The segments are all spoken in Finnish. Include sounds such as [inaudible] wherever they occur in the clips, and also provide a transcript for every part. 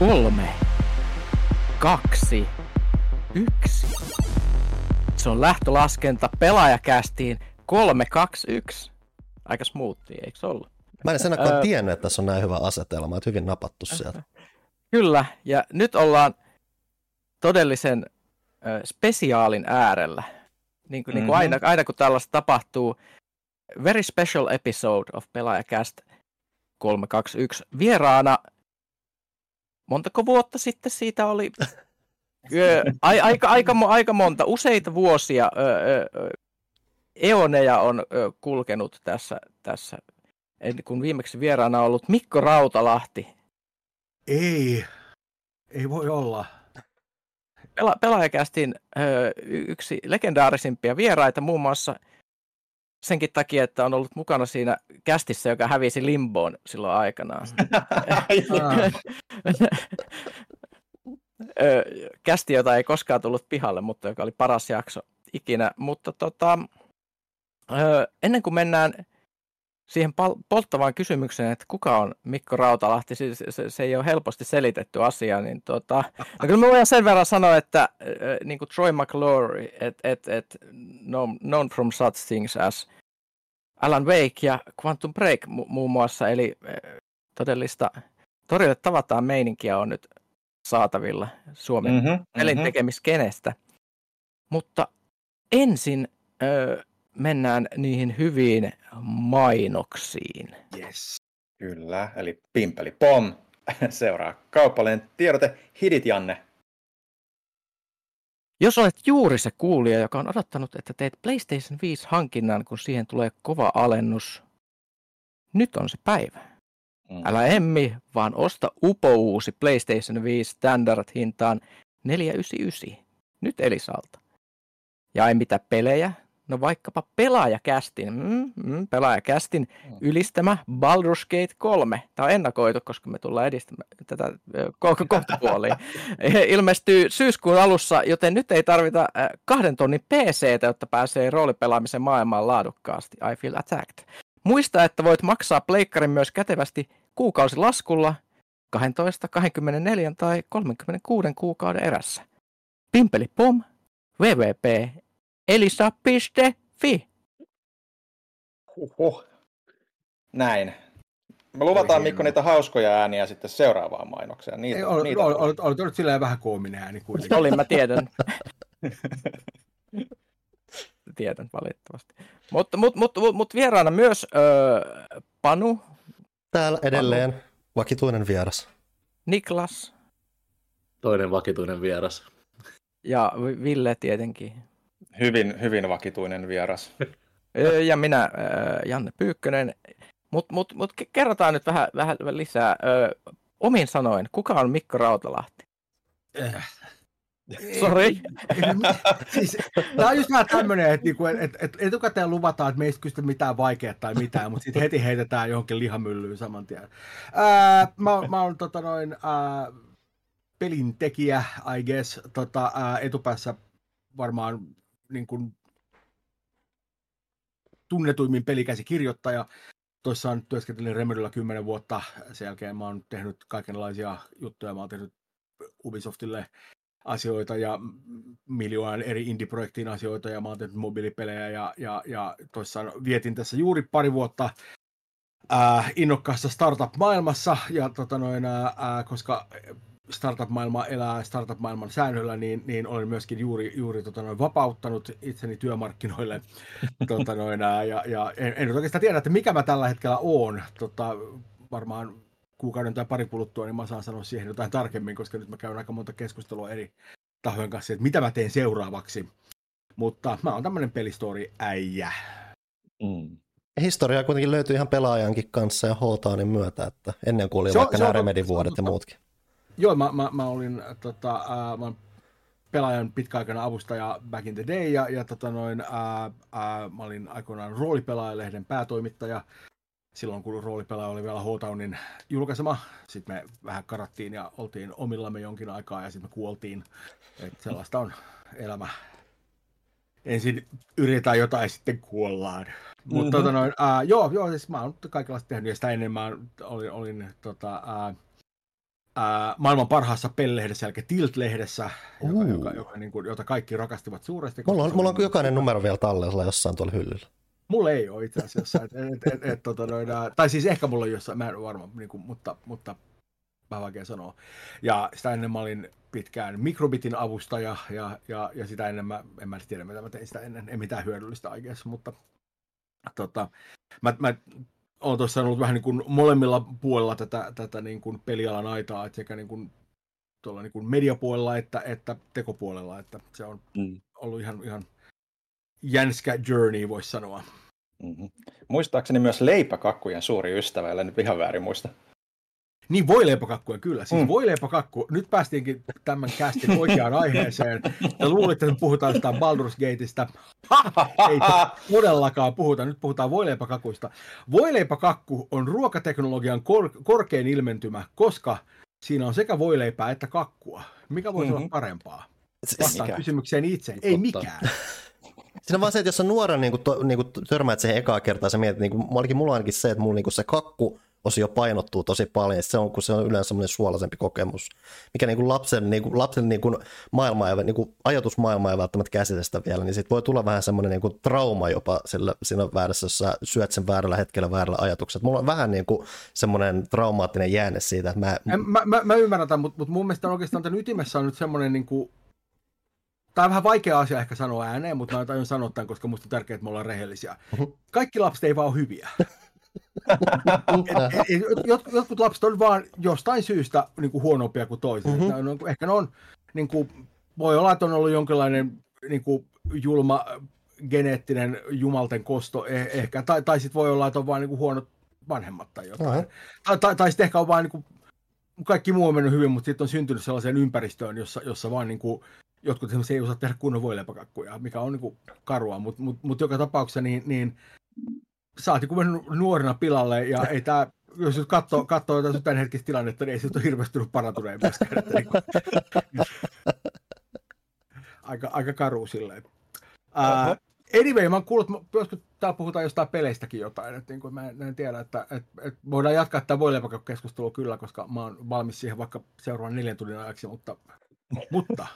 Kolme, kaksi, yksi. Se on lähtölaskenta pelaajakästiin 3, 2, 1. Aika smoothia, eikö se ollut? Mä en sen aikaan tiennyt, että tässä on näin hyvä asetelma, että hyvin napattu sieltä. [laughs] Kyllä, ja nyt ollaan todellisen ö, spesiaalin äärellä. Niin kuin, mm-hmm. niin kuin aina, aina kun tällaista tapahtuu, very special episode of Pelaajakäst 321. Vieraana, montako vuotta sitten siitä oli? Ö, ai, aika, aika, aika monta, useita vuosia ö, ö, eoneja on ö, kulkenut tässä, tässä kun viimeksi vieraana on ollut Mikko Rautalahti. Ei, ei voi olla. Pela- pelaajakästin ö, yksi legendaarisimpia vieraita muun muassa senkin takia, että on ollut mukana siinä kästissä, joka hävisi Limboon silloin aikanaan. [laughs] Kästi, jota ei koskaan tullut pihalle, mutta joka oli paras jakso ikinä. Mutta tota, ennen kuin mennään siihen pal- polttavaan kysymykseen, että kuka on Mikko Rautalahti, se, se, se ei ole helposti selitetty asia, niin tota, no kyllä mä voin sen verran sanoa, että äh, niin kuin Troy McClory, että et, et, known from such things as Alan Wake ja Quantum Break mu- muun muassa, eli äh, todellista torille tavataan meininkiä on nyt saatavilla Suomen mm-hmm, elintekemiskenestä. Mutta ensin äh, mennään niihin hyviin mainoksiin. Yes. Kyllä, eli Pimpeli Pom. [laughs] Seuraa kaupallinen tiedote. Hidit Janne. Jos olet juuri se kuulija, joka on odottanut, että teet PlayStation 5 hankinnan, kun siihen tulee kova alennus, nyt on se päivä. Mm. Älä emmi, vaan osta upouusi PlayStation 5 standard-hintaan 499. Nyt Elisalta. Ja ei mitä pelejä, No vaikkapa pelaajakästin, mm, mm, pelaajakästin mm. ylistämä Baldur's Gate 3. Tämä on ennakoitu, koska me tullaan edistämään tätä kohta puoliin. [laughs] Ilmestyy syyskuun alussa, joten nyt ei tarvita kahden tonnin PC, jotta pääsee roolipelaamisen maailmaan laadukkaasti. I feel attacked. Muista, että voit maksaa pleikkarin myös kätevästi kuukausilaskulla 12, 24 tai 36 kuukauden erässä. Pimpeli pom, www elisa.fi. Huhhuh. Näin. Me luvataan Mikko niitä hauskoja ääniä sitten seuraavaan mainokseen. Niitä, Ei, ol, niitä ol, ol, ol, ol, silleen vähän koominen ääni kuitenkin. Olin, mä tiedän. [laughs] tiedän valitettavasti. Mutta mut, mut, mut, mut vieraana myös öö, Panu. Täällä edelleen Panu. vakituinen vieras. Niklas. Toinen vakituinen vieras. Ja Ville tietenkin. Hyvin, hyvin vakituinen vieras. ja minä, Janne Pyykkönen. Mutta mut, mut kerrotaan nyt vähän, vähän lisää. Omin sanoen, kuka on Mikko Rautalahti? Äh. Sori. [laughs] siis, tämä on just vähän tämmöinen, että, niinku, että, että etukäteen luvataan, että me ei kysytä mitään vaikeaa tai mitään, mutta sitten heti heitetään johonkin lihamyllyyn saman tien. Ää, mä, mä oon tota noin, ää, pelin tekijä, I guess, tota, ää, etupäässä varmaan niin kuin tunnetuimmin pelikäsikirjoittaja. Toissaan työskentelin Remedyllä kymmenen vuotta. Sen jälkeen mä oon tehnyt kaikenlaisia juttuja. Mä oon tehnyt Ubisoftille asioita ja miljoonan eri indie-projektiin asioita ja mä oon tehnyt mobiilipelejä ja, ja, ja toissaan vietin tässä juuri pari vuotta äh, innokkaassa startup-maailmassa ja tota noin, äh, koska startup-maailma elää startup-maailman säännöllä, niin, niin olen myöskin juuri, juuri tota noin, vapauttanut itseni työmarkkinoille. [laughs] tota noin, ja, ja en, en oikeastaan tiedä, että mikä mä tällä hetkellä oon. Tota, varmaan kuukauden tai pari kuluttua, niin mä saan sanoa siihen jotain tarkemmin, koska nyt mä käyn aika monta keskustelua eri tahojen kanssa, että mitä mä teen seuraavaksi. Mutta mä oon tämmöinen pelistori-äijä. Mm. Historiaa kuitenkin löytyy ihan pelaajankin kanssa ja h myötä, että ennen kuin oli se vaikka on, nämä Remedy-vuodet ja muutkin. Joo, mä, mä, mä olin tota, äh, mä pelaajan pitkäaikainen avustaja back in the day, ja, ja tota noin, äh, äh, mä olin aikoinaan roolipelaajalehden päätoimittaja, silloin kun roolipelaaja oli vielä H-Townin julkaisema. Sitten me vähän karattiin ja oltiin omillamme jonkin aikaa ja sitten me kuoltiin. Et sellaista on elämä. Ensin yritetään jotain ja sitten kuollaan. Mm-hmm. Mutta tota noin, äh, joo, joo, siis mä oon kaikenlaista tehnyt ja sitä ennen mä olin, olin tota, äh, ää, maailman parhaassa pellehdessä, eli Tilt-lehdessä, joka, joka, joka, niin kuin, jota kaikki rakastivat suuresti. Mulla on, mulla on jokainen numero vielä tallella jossain tuolla hyllyllä. Mulla ei ole itse asiassa. Et, et, et, et, tota, noin, tai siis ehkä mulla on jossain, mä en ole varma, niin kuin, mutta, mutta vähän vaikea sanoa. Ja sitä ennen mä olin pitkään mikrobitin avustaja, ja, ja, ja sitä ennen mä, en mä tiedä mitä mä tein sitä ennen, en mitään hyödyllistä aikeessa, mutta tota, mä, mä olen tuossa ollut vähän niin kuin molemmilla puolella tätä, tätä niin kuin pelialan aitaa, että sekä niin kuin tuolla niin kuin mediapuolella että, että tekopuolella, että se on mm. ollut ihan, ihan jänskä journey, voisi sanoa. Mm-hmm. Muistaakseni myös leipäkakkujen suuri ystävä, ellei nyt ihan väärin muista. Niin voileipäkakkuja, kyllä. Siis mm. voileipäkakku, nyt päästiinkin tämän kästin oikeaan aiheeseen. Ja luulitte, että puhutaan jostain Baldur's Gateista. [laughs] Ei todellakaan puhuta, nyt puhutaan voileipäkakuista. Voileipäkakku on ruokateknologian kor- korkein ilmentymä, koska siinä on sekä voileipää että kakkua. Mikä voisi mm-hmm. olla parempaa? Vastaan kysymykseen itse. Ei mikään. [laughs] Siinä on vaan se, että jos on nuora niin kuin, to, niin kuin törmäät siihen ekaa kertaa, sä mietit, niin kuin, mulla ainakin se, että mulla niin kuin se kakku osio painottuu tosi paljon, se on, kun se on yleensä semmoinen suolaisempi kokemus, mikä niin kuin lapsen, niin kuin, lapsen niin kuin maailma ja niin kuin ajatusmaailma ei välttämättä käsitä sitä vielä, niin sitten voi tulla vähän semmoinen niin kuin trauma jopa sillä, siinä väärässä, jos sä syöt sen väärällä hetkellä väärällä ajatuksella. Mulla on vähän niin kuin semmoinen traumaattinen jäänne siitä, että mä... En, mä, mä, mä ymmärrän tämän, mutta, mutta mun mielestä oikeastaan tämän ytimessä on nyt semmoinen niin kuin Tämä on vähän vaikea asia ehkä sanoa ääneen, mutta mä tajun sanoa tämän, koska musta on tärkeää, että me ollaan rehellisiä. Mhm. Kaikki lapset ei vaan ole hyviä. [laughs] [laughs] et, jotkut lapset on vaan jostain syystä niin kuin huonompia kuin toiset. Mm-hmm. Ne on, ehkä ne on, niin kuin, voi olla, että on ollut jonkinlainen niin kuin, julma geneettinen jumalten kosto eh, ehkä, tai, tai sitten voi olla, että on vain niin huonot vanhemmat tai jotain. Mm-hmm. Tai, tai, tai sitten ehkä on vain niin kuin, kaikki muu on mennyt hyvin, mutta sitten on syntynyt sellaiseen ympäristöön, jossa, jossa vaan niin kuin, jotkut ei osaa tehdä kunnon voileipäkakkuja, mikä on niin kuin karua, mutta mut, mut joka tapauksessa niin, niin saati kun mennyt nuorena pilalle ja ei tämä jos nyt katsoo, katsoo jotain tämän hetkistä tilannetta, niin ei se ole hirveästi tullut parantuneen myöskään. Että niin kuin, aika, aika karu silleen. Uh, anyway, mä oon kuullut, joskus täällä puhutaan jostain peleistäkin jotain, että niin kuin mä, en, en tiedä, että, että, että voidaan jatkaa tätä voileipäkeskustelua kyllä, koska mä oon valmis siihen vaikka seuraavan neljän tunnin ajaksi, mutta, mutta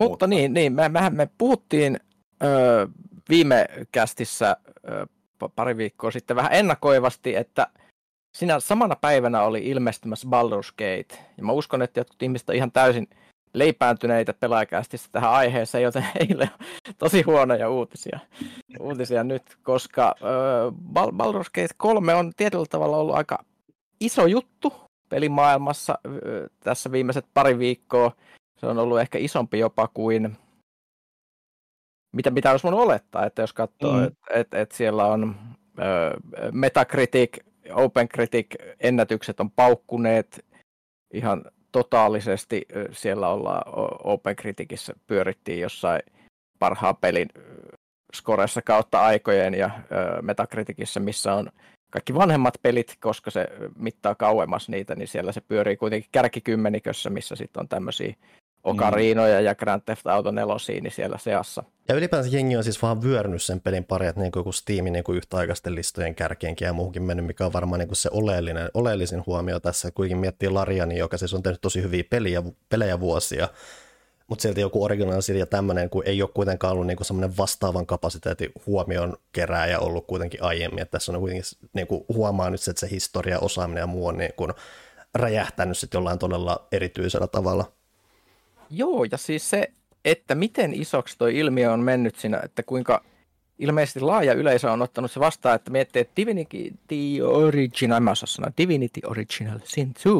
mutta niin, niin me, mehän me puhuttiin ö, viime kästissä ö, pari viikkoa sitten vähän ennakoivasti, että sinä samana päivänä oli ilmestymässä Baldur's Gate. Ja mä uskon, että jotkut ihmiset on ihan täysin leipääntyneitä pelaajakästissä tähän aiheeseen, joten [laughs] heille on tosi huonoja uutisia, uutisia nyt, koska äh, Baldur's Gate 3 on tietyllä tavalla ollut aika iso juttu pelimaailmassa äh, tässä viimeiset pari viikkoa se on ollut ehkä isompi jopa kuin mitä, mitä olisi voinut olettaa, että jos katsoo, mm. että et, et siellä on ö, Metacritic, OpenCritic ennätykset on paukkuneet ihan totaalisesti. Siellä ollaan OpenCriticissä pyörittiin jossain parhaan pelin skoressa kautta aikojen ja ö, Metacriticissa, missä on kaikki vanhemmat pelit, koska se mittaa kauemmas niitä, niin siellä se pyörii kuitenkin kärkikymmenikössä, missä sitten on tämmöisiä Ocarinoja mm. ja Grand Theft Auto 4 niin siellä seassa. Ja ylipäänsä jengi on siis vaan vyörynyt sen pelin pari, että niin kuin Steamin niin kuin yhtäaikaisten listojen kärkeenkin ja muuhunkin mennyt, mikä on varmaan niin kuin se oleellinen, oleellisin huomio tässä. Kuitenkin miettii Lariani, joka siis on tehnyt tosi hyviä peliä, pelejä vuosia, mutta silti joku Original ja tämmöinen, kun ei ole kuitenkaan ollut niinku semmoinen vastaavan kapasiteetin huomion kerääjä ollut kuitenkin aiemmin, että tässä on kuitenkin niinku huomaa nyt, että se historia, osaaminen ja muu on niinku räjähtänyt sitten jollain todella erityisellä tavalla. Joo, ja siis se, että miten isoksi tuo ilmiö on mennyt siinä, että kuinka ilmeisesti laaja yleisö on ottanut se vastaan, että miettii, että Divinity Original, en mä osaa sanoa, Divinity Original Sin 2, öö,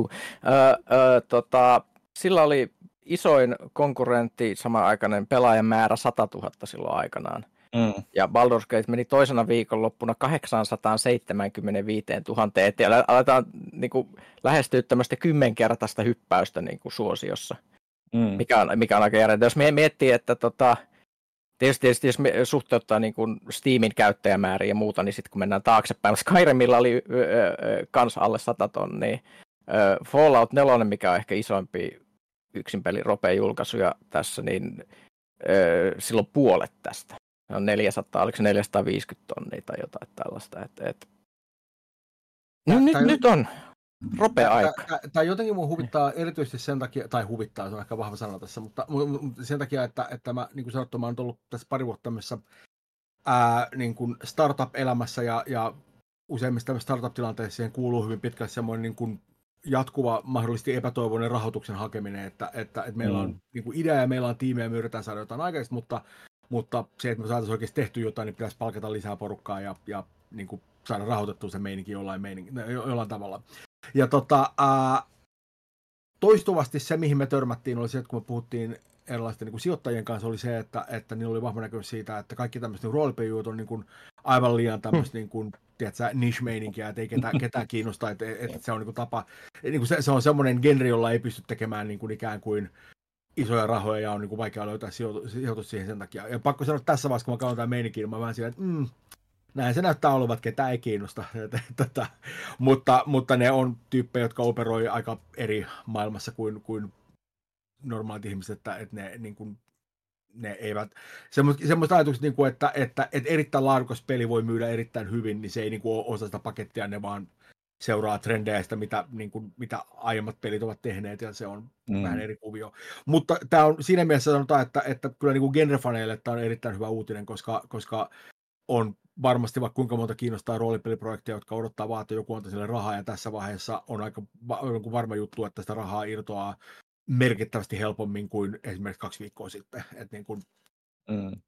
öö, tota, sillä oli isoin konkurrentti sama-aikainen pelaajamäärä 100 000 silloin aikanaan. Mm. Ja Baldur's Gate meni toisena viikonloppuna 875 000 eteen. Aletaan niin kuin, lähestyä tämmöistä kymmenkertaista hyppäystä niin kuin, suosiossa mm. mikä, on, mikä on aika järjettä. Jos me miettii, että tota, tietysti, tietysti jos me suhteuttaa niin kuin Steamin käyttäjämääriä ja muuta, niin sitten kun mennään taaksepäin, [laughs] Skyrimilla oli kans alle 100 tonnia, Fallout 4, mikä on ehkä isompi yksin peli ropea julkaisuja tässä, niin silloin puolet tästä. Se on 400, oliko se 450 tonnia tai jotain tällaista. Et, et... No, nyt, nyt on Rope aika. Tämä jotenkin mun huvittaa erityisesti sen takia, tai huvittaa, se on ehkä vahva sana tässä, mutta sen takia, että, että mä, niin kuin sanottu, mä oon ollut tässä pari vuotta tämmöisessä ää, niin kuin startup-elämässä ja, ja useimmissa startup-tilanteissa siihen kuuluu hyvin pitkälti semmoinen niin kuin jatkuva, mahdollisesti epätoivoinen rahoituksen hakeminen, että, että, että meillä mm. on niin kuin idea ja meillä on tiimiä ja me yritetään saada jotain aikaista, mutta, mutta se, että me saataisiin oikeasti tehty jotain, niin pitäisi palkata lisää porukkaa ja, ja niin kuin saada rahoitettua se meininki jollain, meininki, jollain tavalla. Ja tota, ää, toistuvasti se, mihin me törmättiin, oli se, että kun me puhuttiin erilaisten niin kuin sijoittajien kanssa, oli se, että, että niillä oli vahva näkemys siitä, että kaikki tämmöiset niin roolipelijuut on niin kuin, aivan liian tämmöistä hmm. niin kuin, tiedätkö, niche-meininkiä, että ei ketään, ketään kiinnosta, että, että se on niin kuin tapa, niin kuin se, se, on semmoinen genre, jolla ei pysty tekemään niin kuin ikään kuin isoja rahoja ja on niin kuin vaikea löytää sijoitus, sijoitus siihen sen takia. Ja pakko sanoa että tässä vaiheessa, kun mä katson tämän meininkin, niin mä vähän silleen, että mm, näin se näyttää olevat, ketä ei kiinnosta. [laughs] Tätä. mutta, mutta ne on tyyppejä, jotka operoi aika eri maailmassa kuin, kuin normaalit ihmiset, että, että ne, niin kuin, ne eivät, semmoista, semmoista ajatukset, niin kuin, että, että, että, erittäin laadukas peli voi myydä erittäin hyvin, niin se ei niin kuin, ole osa sitä pakettia, ne vaan seuraa trendejä sitä, mitä, niin kuin, mitä aiemmat pelit ovat tehneet, ja se on mm. vähän eri kuvio. Mutta tämä on siinä mielessä sanotaan, että, että kyllä niin genrefaneille tämä on erittäin hyvä uutinen, koska, koska on varmasti vaikka kuinka monta kiinnostaa roolipeliprojekteja, jotka odottaa vaan, että joku antaa sille rahaa, ja tässä vaiheessa on aika varma juttu, että sitä rahaa irtoaa merkittävästi helpommin kuin esimerkiksi kaksi viikkoa sitten. Et niin, kuin... mm.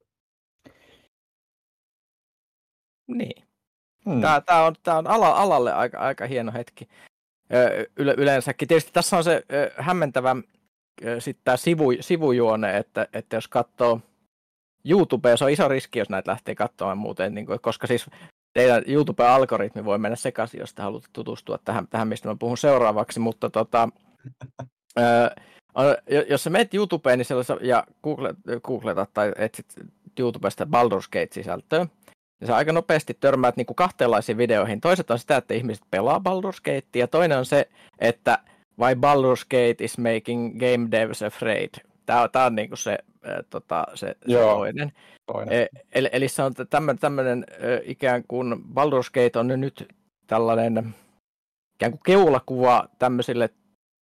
niin. Mm. Tämä, tämä on, tämä on ala, alalle aika, aika hieno hetki. Yle, yleensäkin. Tietysti tässä on se hämmentävä sitten tämä sivu, sivujuone, että, että jos katsoo YouTubea, se on iso riski, jos näitä lähtee katsomaan muuten, niin kuin, koska siis teidän YouTube-algoritmi voi mennä sekaisin, jos te haluatte tutustua tähän, tähän mistä mä puhun seuraavaksi, mutta tota, [laughs] jos sä menet YouTubeen niin ja google, googletat tai etsit YouTubesta Baldur's Gate-sisältöä, niin sä aika nopeasti törmäät niin kuin kahteenlaisiin videoihin. Toiset on sitä, että ihmiset pelaa Baldur's Gate, ja toinen on se, että why Baldur's Gate is making game devs afraid. Tämä, tämä on niin kuin se, tota, se, Joo, se toinen. toinen. E, eli, eli se on tämmöinen, tämmöinen ikään kuin Baldur's Gate on nyt tällainen ikään kuin keulakuva tämmöisille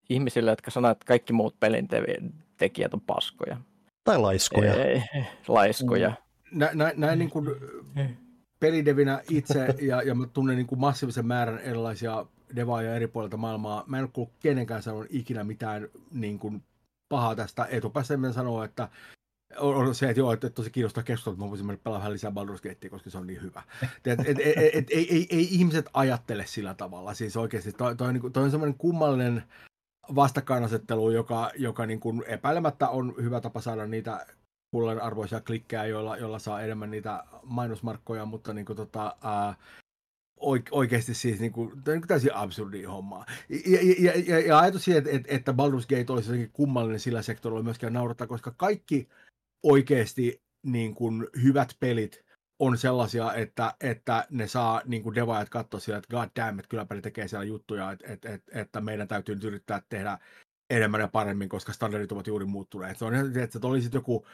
ihmisille, jotka sanoo, että kaikki muut pelin tekijät on paskoja. Tai laiskoja. Ei, laiskoja. Nä, nä, näin niin kuin pelidevinä itse, [laughs] ja, ja mä tunnen niin kuin massiivisen määrän erilaisia devaajia eri puolilta maailmaa. Mä en ole kuullut kenenkään sanon ikinä mitään niin kuin pahaa tästä. Etupäässä en sanoa, että on se, että joo, että tosi kiinnostaa keskustella, että mä voisin mennä pelaa vähän lisää Baldur's Gatea, koska se on niin hyvä. et, et, et, et, ei, ei, ei, ihmiset ajattele sillä tavalla. Siis oikeasti toi, toi, toi, toi on semmoinen kummallinen vastakkainasettelu, joka, joka niin kuin epäilemättä on hyvä tapa saada niitä kullan arvoisia klikkejä, joilla, joilla saa enemmän niitä mainosmarkkoja, mutta niin kuin tota, ää, oikeasti siis niin kuin, tämä on täysin absurdi hommaa. Ja, ja, ja, ja ajatus siitä, että, että Baldur's Gate olisi jotenkin kummallinen sillä sektorilla myöskään naurattaa, koska kaikki oikeasti niin kuin, hyvät pelit on sellaisia, että, että ne saa niin kuin devaajat katsoa siellä, että god damn, että kylläpä ne tekee siellä juttuja, että, että, että, että meidän täytyy nyt yrittää tehdä enemmän ja paremmin, koska standardit ovat juuri muuttuneet. Se on että, että oli sitten joku,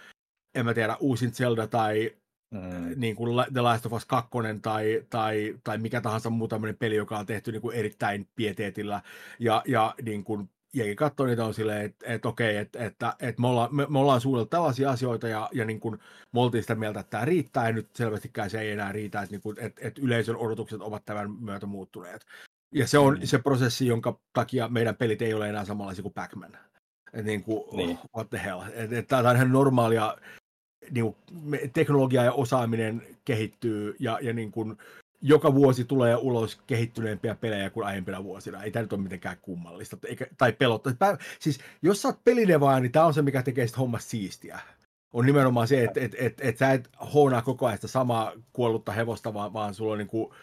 en mä tiedä, uusin Zelda tai mm. niin kuin The Last of Us 2 tai, tai, tai mikä tahansa muu tämmöinen peli, joka on tehty niin kuin erittäin pieteetillä ja, ja niin kuin jengi katsoo niitä on silleen, että, että okei, että, että, että me, ollaan, me, me ollaan suunniteltu tällaisia asioita ja, ja niin kuin me oltiin sitä mieltä, että tämä riittää ja nyt selvästikään se ei enää riitä, että, niin kuin, että, että yleisön odotukset ovat tämän myötä muuttuneet. Ja se on mm. se prosessi, jonka takia meidän pelit ei ole enää samanlaisia kuin Pac-Man. Et niin kuin, niin. what the hell. Tämä on ihan normaalia, niin kuin, teknologia ja osaaminen kehittyy ja, ja niin kuin, joka vuosi tulee ulos kehittyneempiä pelejä kuin aiempina vuosina. Ei tämä nyt ole mitenkään kummallista eikä, tai pelottaa. Siis jos sä oot pelidevaa, niin tämä on se, mikä tekee sitä hommasta siistiä. On nimenomaan se, että et, et, et sä et hoonaa koko ajan sitä samaa kuollutta hevosta, vaan, vaan sulla on niinku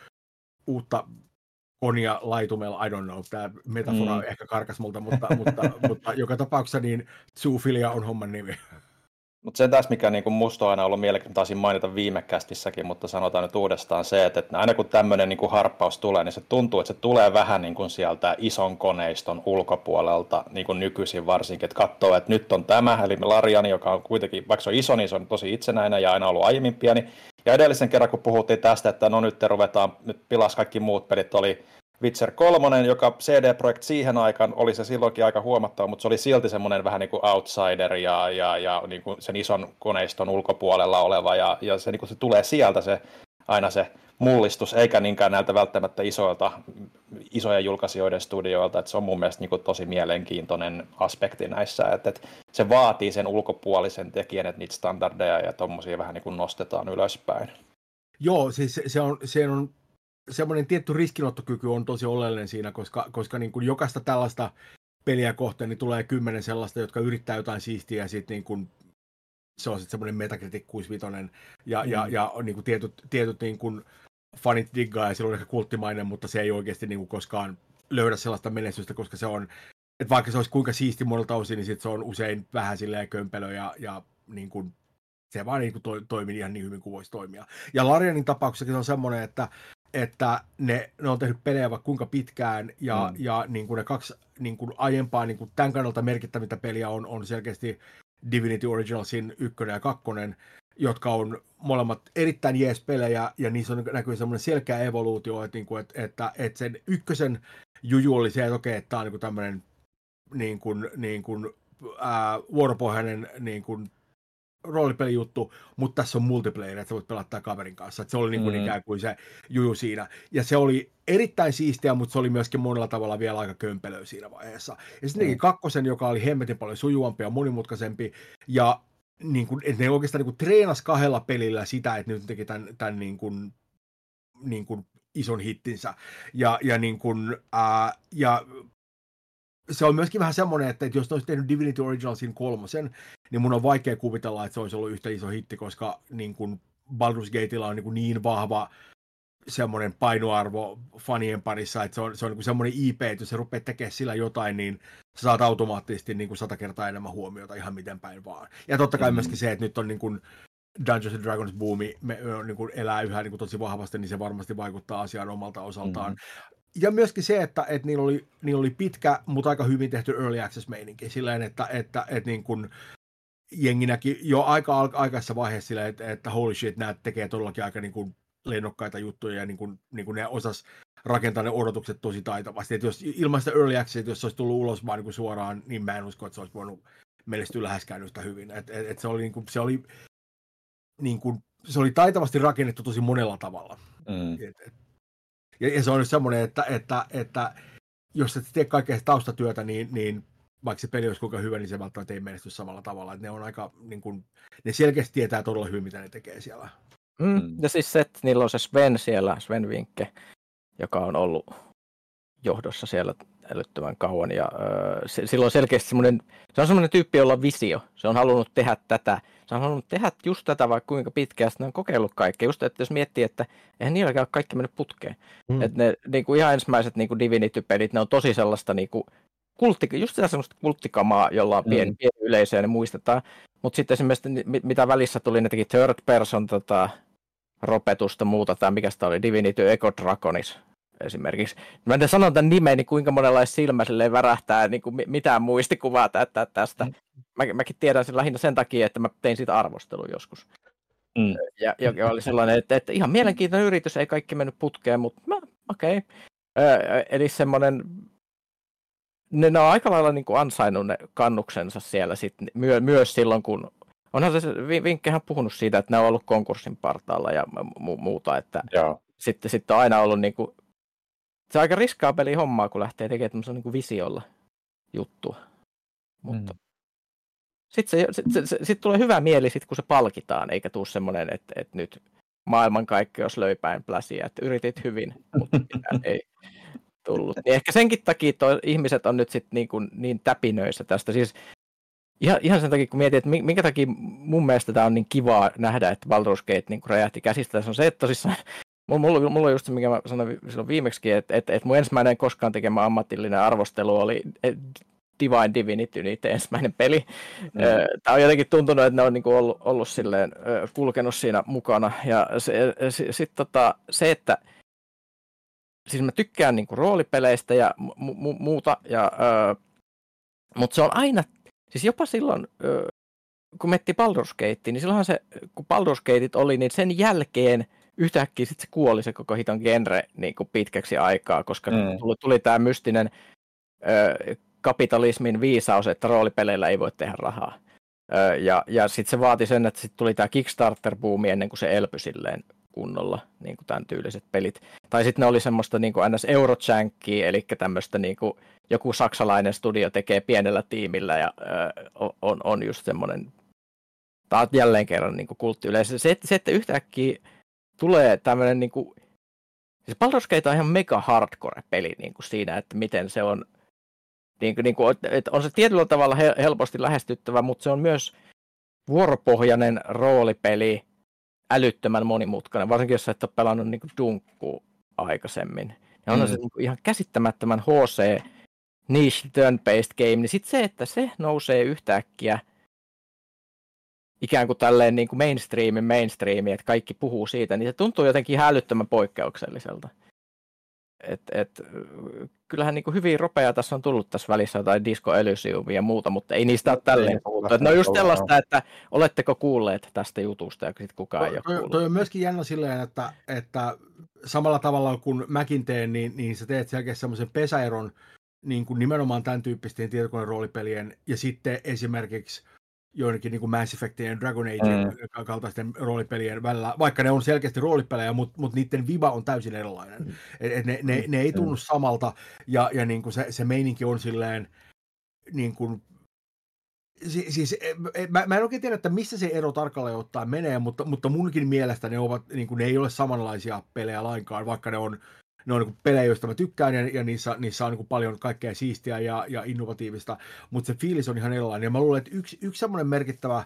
uutta konia laitumella, I don't know, tämä metafora mm. ehkä karkas multa, mutta, mutta, [laughs] mutta joka tapauksessa niin zoofilia on homman nimi. Mutta se tässä, mikä niin musta on aina ollut mielenkiintoista, taisin mainita viime kästissäkin, mutta sanotaan nyt uudestaan se, että, että aina kun tämmöinen niin harppaus tulee, niin se tuntuu, että se tulee vähän niin kuin sieltä ison koneiston ulkopuolelta, niin kuin nykyisin varsinkin, että katsoo, että nyt on tämä, eli Lariani, joka on kuitenkin, vaikka se on iso, niin se on tosi itsenäinen ja aina ollut aiemmin pieni. Ja edellisen kerran, kun puhuttiin tästä, että no nyt ruvetaan, nyt pilas kaikki muut pelit, oli Witcher 3, joka CD Projekt siihen aikaan oli se silloinkin aika huomattava, mutta se oli silti semmoinen vähän niin kuin outsider ja, ja, ja niin kuin sen ison koneiston ulkopuolella oleva ja, ja se, niin kuin se tulee sieltä se aina se mullistus, eikä niinkään näiltä välttämättä isoilta, isojen julkaisijoiden studioilta, että se on mun mielestä niin kuin tosi mielenkiintoinen aspekti näissä, että, että se vaatii sen ulkopuolisen tekijän, että niitä standardeja ja tuommoisia vähän niin kuin nostetaan ylöspäin. Joo, siis se on, se on semmoinen tietty riskinottokyky on tosi oleellinen siinä, koska, koska niin kuin jokaista tällaista peliä kohtaan niin tulee kymmenen sellaista, jotka yrittää jotain siistiä ja sitten niin kuin se on sitten semmoinen Metacritic 65 ja, mm. ja, ja niin kuin tietyt, tietyt niin kuin fanit diggaa ja silloin ehkä kulttimainen, mutta se ei oikeasti niin kuin koskaan löydä sellaista menestystä, koska se on, että vaikka se olisi kuinka siisti monelta osin, niin sit se on usein vähän silleen kömpelö ja, ja niin kuin, se vaan niin kuin to, toimii ihan niin hyvin kuin voisi toimia. Ja Larianin tapauksessakin on semmoinen, että, että ne, ne on tehnyt pelejä vaikka kuinka pitkään ja, mm. ja niin kuin ne kaksi niin kuin aiempaa niin kuin tämän kannalta merkittävintä peliä on, on selkeästi Divinity Originalsin ykkönen ja kakkonen, jotka on molemmat erittäin jees pelejä, ja niissä on näkyy semmoinen selkeä evoluutio, että, niin kuin, että, että, että sen ykkösen juju oli se, että okei, että tämä on niin kuin tämmöinen niin kuin, niin kuin, ää, vuoropohjainen niin kuin, roolipelijuttu, mutta tässä on multiplayer, että sä voit pelata kaverin kanssa. Että se oli niin kuin mm. ikään kuin se juju siinä. Ja se oli erittäin siistiä, mutta se oli myöskin monella tavalla vielä aika kömpelö siinä vaiheessa. Ja sitten mm. kakkosen, joka oli hemmetin paljon sujuvampi ja monimutkaisempi. Ja niin kuin, että ne oikeastaan niin kuin treenas kahdella pelillä sitä, että nyt teki tämän, tämän niin kuin, niin kuin ison hittinsä. Ja, ja, niin kuin, ää, ja se on myöskin vähän semmoinen, että jos ne olisi tehnyt Divinity Originalsin kolmosen, niin mun on vaikea kuvitella, että se olisi ollut yhtä iso hitti, koska niin kuin Baldur's Gateilla on niin, kuin niin vahva semmoinen painoarvo fanien parissa, että se on, se on niin kuin semmoinen IP, että jos se rupeaa tekemään sillä jotain, niin sä saat automaattisesti niin kuin sata kertaa enemmän huomiota ihan miten päin vaan. Ja totta kai mm. myöskin se, että nyt on niin kuin Dungeons and Dragons boomi me, niin kuin elää yhä niin kuin tosi vahvasti, niin se varmasti vaikuttaa asiaan omalta osaltaan. Mm ja myöskin se, että, että niillä, oli, niillä oli pitkä, mutta aika hyvin tehty early access-meininki. Silleen, että, että, että niin kuin jengi näki jo aika aikaisessa vaiheessa silleen, että, että holy shit, nämä tekee todellakin aika niin kuin lennokkaita juttuja ja niin kuin, niin kuin ne osas rakentaa ne odotukset tosi taitavasti. Että jos ilman sitä early access, jos se olisi tullut ulos vaan niin suoraan, niin mä en usko, että se olisi voinut menestyä läheskään yhtä hyvin. Et, et, et se oli, niin kuin, se oli niin kuin, se oli taitavasti rakennettu tosi monella tavalla. Mm. Et, et, ja, ja se on nyt semmoinen, että, että, että jos et tee kaikkea taustatyötä, niin, niin vaikka se peli olisi kuinka hyvä, niin se välttämättä ei menesty samalla tavalla. Että ne on aika, niin kuin, ne selkeästi tietää todella hyvin, mitä ne tekee siellä. Mm, mm. ja siis se, että niillä on se Sven siellä, Sven Vinkke, joka on ollut johdossa siellä älyttömän kauan. Ja äh, se, silloin selkeästi semmoinen, se on semmoinen tyyppi, jolla on visio. Se on halunnut tehdä tätä se on halunnut tehdä just tätä vaikka kuinka pitkään, sitten ne on kokeillut kaikkea. Just, että jos miettii, että eihän niilläkään kaikki mennyt putkeen. Mm. Että ne niin kuin ihan ensimmäiset niin kuin Divinity-pelit, ne on tosi sellaista niin kuin, kultti, just sitä semmoista kulttikamaa, jolla on pieni, mm. pieni yleisö ja ne muistetaan. Mutta sitten esimerkiksi mitä välissä tuli, ne teki third person tota, ropetusta muuta, tai mikä sitä oli, Divinity Echo Dragonis esimerkiksi. Mä en sano tämän nimen, niin kuinka monella silmä silleen värähtää niin kuin mitään muistikuvaa tästä. tästä. Mä, mäkin tiedän sen lähinnä sen takia, että mä tein siitä arvostelun joskus. Mm. Ja, joka oli sellainen, että, että ihan mielenkiintoinen yritys, ei kaikki mennyt putkeen, mutta okei. Okay. eli semmoinen, ne, ne on aika lailla niin kuin ansainnut ne kannuksensa siellä sit, myö, myös silloin, kun onhan se Vinkkehän puhunut siitä, että ne on ollut konkurssin partaalla ja mu- muuta, että Joo. sitten, sitten on aina ollut niin kuin se on aika riskaa peli hommaa, kun lähtee tekemään tämmöisen niin visiolla juttua. Mutta mm. sitten se, sit, sit, sit, sit tulee hyvä mieli, sit, kun se palkitaan, eikä tule semmoinen, että, että nyt maailmankaikkeus löi päin pläsiä, että yritit hyvin, mutta ei tullut. Niin ehkä senkin takia toi, ihmiset on nyt sit niin, kuin, niin täpinöissä tästä. Siis ihan, ihan sen takia, kun mietin, että minkä takia mun mielestä tämä on niin kivaa nähdä, että Baldur's Gate niin räjähti käsistä, se on se, että tosissaan Mulla, mulla on just se, mikä mä sanoin silloin viimeksi, että, että, että mun ensimmäinen koskaan tekemä ammatillinen arvostelu oli Divine Divinity, niiden ensimmäinen peli. Mm. Tämä on jotenkin tuntunut, että ne on niin kuin ollut, ollut silleen, kulkenut siinä mukana. Ja se, se, sit tota, se että siis mä tykkään niin kuin roolipeleistä ja mu- mu- muuta, ja, ö, mutta se on aina, siis jopa silloin, ö, kun metti Baldur's Gate, niin silloinhan se, kun Baldur's Gateit oli, niin sen jälkeen yhtäkkiä sitten se kuoli se koko hiton genre niin kuin pitkäksi aikaa, koska mm. tuli, tuli tämä mystinen ö, kapitalismin viisaus, että roolipeleillä ei voi tehdä rahaa. Ö, ja ja sitten se vaati sen, että sitten tuli tämä Kickstarter-buumi ennen kuin se elpyi silleen kunnolla, niin kuin tämän tyyliset pelit. Tai sitten ne oli semmoista niin kuin ns. Eurochankkia, eli tämmöistä niin kuin joku saksalainen studio tekee pienellä tiimillä ja ö, on, on just semmoinen, taas jälleen kerran niin kultti yleensä. Se, se, että yhtäkkiä tulee tämmöinen niin kuin, siis Baldur's Gate on ihan mega hardcore-peli niin kuin siinä, että miten se on, niin kuin, niin kuin, että on se tietyllä tavalla helposti lähestyttävä, mutta se on myös vuoropohjainen roolipeli, älyttömän monimutkainen, varsinkin jos sä et ole pelannut niin Dunkkuu aikaisemmin. Ja on mm. se niin kuin ihan käsittämättömän HC niche turn-based game, niin sitten se, että se nousee yhtäkkiä – ikään kuin tälleen niin kuin mainstreamin mainstreami, että kaikki puhuu siitä, niin se tuntuu jotenkin ihan älyttömän poikkeukselliselta. Et, et, kyllähän niin kuin hyvin ropea tässä on tullut tässä välissä jotain Disco Elysiumia ja muuta, mutta ei niistä ole tälleen puhuttu. No just sellaista, että oletteko kuulleet tästä jutusta ja sitten kukaan ei ole. Toi on myöskin jännä silleen, että, että samalla tavalla kuin mäkin teen, niin, niin sä teet selkeästi semmoisen pesäeron niin kuin nimenomaan tämän tyyppisten tietokoneroolipelien ja sitten esimerkiksi joidenkin niin kuin Mass Effectien ja Dragon Age mm. kaltaisten roolipelien välillä, vaikka ne on selkeästi roolipelejä, mutta, mutta niiden viba on täysin erilainen. Mm. Et, et ne, ne, ne ei tunnu mm. samalta, ja, ja niin kuin se, se meininki on silleen, niin kuin, si, siis e, e, mä, mä en oikein tiedä, että missä se ero tarkalleen ottaen menee, mutta, mutta munkin mielestä ne, ovat, niin kuin, ne ei ole samanlaisia pelejä lainkaan, vaikka ne on ne on niin pelejä, joista mä tykkään, ja, ja niissä, niissä on niin paljon kaikkea siistiä ja, ja innovatiivista, mutta se fiilis on ihan erilainen. Ja mä luulen, että yksi, yksi semmoinen merkittävä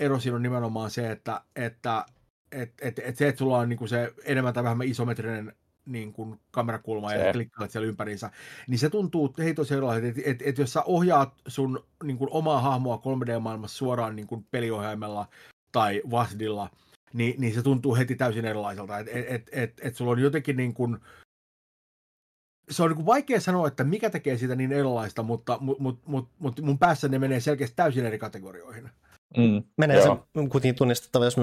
ero siinä on nimenomaan se, että, että et, et, et se, että sulla on niin se enemmän tai vähemmän isometrinen niin kuin kamerakulma se. ja klikkaat siellä ympäriinsä, niin se tuntuu hei tosi erilaiset, että et, et jos sä ohjaat sun niin kuin omaa hahmoa 3D-maailmassa suoraan niin kuin peliohjaimella tai VASDilla, niin, niin se tuntuu heti täysin erilaiselta, että et, et, et, et sulla on jotenkin niin kuin, se on niin vaikea sanoa, että mikä tekee siitä niin erilaista, mutta mut, mut, mut, mut mun päässä ne menee selkeästi täysin eri kategorioihin. Mm, menee Joo. se kuitenkin tunnistettavasti,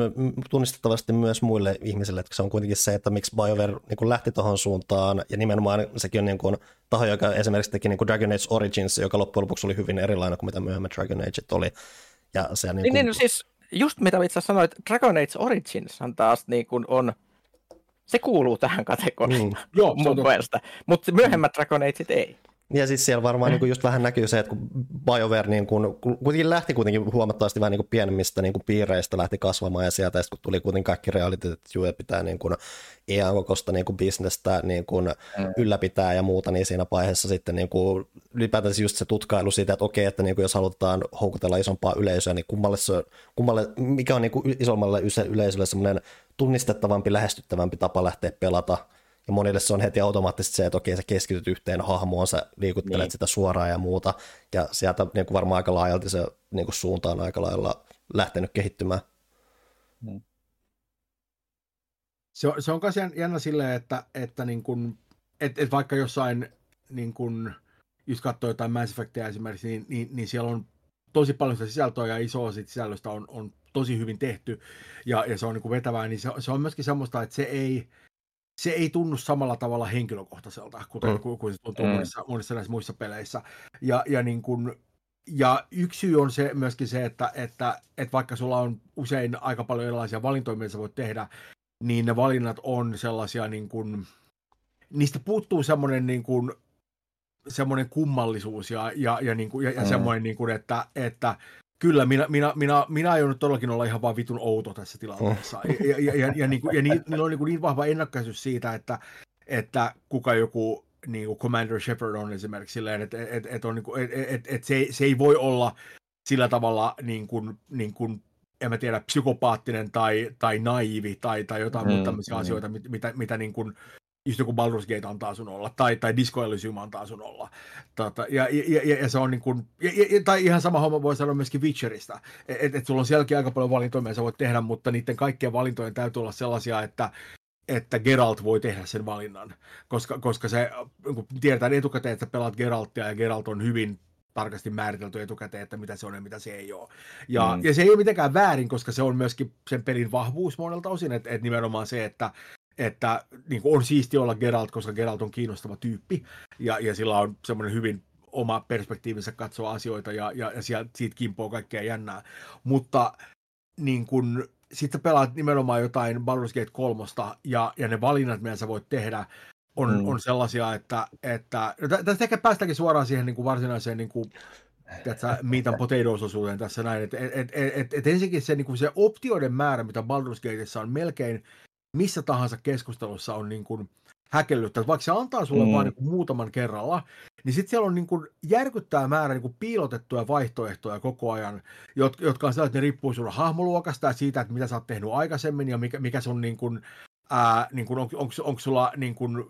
tunnistettavasti myös muille ihmisille, että se on kuitenkin se, että miksi BioWare niin lähti tuohon suuntaan, ja nimenomaan sekin on niin kuin, taho, joka esimerkiksi teki niin kuin Dragon Age Origins, joka loppujen lopuksi oli hyvin erilainen kuin mitä myöhemmin Dragon Age oli. Ja se, niin, kuin... niin, niin, siis just mitä itse sanoit, Dragon Age Origins taas niin kuin on – se kuuluu tähän kategoriaan mm. [laughs] Joo, mun mielestä, mutta myöhemmät Dragon Ageit ei. Ja siis siellä varmaan niin kuin just vähän näkyy se, että kun BioWare niin kuin, kuitenkin lähti kuitenkin huomattavasti vähän niin kuin pienemmistä niin kuin piireistä lähti kasvamaan ja sieltä kun tuli kuitenkin kaikki realiteetit, että Jue pitää niin kuin EA-kokoista niin kuin bisnestä niin kuin mm. ylläpitää ja muuta, niin siinä vaiheessa sitten niin kuin, ylipäätään just se tutkailu siitä, että okei, että niin kuin jos halutaan houkutella isompaa yleisöä, niin kummalle, se, kummalle mikä on niin kuin isommalle yleisölle semmoinen tunnistettavampi, lähestyttävämpi tapa lähteä pelata, ja monille se on heti automaattisesti se, että okei, sä keskityt yhteen hahmoon, sä liikuttelet niin. sitä suoraan ja muuta, ja sieltä niin kuin varmaan aika laajalti se niin kuin suunta on aika lailla lähtenyt kehittymään. Hmm. Se on, se on myös jännä silleen, että, että niin kuin, et, et vaikka jossain, niin kuin, just katsoo jotain Mass Effectia esimerkiksi, niin, niin, niin siellä on tosi paljon sitä sisältöä ja iso osa sisällöstä on, on tosi hyvin tehty ja, ja se on niin kuin vetävää, niin se, se on myöskin semmoista, että se ei, se ei tunnu samalla tavalla henkilökohtaiselta, kuten, mm. kuin, kuin se tuntuu mm. monissa, monissa näissä muissa peleissä. Ja, ja, niin kuin, ja yksi syy on se myöskin se, että, että, että vaikka sulla on usein aika paljon erilaisia valintoja, mitä sä voit tehdä, niin ne valinnat on sellaisia, niin kuin, niistä puuttuu semmoinen niin kuin, semmoinen kummallisuus ja, ja, ja, niin kuin, ja, ja mm. semmoinen, niin kuin, että, että Kyllä, minä, minä, minä, minä aion nyt todellakin olla ihan vaan vitun outo tässä tilanteessa. Oh. Ja, ja, ja, ja, niin, ja niin, niillä on niin, niin vahva ennakkaisuus siitä, että, että kuka joku niin kuin Commander Shepard on esimerkiksi silleen, että et, et on, niin kuin, et, et, et se, se ei voi olla sillä tavalla niin kuin, niin kuin en mä tiedä, psykopaattinen tai, tai naivi tai, tai jotain mm, muuta tämmöisiä mm. asioita, mitä, mitä, mitä niin kuin, just joku Baldur's Gate antaa sun olla, tai, tai Disco Elysium antaa sun olla. Tota, ja, ja, ja, ja, se on niin kuin, ja, ja, tai ihan sama homma voi sanoa myöskin Witcherista, että et sulla on sielläkin aika paljon valintoja, mitä sä voit tehdä, mutta niiden kaikkien valintojen täytyy olla sellaisia, että että Geralt voi tehdä sen valinnan, koska, koska se, kun tiedetään etukäteen, että pelaat Geraltia ja Geralt on hyvin tarkasti määritelty etukäteen, että mitä se on ja mitä se ei ole. Ja, mm. ja se ei ole mitenkään väärin, koska se on myöskin sen pelin vahvuus monelta osin, että, että nimenomaan se, että että niin on siisti olla Geralt, koska Geralt on kiinnostava tyyppi ja, ja sillä on semmoinen hyvin oma perspektiivinsä katsoa asioita ja, ja, ja sieltä, siitä kimpoo kaikkea jännää. Mutta niin kun, sitten pelaat nimenomaan jotain Baldur's Gate 3 ja, ja ne valinnat, mitä sä voit tehdä, on, mm. on sellaisia, että, että no tästä ehkä päästäänkin suoraan siihen niin kuin varsinaiseen niin kuin, meat and potatoes-osuuteen tässä näin. Et, et, et, et, et ensinnäkin se, niin kuin se optioiden määrä, mitä Baldur's Gateissa on melkein missä tahansa keskustelussa on niin kuin häkellyttä. Vaikka se antaa sulle mm. vain niin muutaman kerralla, niin sitten siellä on niin kuin järkyttää määrä niin kuin piilotettuja vaihtoehtoja koko ajan, jotka on sellaisia, että ne riippuu sun hahmoluokasta ja siitä, että mitä sä oot tehnyt aikaisemmin ja mikä, mikä sun niin kuin, ää, niin kuin on, onko, onko sulla niin kuin,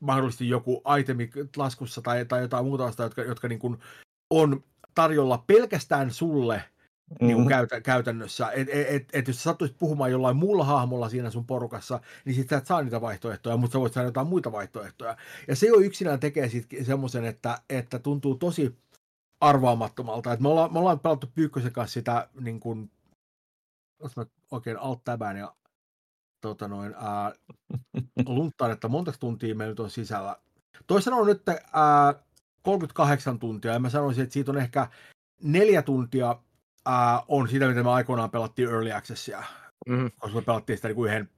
mahdollisesti joku itemi laskussa tai, tai jotain muuta vasta, jotka, jotka niin kuin on tarjolla pelkästään sulle. Niin kuin käytä, käytännössä. Et, et, et, et jos sä sattuisit puhumaan jollain muulla hahmolla siinä sun porukassa, niin sit sä et saa niitä vaihtoehtoja, mutta sä voit saada jotain muita vaihtoehtoja. Ja se jo yksinään tekee sitten semmoisen, että, että tuntuu tosi arvaamattomalta. Et me, ollaan, me ollaan pelattu Pyykkösen kanssa sitä niin kuin, jos mä oikein alt ja tota noin, ää, [laughs] lunttaan, että monta tuntia meillä nyt on sisällä. Toisaalta on nyt ää, 38 tuntia, ja mä sanoisin, että siitä on ehkä neljä tuntia uh, on sitä, mitä me aikoinaan pelattiin Early Accessia, mm-hmm. koska me pelattiin sitä niin yhden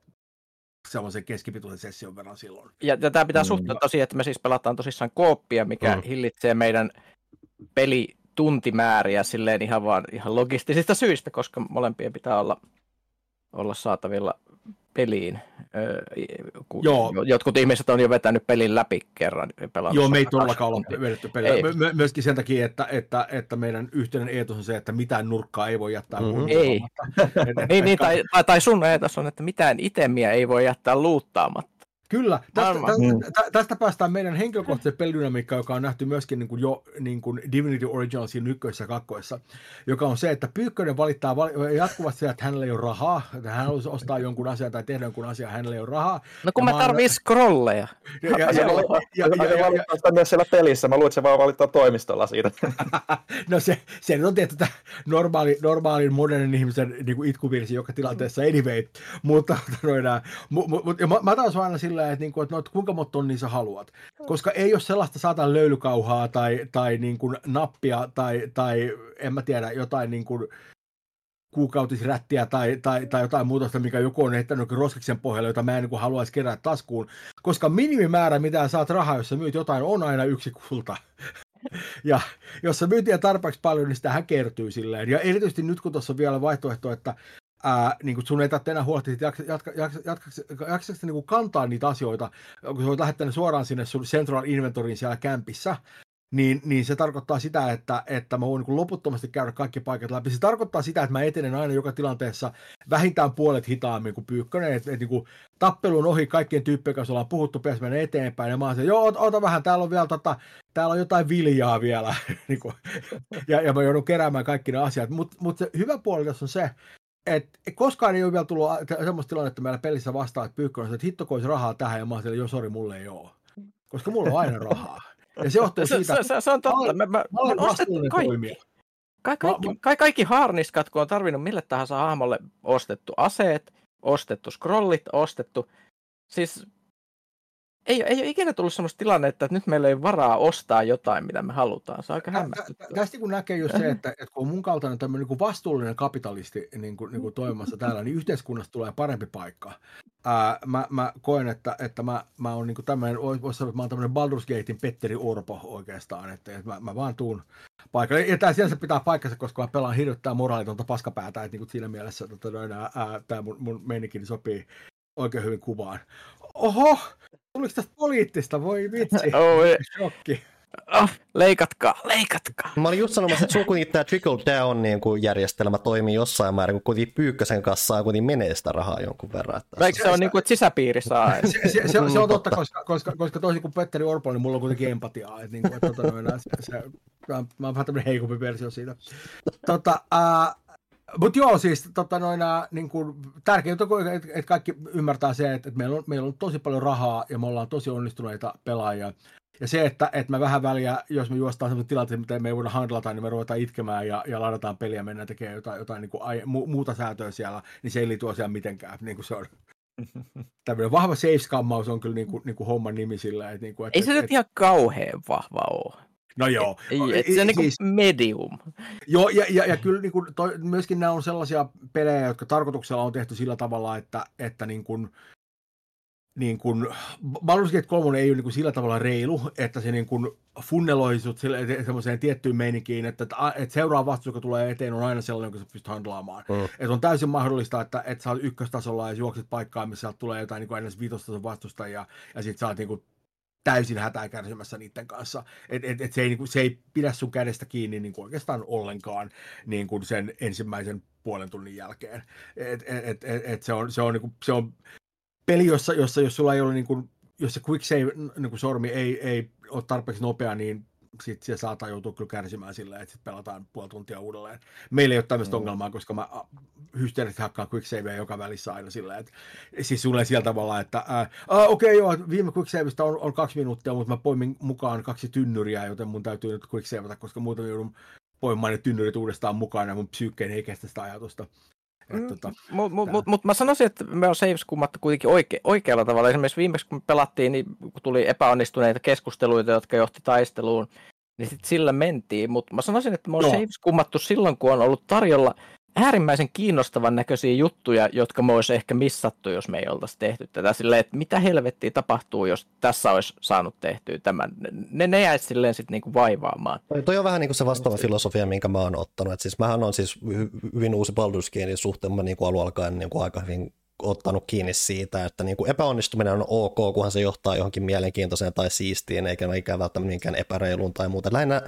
semmoisen keskipituisen session verran silloin. Ja, ja tämä pitää mm. suhteuttaa siihen, että me siis pelataan tosissaan kooppia, mikä mm. hillitsee meidän pelituntimääriä silleen ihan vaan ihan logistisista syistä, koska molempien pitää olla, olla saatavilla peliin. Kun Joo. Jotkut ihmiset on jo vetänyt pelin läpi kerran. Joo, me ei todellakaan ole vedetty peliä. My- myöskin sen takia, että, että, että meidän yhteinen eetos on se, että mitään nurkkaa ei voi jättää mm-hmm. Ei. [laughs] niin, niin, tai, tai, tai sun eetos on, että mitään itemiä ei voi jättää luuttaamatta. Kyllä, tästä, tästä, tästä päästään meidän henkilökohtaisen pelidynamiikkaan, joka on nähty myöskin niin kuin jo niin kuin Divinity Originalsin ykkössä ja kakkoissa, joka on se, että Pyykkönen valittaa jatkuvasti että hänellä ei ole rahaa, että hän haluaisi ostaa jonkun asian tai tehdä jonkun asian, hänellä ei ole rahaa. No kun mä tarvii scrolleja. Ja, ja, ja, ja, ja, ja, ja, myös siellä pelissä, mä luulen, että se vaan valittaa toimistolla siitä. [laughs] no se, se on tietysti normaali, normaalin modernin ihmisen niin kuin itkuvirsi joka tilanteessa anyway, mutta noin, mu, mu, mu, mä, mä taas aina sillä silleen, että, niin kuin, että no, että kuinka monta tonnia sä haluat. Koska ei ole sellaista saatan löylykauhaa tai, tai niin kuin nappia tai, tai en mä tiedä, jotain niin kuin kuukautisrättiä tai, tai, tai jotain muuta, mikä joku on heittänyt roskiksen pohjalle, jota mä en niin haluaisi kerätä taskuun. Koska minimimäärä, mitä saat rahaa, jos sä myyt jotain, on aina yksi kulta. [laughs] ja jos sä myyt tarpeeksi paljon, niin sitä kertyy silleen. Ja erityisesti nyt, kun tuossa on vielä vaihtoehto, että ää, niin kuin sun ei tarvitse enää huolehtia, että jatka, jatka, jatka, jatka, niin kantaa niitä asioita, kun sä voit lähettää ne suoraan sinne sun Central Inventoriin siellä kämpissä, niin, niin se tarkoittaa sitä, että, että mä voin niin loputtomasti käydä kaikki paikat läpi. Se tarkoittaa sitä, että mä etenen aina joka tilanteessa vähintään puolet hitaammin kuin Pyykkönen, että, että niin tappelu on ohi kaikkien tyyppien kanssa ollaan puhuttu, pitäisi mennä eteenpäin, ja mä oon se, joo, ota, ota vähän, täällä on vielä tota, täällä on jotain viljaa vielä, [laughs] niin ja, ja mä joudun keräämään kaikki ne asiat, mutta mut se hyvä puoli tässä on se, et, koskaan ei ole vielä tullut semmoista tilannetta meillä pelissä vastaan, että Pyykkönen on että hitto olisi rahaa tähän, ja mä oon joo, sori, mulle ei ole. Koska mulla on aina rahaa. Ja se johtuu siitä, se, se, se on totta. Mä, mä, mä olen vastuullinen kaikki. Ka- kaikki, ka- kaikki harniskat, kun on tarvinnut mille tahansa hahmolle ostettu aseet, ostettu scrollit, ostettu. Siis ei, ei ole ikinä tullut sellaista tilannetta, että nyt meillä ei varaa ostaa jotain, mitä me halutaan. Se on aika hämmästyttävää. Tästä kun näkee just se, että, että kun on mun kaltainen tämmöinen niin vastuullinen kapitalisti niin kuin, niin kuin toimimassa täällä, niin yhteiskunnasta tulee parempi paikka. Ää, mä, mä koen, että, että mä, mä oon niin tämmöinen, voisi sanoa, että mä oon tämmöinen Baldur's Gatein Petteri Orpo oikeastaan, että, että mä, mä vaan tuun paikalle. Ja tämä sinänsä pitää paikkansa, koska mä pelaan hirvittää moraalitonta paskapäätä, että niin kuin siinä mielessä että, tämä mun, mun meininkin sopii oikein hyvin kuvaan. Oho, Tuliko tästä poliittista? Voi vitsi. [laughs] Oh, Shokki. Oh, leikatkaa, leikatkaa. Mä olin just sanomassa, että sun kuitenkin tämä trickle down niin kuin järjestelmä toimii jossain määrin, kun kuitenkin Pyykkösen kanssa kuitenkin menee sitä rahaa jonkun verran. Että Eikö se, on niin kuin, että sisäpiiri saa? Se, se, se, se, on mm, totta, koska, koska, koska toisin kuin Petteri Orpo, niin mulla on kuitenkin empatiaa. Että, niin kuin, että, tota, noin, se, se, mä, mä oon vähän tämmöinen heikompi versio siitä. Tota, uh, mutta joo, siis tota, noina, niin kuin, tärkeintä on, että, kaikki ymmärtää se, että, meillä, on, meillä on tosi paljon rahaa ja me ollaan tosi onnistuneita pelaajia. Ja se, että, että mä vähän väliä, jos me juostaan sellaisen tilanteen, mitä me ei voida handlata, niin me ruvetaan itkemään ja, ja ladataan peliä ja mennään tekemään jotain, jotain niin kuin, mu, muuta säätöä siellä, niin se ei liity asiaan mitenkään. Niin kuin se on. [laughs] Tämmöinen vahva safe on kyllä niin kuin, niin kuin homman nimi sillä. Että, niin kuin, että, ei se et, nyt ihan kauhean vahva ole. No joo. Et se on niin siis, medium. Joo, ja, ja, ja kyllä niin kuin, toi, myöskin nämä on sellaisia pelejä, jotka tarkoituksella on tehty sillä tavalla, että, että niin kuin, niin kuin, Baldur's Gate 3 ei ole niin kuin sillä tavalla reilu, että se niin kuin funneloi sut semmoiseen tiettyyn meininkiin, että, että seuraava vastus, joka tulee eteen, on aina sellainen, jonka sä pystyt handlaamaan. Mm. Että on täysin mahdollista, että, että sä oot ykköstasolla ja juokset paikkaan, missä tulee jotain niin kuin aina viitostason vastusta ja, ja sit sä oot niin kuin täysin hätää kärsimässä niiden kanssa. Et, et, et se, ei, niin kuin, se ei pidä sun kädestä kiinni niin kuin oikeastaan ollenkaan niin kuin sen ensimmäisen puolen tunnin jälkeen. Et, et, et, et, se, on, se, on, niin kuin, se on peli, jossa, jossa jos sulla ei ole niin kuin, jos se quick save niin kuin sormi ei, ei ole tarpeeksi nopea, niin sitten se saattaa joutua kyllä kärsimään sillä, että sitten pelataan puoli tuntia uudelleen. Meillä ei ole tämmöistä mm. ongelmaa, koska mä hysteerisesti hakkaan quick savea joka välissä aina sillä, että siis sulle sillä tavalla, että äh, okei okay, joo, viime quick saveista on, on kaksi minuuttia, mutta mä poimin mukaan kaksi tynnyriä, joten mun täytyy nyt quick savata, koska muuten joudun poimaan ne tynnyrit uudestaan mukaan ja mun psyykkeen ei kestä sitä ajatusta. Mm, tota, Mutta mut, mut, mut mä sanoisin, että me on saves kummattu kuitenkin oike, oikealla tavalla. Esimerkiksi viimeksi kun me pelattiin, niin kun tuli epäonnistuneita keskusteluita, jotka johti taisteluun, niin sit sillä mentiin. Mutta mä sanoisin, että me on no. saves kummattu silloin, kun on ollut tarjolla äärimmäisen kiinnostavan näköisiä juttuja, jotka me olisi ehkä missattu, jos me ei oltaisi tehty tätä. Silleen, että mitä helvettiä tapahtuu, jos tässä olisi saanut tehtyä tämän. Ne, ne jäisi silleen sitten niinku vaivaamaan. Toi, toi on vähän niin kuin se vastaava filosofia, minkä mä oon ottanut. Et siis mähän on siis hyvin uusi Baldur's Gatein suhteen, mä niin kuin alun alkaen niin kuin aika hyvin ottanut kiinni siitä, että niin kuin epäonnistuminen on ok, kunhan se johtaa johonkin mielenkiintoiseen tai siistiin, eikä ikään välttämättä minkään epäreiluun tai muuta. Lähinnä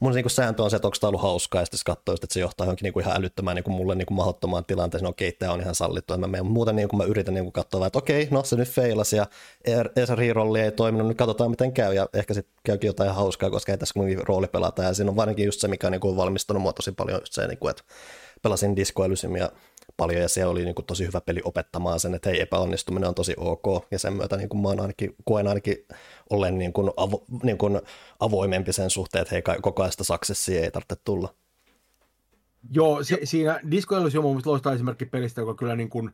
mun niin kuin sääntö on se, että onko tämä ollut hauskaa, ja sitten katsoo, että se johtaa johonkin niin kuin ihan älyttömään niin kuin mulle niin kuin mahdottomaan tilanteeseen, no okei, tämä on ihan sallittu, mä menen. muuten niin kuin mä yritän niin kuin katsoa, että okei, no se nyt feilasi, ja Esa Rirolli ei toiminut, nyt katsotaan miten käy, ja ehkä sitten käykin jotain hauskaa, koska ei tässä kuitenkin rooli pelata, ja siinä on varsinkin just se, mikä on niin kuin valmistanut mua tosi paljon, just se, niin kuin, että pelasin Disco Elysimia paljon ja se oli niin kuin tosi hyvä peli opettamaan sen, että hei epäonnistuminen on tosi ok ja sen myötä niin kuin mä ainakin, koen ainakin ollen niin kuin avo, niin kuin avoimempi sen suhteen, että hei koko ajan sitä successia ei tarvitse tulla. Joo, si- siinä Disco Elysium on loistava esimerkki pelistä, joka kyllä niin kuin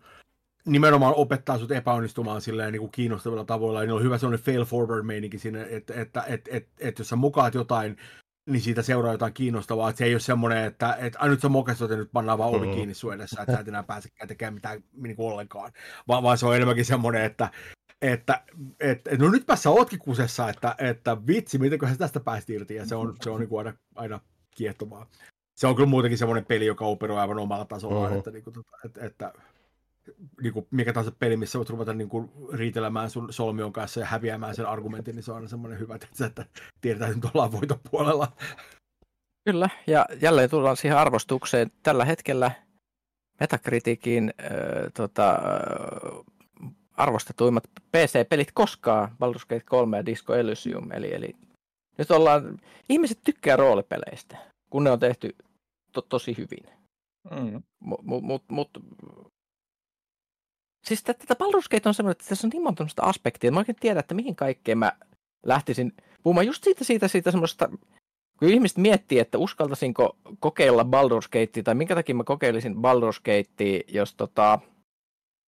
nimenomaan opettaa sut epäonnistumaan silleen niin kuin kiinnostavilla tavoilla. Niin on hyvä sellainen fail forward meininki siinä, että, että, että, että, että jos sä mukaat jotain niin siitä seuraa jotain kiinnostavaa. Että se ei ole semmoinen, että, että ai nyt sä mokastot ja nyt pannaan vaan ovi mm. kiinni sun edessä, että sä et enää pääsekään tekemään mitään niin kuin ollenkaan. Va- vaan se on enemmänkin semmoinen, että, että, että, että no nyt sä ootkin kusessa, että, että vitsi, mitenköhän tästä päästi irti, ja se on, se on niin kuin aina, aina kiehtovaa. Se on kyllä muutenkin semmoinen peli, joka operoi aivan omalla tasolla, mm-hmm. että, niin kuin, tota, että, että niin kuin mikä tahansa peli, missä voit ruveta niin kuin riitelemään sun solmion kanssa ja häviämään sen argumentin, niin se on aina semmoinen hyvä, että, että tiedetään, että nyt ollaan voiton puolella. Kyllä, ja jälleen tullaan siihen arvostukseen. Tällä hetkellä Metacriticin äh, tota, äh, arvostetuimmat PC-pelit koskaan, Baldur's Gate 3 ja Disco Elysium, eli, eli nyt ollaan, ihmiset tykkää roolipeleistä, kun ne on tehty to, tosi hyvin. Mm. Mutta mut, mut, mut, Siis tätä Baldur's on semmoinen, että tässä on niin monta aspektia, että mä oikein tiedän, että mihin kaikkeen mä lähtisin puhumaan. Just siitä, siitä, siitä semmoista, kun ihmiset miettii, että uskaltaisinko kokeilla Baldur's Gatea, tai minkä takia mä kokeilisin Baldur's Gatea, jos tota,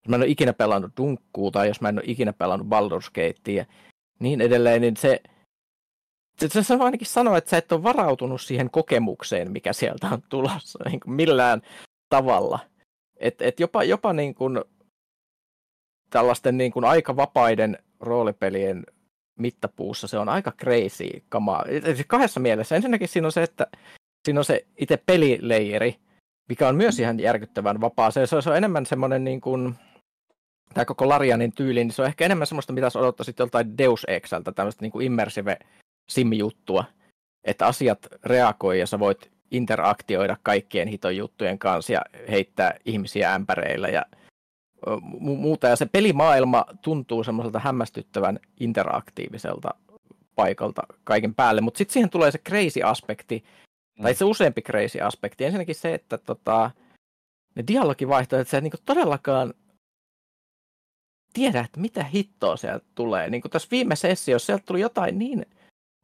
mä en ole ikinä pelannut Dunkkuu, tai jos mä en ole ikinä pelannut Baldur's Gatea, ja niin edelleen, niin se, se, se ainakin sanoa, että sä et ole varautunut siihen kokemukseen, mikä sieltä on tulossa [laughs] niin kuin millään tavalla. Et, et jopa, jopa niin kuin tällaisten niin kuin aika vapaiden roolipelien mittapuussa se on aika crazy kamaa. Siis kahdessa mielessä. Ensinnäkin siinä on se, että siinä on se itse pelileijeri, mikä on myös ihan järkyttävän vapaa. Se, se on enemmän semmoinen niin kuin, tämä koko Larianin tyyli, niin se on ehkä enemmän semmoista, mitä odottaisit joltain Deus Exältä, tämmöistä niin kuin immersive sim-juttua, että asiat reagoi ja sä voit interaktioida kaikkien hiton juttujen kanssa ja heittää ihmisiä ämpäreillä ja muuta. Ja se pelimaailma tuntuu semmoiselta hämmästyttävän interaktiiviselta paikalta kaiken päälle. Mutta sitten siihen tulee se crazy-aspekti, mm. tai se useampi crazy-aspekti. Ensinnäkin se, että tota, ne dialogivaihtoehdot, että sä et niinku todellakaan tiedä, että mitä hittoa sieltä tulee. Niin kuin tässä viime sessiossa sieltä tuli jotain niin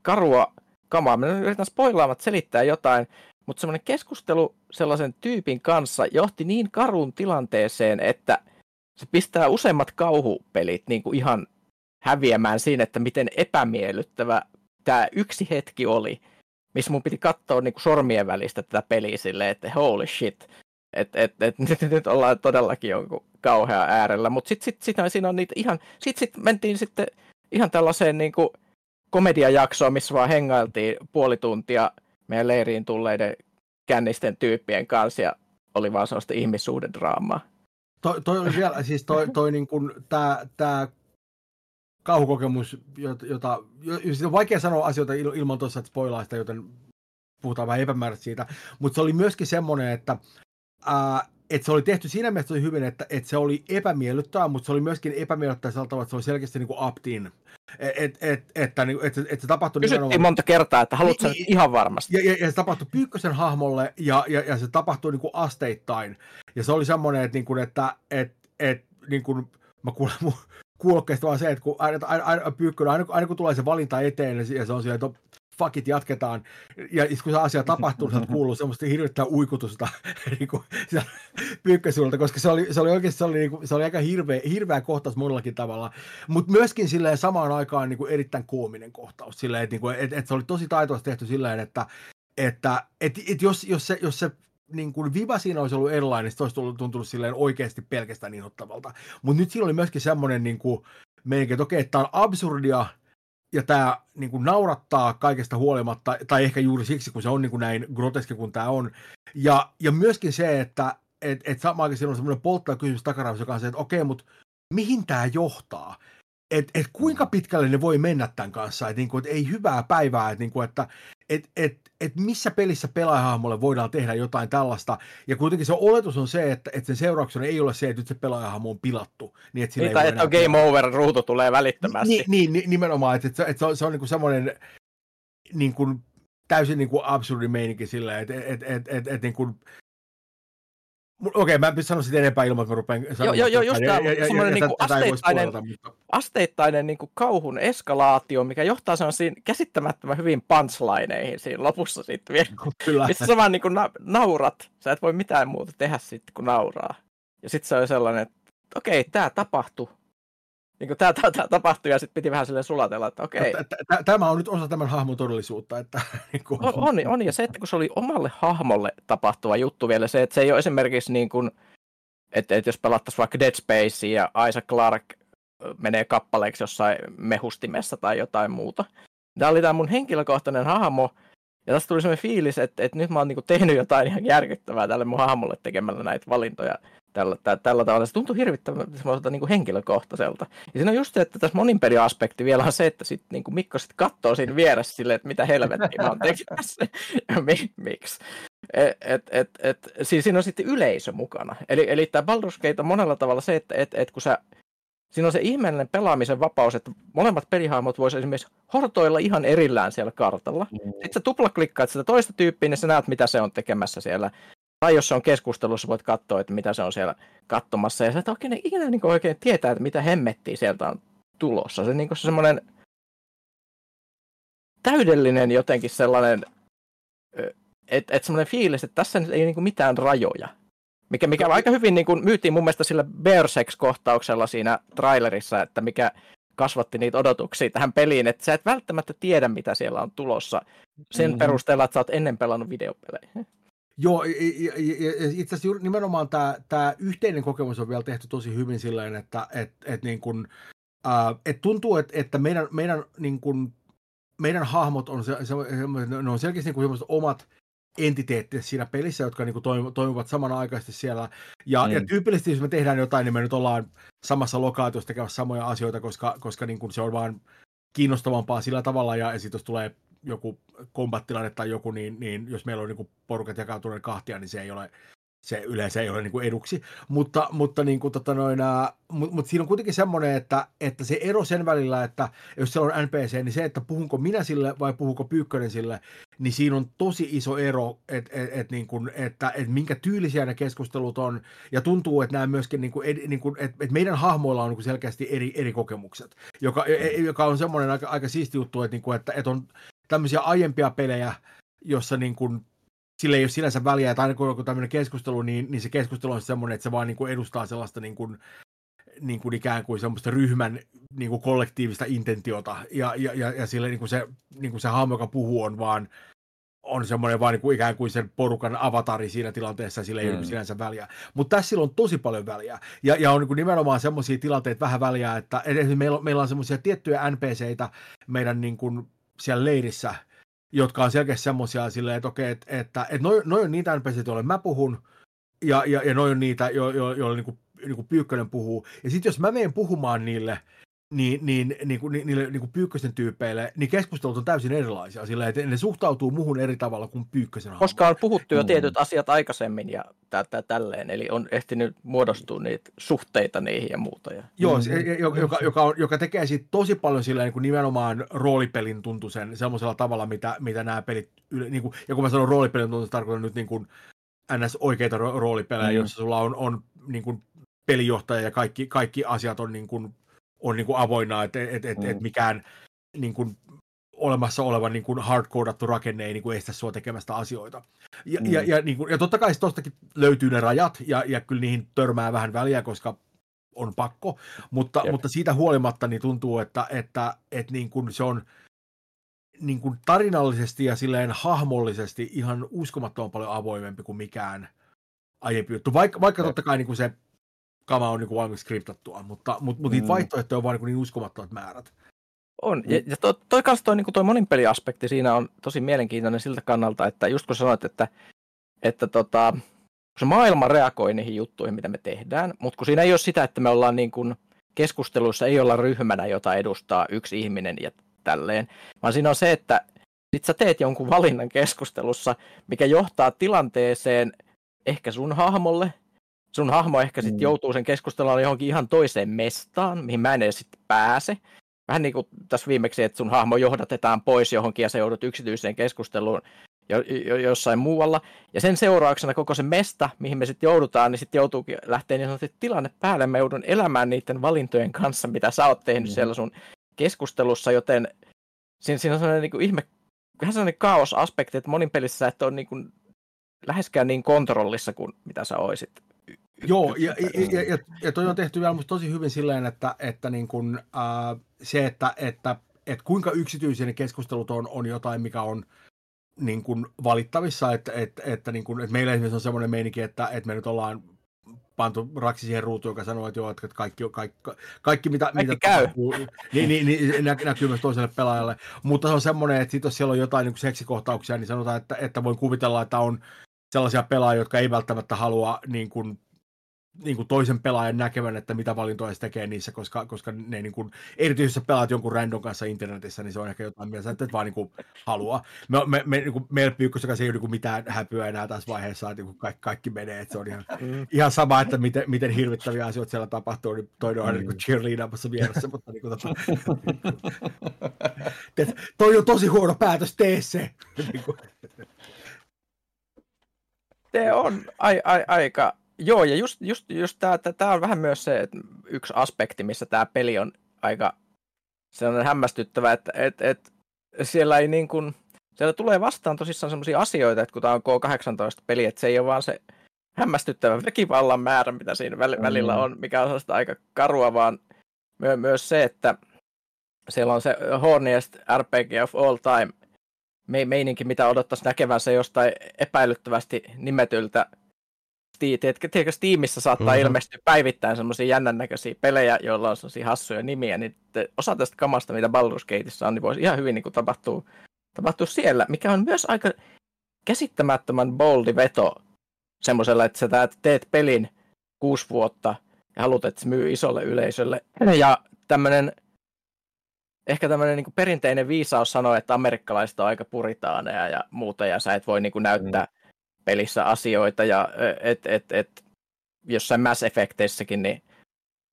karua kamaa. Mä yritän spoilaamat selittää jotain, mutta semmoinen keskustelu sellaisen tyypin kanssa johti niin karuun tilanteeseen, että se pistää useimmat kauhupelit niin kuin ihan häviämään siinä, että miten epämiellyttävä tämä yksi hetki oli, missä mun piti katsoa niin kuin sormien välistä tätä peliä silleen, että holy shit, että et, et, nyt, nyt ollaan todellakin jonkun kauhea äärellä, mutta sitten sit, sit, siinä on niitä ihan, sitten sit mentiin sitten ihan tällaiseen niin kuin komediajaksoon, missä vaan hengailtiin puoli tuntia meidän leiriin tulleiden kännisten tyyppien kanssa ja oli vaan sellaista ihmissuhdedraamaa. Toi, toi oli vielä, siis toi, toi niin kuin, tää, tää kauhukokemus, jota, jota on vaikea sanoa asioita ilman tuossa, että spoilaa sitä, joten puhutaan vähän epämääräisesti siitä, mutta se oli myöskin semmoinen, että ää, että se oli tehty siinä mielessä hyvin, että, että se oli epämiellyttävää, mutta se oli myöskin epämiellyttävää sillä tavalla, että se oli selkeästi niin kuin opt-in. Et, et, et, että, niin, että, että se tapahtui Kysyttiin nimenomaan... monta kertaa, että haluatko niin, ihan varmasti. Ja, ja, ja, se tapahtui Pyykkösen hahmolle ja, ja, ja se tapahtui niin kuin asteittain. Ja se oli semmoinen, että, niin kuin, että et, et, niin kuin, mä kuulen mun kuulokkeesta vaan se, että kun aina, aina, aina, Pyykkönen, aina, aina, kun tulee se valinta eteen, ja se on siellä, että fakit jatketaan. Ja kun se asia tapahtuu, niin [laughs] kuuluu semmoista hirveätä uikutusta [laughs] niin pyykkäsulta, koska se oli, se oli oikeasti se oli, niin kuin, se oli aika hirveä, hirveä kohtaus monellakin tavalla. Mutta myöskin silleen samaan aikaan niin kuin erittäin koominen kohtaus. Silleen, että, niin että, että se oli tosi taitoisesti tehty silleen, että, että, että, että jos, jos se, jos se niin kuin viva siinä olisi ollut erilainen, niin se olisi tullut, tuntunut silleen oikeasti pelkästään inhottavalta. Mutta nyt siinä oli myöskin semmoinen niin kuin, meininki, että okei, että tämä on absurdia, ja tämä niin kuin naurattaa kaikesta huolimatta, tai ehkä juuri siksi, kun se on niin kuin näin groteski kuin tämä on. Ja, ja myöskin se, että et, et samaakin siinä on semmoinen polttava kysymys takaraivassa, joka on se, että okei, mutta mihin tämä johtaa? Et, et kuinka pitkälle ne voi mennä tämän kanssa, että niinku, et ei hyvää päivää, että niinku, että et, et, et missä pelissä pelaajahahmolle voidaan tehdä jotain tällaista, ja kuitenkin se oletus on se, että, että sen seurauksena ei ole se, että nyt se pelaajahahmo on pilattu. Niin, että, niin, tai että on game over, ruutu tulee välittömästi. Niin, niin, niin nimenomaan, että, että, että se on, se on niin semmoinen niin kuin, täysin niin kuin absurdi meininki silleen, että, että, että, että, että, että niin kuin, Okei, okay, mä en sano sitä enempää ilman, että mä rupean sanomaan. Joo, joo, just tämä semmoinen niinku asteittainen, mutta... asteittainen niinku kauhun eskalaatio, mikä johtaa sellaisiin käsittämättömän hyvin punchlineihin siinä lopussa sitten vielä. [laughs] Kyllä. Missä sä vaan niinku na- naurat. Sä et voi mitään muuta tehdä sitten kuin nauraa. Ja sitten se on sellainen, että okei, okay, tämä tapahtui niin kuin tämä, tämä, tämä tapahtui ja sitten piti vähän sille sulatella, että okei. Okay. Tämä on nyt osa tämän hahmon todellisuutta. Että, [laughs] niin kuin... on, on, on, ja se, että kun se oli omalle hahmolle tapahtuva juttu vielä, se, että se ei ole esimerkiksi niin kuin, että, että jos pelattaisiin vaikka Dead Space ja Isaac Clarke menee kappaleeksi jossain mehustimessa tai jotain muuta. Tämä oli tämä mun henkilökohtainen hahmo, ja tästä tuli sellainen fiilis, että, että nyt mä oon niin tehnyt jotain ihan järkyttävää tälle mun hahmolle tekemällä näitä valintoja tällä, tällä, tällä tavalla. Se tuntuu hirvittävän semmoiselta niin kuin henkilökohtaiselta. Ja siinä on just se, että tässä moninpeliaspekti vielä on se, että sit, niin kuin Mikko sitten katsoo siinä vieressä silleen, että mitä helvettiä mä oon tekemässä ja mi, miksi. Et, et, et, et, siis siinä on sitten yleisö mukana. Eli, eli tämä Baldur's Gate on monella tavalla se, että et, et kun sä siinä on se ihmeellinen pelaamisen vapaus, että molemmat pelihahmot voisivat esimerkiksi hortoilla ihan erillään siellä kartalla. Mm. Sitten sä tuplaklikkaat sitä toista tyyppiä, niin sä näet, mitä se on tekemässä siellä tai jos se on keskustelussa, voit katsoa, että mitä se on siellä katsomassa. Ja sä et oikein ikinä niin oikein tietää, että mitä hemmettiä sieltä on tulossa. Se, niin se semmoinen täydellinen jotenkin sellainen, että et semmoinen fiilis, että tässä ei niin mitään rajoja. Mikä, mikä aika hyvin niin kuin, myytiin mun mielestä sillä Bersex-kohtauksella siinä trailerissa, että mikä kasvatti niitä odotuksia tähän peliin, että sä et välttämättä tiedä, mitä siellä on tulossa sen mm-hmm. perusteella, että sä oot ennen pelannut videopelejä. Joo, itse asiassa nimenomaan tämä, tämä yhteinen kokemus on vielä tehty tosi hyvin silleen, että et, et niin kun, äh, et tuntuu, että, että meidän, meidän, niin kun, meidän hahmot on, se, se, ne on selkeästi niin kuin omat entiteettit siinä pelissä, jotka niin kuin toimivat samanaikaisesti siellä. Ja, mm. ja tyypillisesti, jos me tehdään jotain, niin me nyt ollaan samassa lokaatiossa tekemässä samoja asioita, koska, koska niin kuin se on vaan kiinnostavampaa sillä tavalla, ja, ja sitten jos tulee joku kombattilanne tai joku, niin, niin jos meillä on niin porukat jakautuneet kahtia, niin se ei ole se yleensä ei ole niin kuin eduksi, mutta, mutta, niin kuin, tota noin, mutta, mutta siinä on kuitenkin semmoinen, että, että se ero sen välillä, että jos se on NPC, niin se, että puhunko minä sille vai puhunko Pyykkönen sille, niin siinä on tosi iso ero, että et, et, niin kuin, että et minkä tyylisiä ne keskustelut on, ja tuntuu, että nämä myöskin, niin kuin, niin kuin, että, että meidän hahmoilla on niin kuin selkeästi eri, eri kokemukset, joka, e, joka on semmoinen aika, aika siisti juttu, että, niin kuin, että, että on tämmöisiä aiempia pelejä, jossa niin kuin, sille ei ole sinänsä väliä, että aina kun on joku tämmöinen keskustelu, niin, niin se keskustelu on semmoinen, että se vaan niin kuin edustaa sellaista niin kuin, niin kuin ikään kuin semmoista ryhmän niin kuin kollektiivista intentiota, ja, ja, ja, ja sille niin kuin se, niin kuin se hahmo, joka puhuu, on vaan on semmoinen vaan niin kuin ikään kuin sen porukan avatari siinä tilanteessa, sillä ei mm. ole sinänsä väliä. Mutta tässä on tosi paljon väliä. Ja, ja on niin kuin nimenomaan semmoisia tilanteita vähän väliä, että esimerkiksi meillä, meillä on semmoisia tiettyjä NPCitä meidän niin kuin siellä leirissä, jotka on selkeästi semmoisia silleen, että okei, että, että, että noin noi on niitä NPCitä, joille mä puhun, ja, ja, ja noin on niitä, joille jo, jo, niin kuin, niin kuin Pyykkönen puhuu. Ja sitten jos mä menen puhumaan niille, niin, niin, niin kuin, niille niin kuin pyykkösen tyypeille, niin keskustelut on täysin erilaisia, sillä että ne suhtautuu muuhun eri tavalla kuin pyykkösen Koska on puhuttu jo mm. tietyt asiat aikaisemmin ja tä, tä, tälleen, eli on ehtinyt muodostua niitä suhteita niihin ja muuta. Ja... Joo, se, joka, joka, on, joka tekee siitä tosi paljon sillä niin kuin nimenomaan roolipelin tuntuisen semmoisella tavalla, mitä, mitä nämä pelit, niin kuin, ja kun mä sanon roolipelin tuntuisen, tarkoitan nyt niin kuin ns. oikeita roolipelejä, mm. joissa sulla on, on niin kuin pelijohtaja ja kaikki, kaikki asiat on niin kuin on niin kuin avoinna, että et, et, mm. et mikään niin kuin olemassa oleva niin kuin hardcodattu rakenne ei niin kuin estä sua tekemästä asioita. Ja, mm. ja, ja, niin kuin, ja totta kai tuostakin löytyy ne rajat, ja, ja kyllä niihin törmää vähän väliä, koska on pakko, mutta, mutta siitä huolimatta niin tuntuu, että, että, että niin kuin se on niin kuin tarinallisesti ja silleen hahmollisesti ihan uskomattoman paljon avoimempi kuin mikään aiempi juttu. Vaikka, vaikka totta kai niin kuin se kama on niin kuin valmiiksi skriptattua, mutta, mutta, mutta niitä mm. vaihtoehtoja on vaan niin, niin uskomattomat määrät. On, ja, ja toi, toi, kanssa toi, niin toi monipeliaspekti siinä on tosi mielenkiintoinen siltä kannalta, että just kun sanoit, että, että tota, kun se maailma reagoi niihin juttuihin, mitä me tehdään, mutta kun siinä ei ole sitä, että me ollaan niin kuin keskusteluissa, ei olla ryhmänä, jota edustaa yksi ihminen ja tälleen, vaan siinä on se, että sit sä teet jonkun valinnan keskustelussa, mikä johtaa tilanteeseen ehkä sun hahmolle, sun hahmo ehkä sitten mm. joutuu sen keskustelun johonkin ihan toiseen mestaan, mihin mä en edes sitten pääse. Vähän niin kuin tässä viimeksi, että sun hahmo johdatetaan pois johonkin ja se joudut yksityiseen keskusteluun jo, jo, jossain muualla. Ja sen seurauksena koko se mesta, mihin me sitten joudutaan, niin sitten joutuu lähteä niin sanotusti tilanne päälle. Mä joudun elämään niiden valintojen kanssa, mitä sä oot tehnyt mm. siellä sun keskustelussa, joten siinä, siinä on sellainen niin kuin ihme, vähän sellainen kaosaspekti, että monin pelissä et ole niin kuin läheskään niin kontrollissa kuin mitä sä oisit Joo, ja, ja, ja, ja toi on tehty vielä tosi hyvin silleen, että, että niin kun, äh, se, että, että, että kuinka yksityisiä ne keskustelut on, on jotain, mikä on niin kun valittavissa, että, että, että, niin kun, että meillä esimerkiksi on semmoinen meininki, että, että me nyt ollaan pantu raksi siihen ruutuun, joka sanoo, että joo, että kaikki, kaikki, kaikki mitä, kaikki mitä käy. Tapahtuu, niin, niin, niin, näkyy myös toiselle pelaajalle. Mutta se on semmoinen, että sit jos siellä on jotain niin seksikohtauksia, niin sanotaan, että, että voin kuvitella, että on sellaisia pelaajia, jotka ei välttämättä halua niin kuin, niin kuin toisen pelaajan näkevän, että mitä valintoja se tekee niissä, koska, koska ne niin kuin, erityisesti pelaat jonkun random kanssa internetissä, niin se on ehkä jotain mieltä, että et vaan niin kuin, halua. Me, me, me, niin kuin, meillä pyykkössä ei ole niin kuin, mitään häpyä enää tässä vaiheessa, että niin kuin, kaikki, kaikki menee, että se on ihan, mm. ihan sama, että miten, miten hirvittäviä asioita siellä tapahtuu, niin toinen on mm. niin cheerleadamassa vieressä, mutta niin kuin, tota, toi on tosi huono päätös, tee se. Niin se on ai, ai, aika Joo, ja just, just, just tämä on vähän myös se että yksi aspekti, missä tämä peli on aika sellainen hämmästyttävä, että et, et, siellä ei niin kuin, siellä tulee vastaan tosissaan sellaisia asioita, että kun tämä on K18-peli, että se ei ole vaan se hämmästyttävä väkivallan määrä, mitä siinä välillä on, mikä on sellaista aika karua, vaan my- myös se, että siellä on se horniest RPG of all time me- meininki, mitä odottaisi näkevänsä jostain epäilyttävästi nimetyltä tiedätkö, Steamissa saattaa mm-hmm. ilmestyä päivittäin semmoisia jännän näköisiä pelejä, joilla on semmoisia hassuja nimiä, niin osa tästä kamasta, mitä Baldur's Gateissa on, niin voisi ihan hyvin niin kuin tapahtua, tapahtua siellä, mikä on myös aika käsittämättömän boldi veto semmoisella, että sä teet pelin kuusi vuotta ja haluat, että se myy isolle yleisölle. Ja tämmöinen, ehkä tämmöinen niin perinteinen viisaus sanoo, että amerikkalaiset on aika puritaaneja ja muuta, ja sä et voi niin kuin näyttää mm pelissä asioita ja et, et, et, jossain Mass Effecteissäkin, niin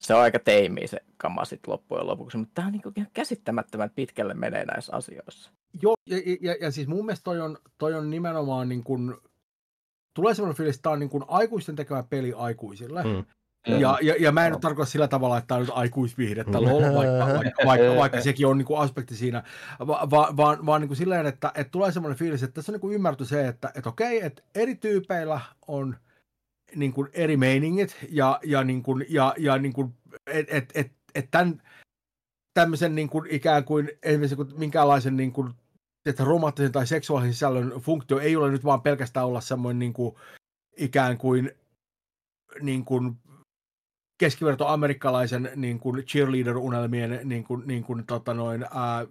se on aika teimiä se kama sitten loppujen lopuksi, mutta tämä on niin ihan käsittämättömän pitkälle menee näissä asioissa. Joo, ja, ja, ja siis mun mielestä toi on, toi on nimenomaan niin kuin, tulee sellainen fiilis, että tämä on niin kuin aikuisten tekemä peli aikuisille. Mm. Ja, ja, ja mä en no. tarkoita sillä tavalla, että tämä on nyt aikuisviihdettä, lol, vaikka, [laughs] vaikka, vaikka, vaikka sekin on niin kuin aspekti siinä, va, va, vaan, vaan niin kuin silleen, että, että tulee semmoinen fiilis, että tässä on niin kuin ymmärretty se, että, että okei, että eri tyypeillä on niin kuin eri meiningit ja, ja, niin kuin, ja, ja niin kuin, et, et, et, et tämän, tämmöisen niin kuin ikään kuin esimerkiksi minkäänlaisen niin kuin, että romanttisen tai seksuaalisen sisällön funktio ei ole nyt vaan pelkästään olla semmoinen niin kuin, ikään kuin, niin kuin keskiverto amerikkalaisen niin kuin cheerleader-unelmien niin kuin, niin kuin, tota noin, ää,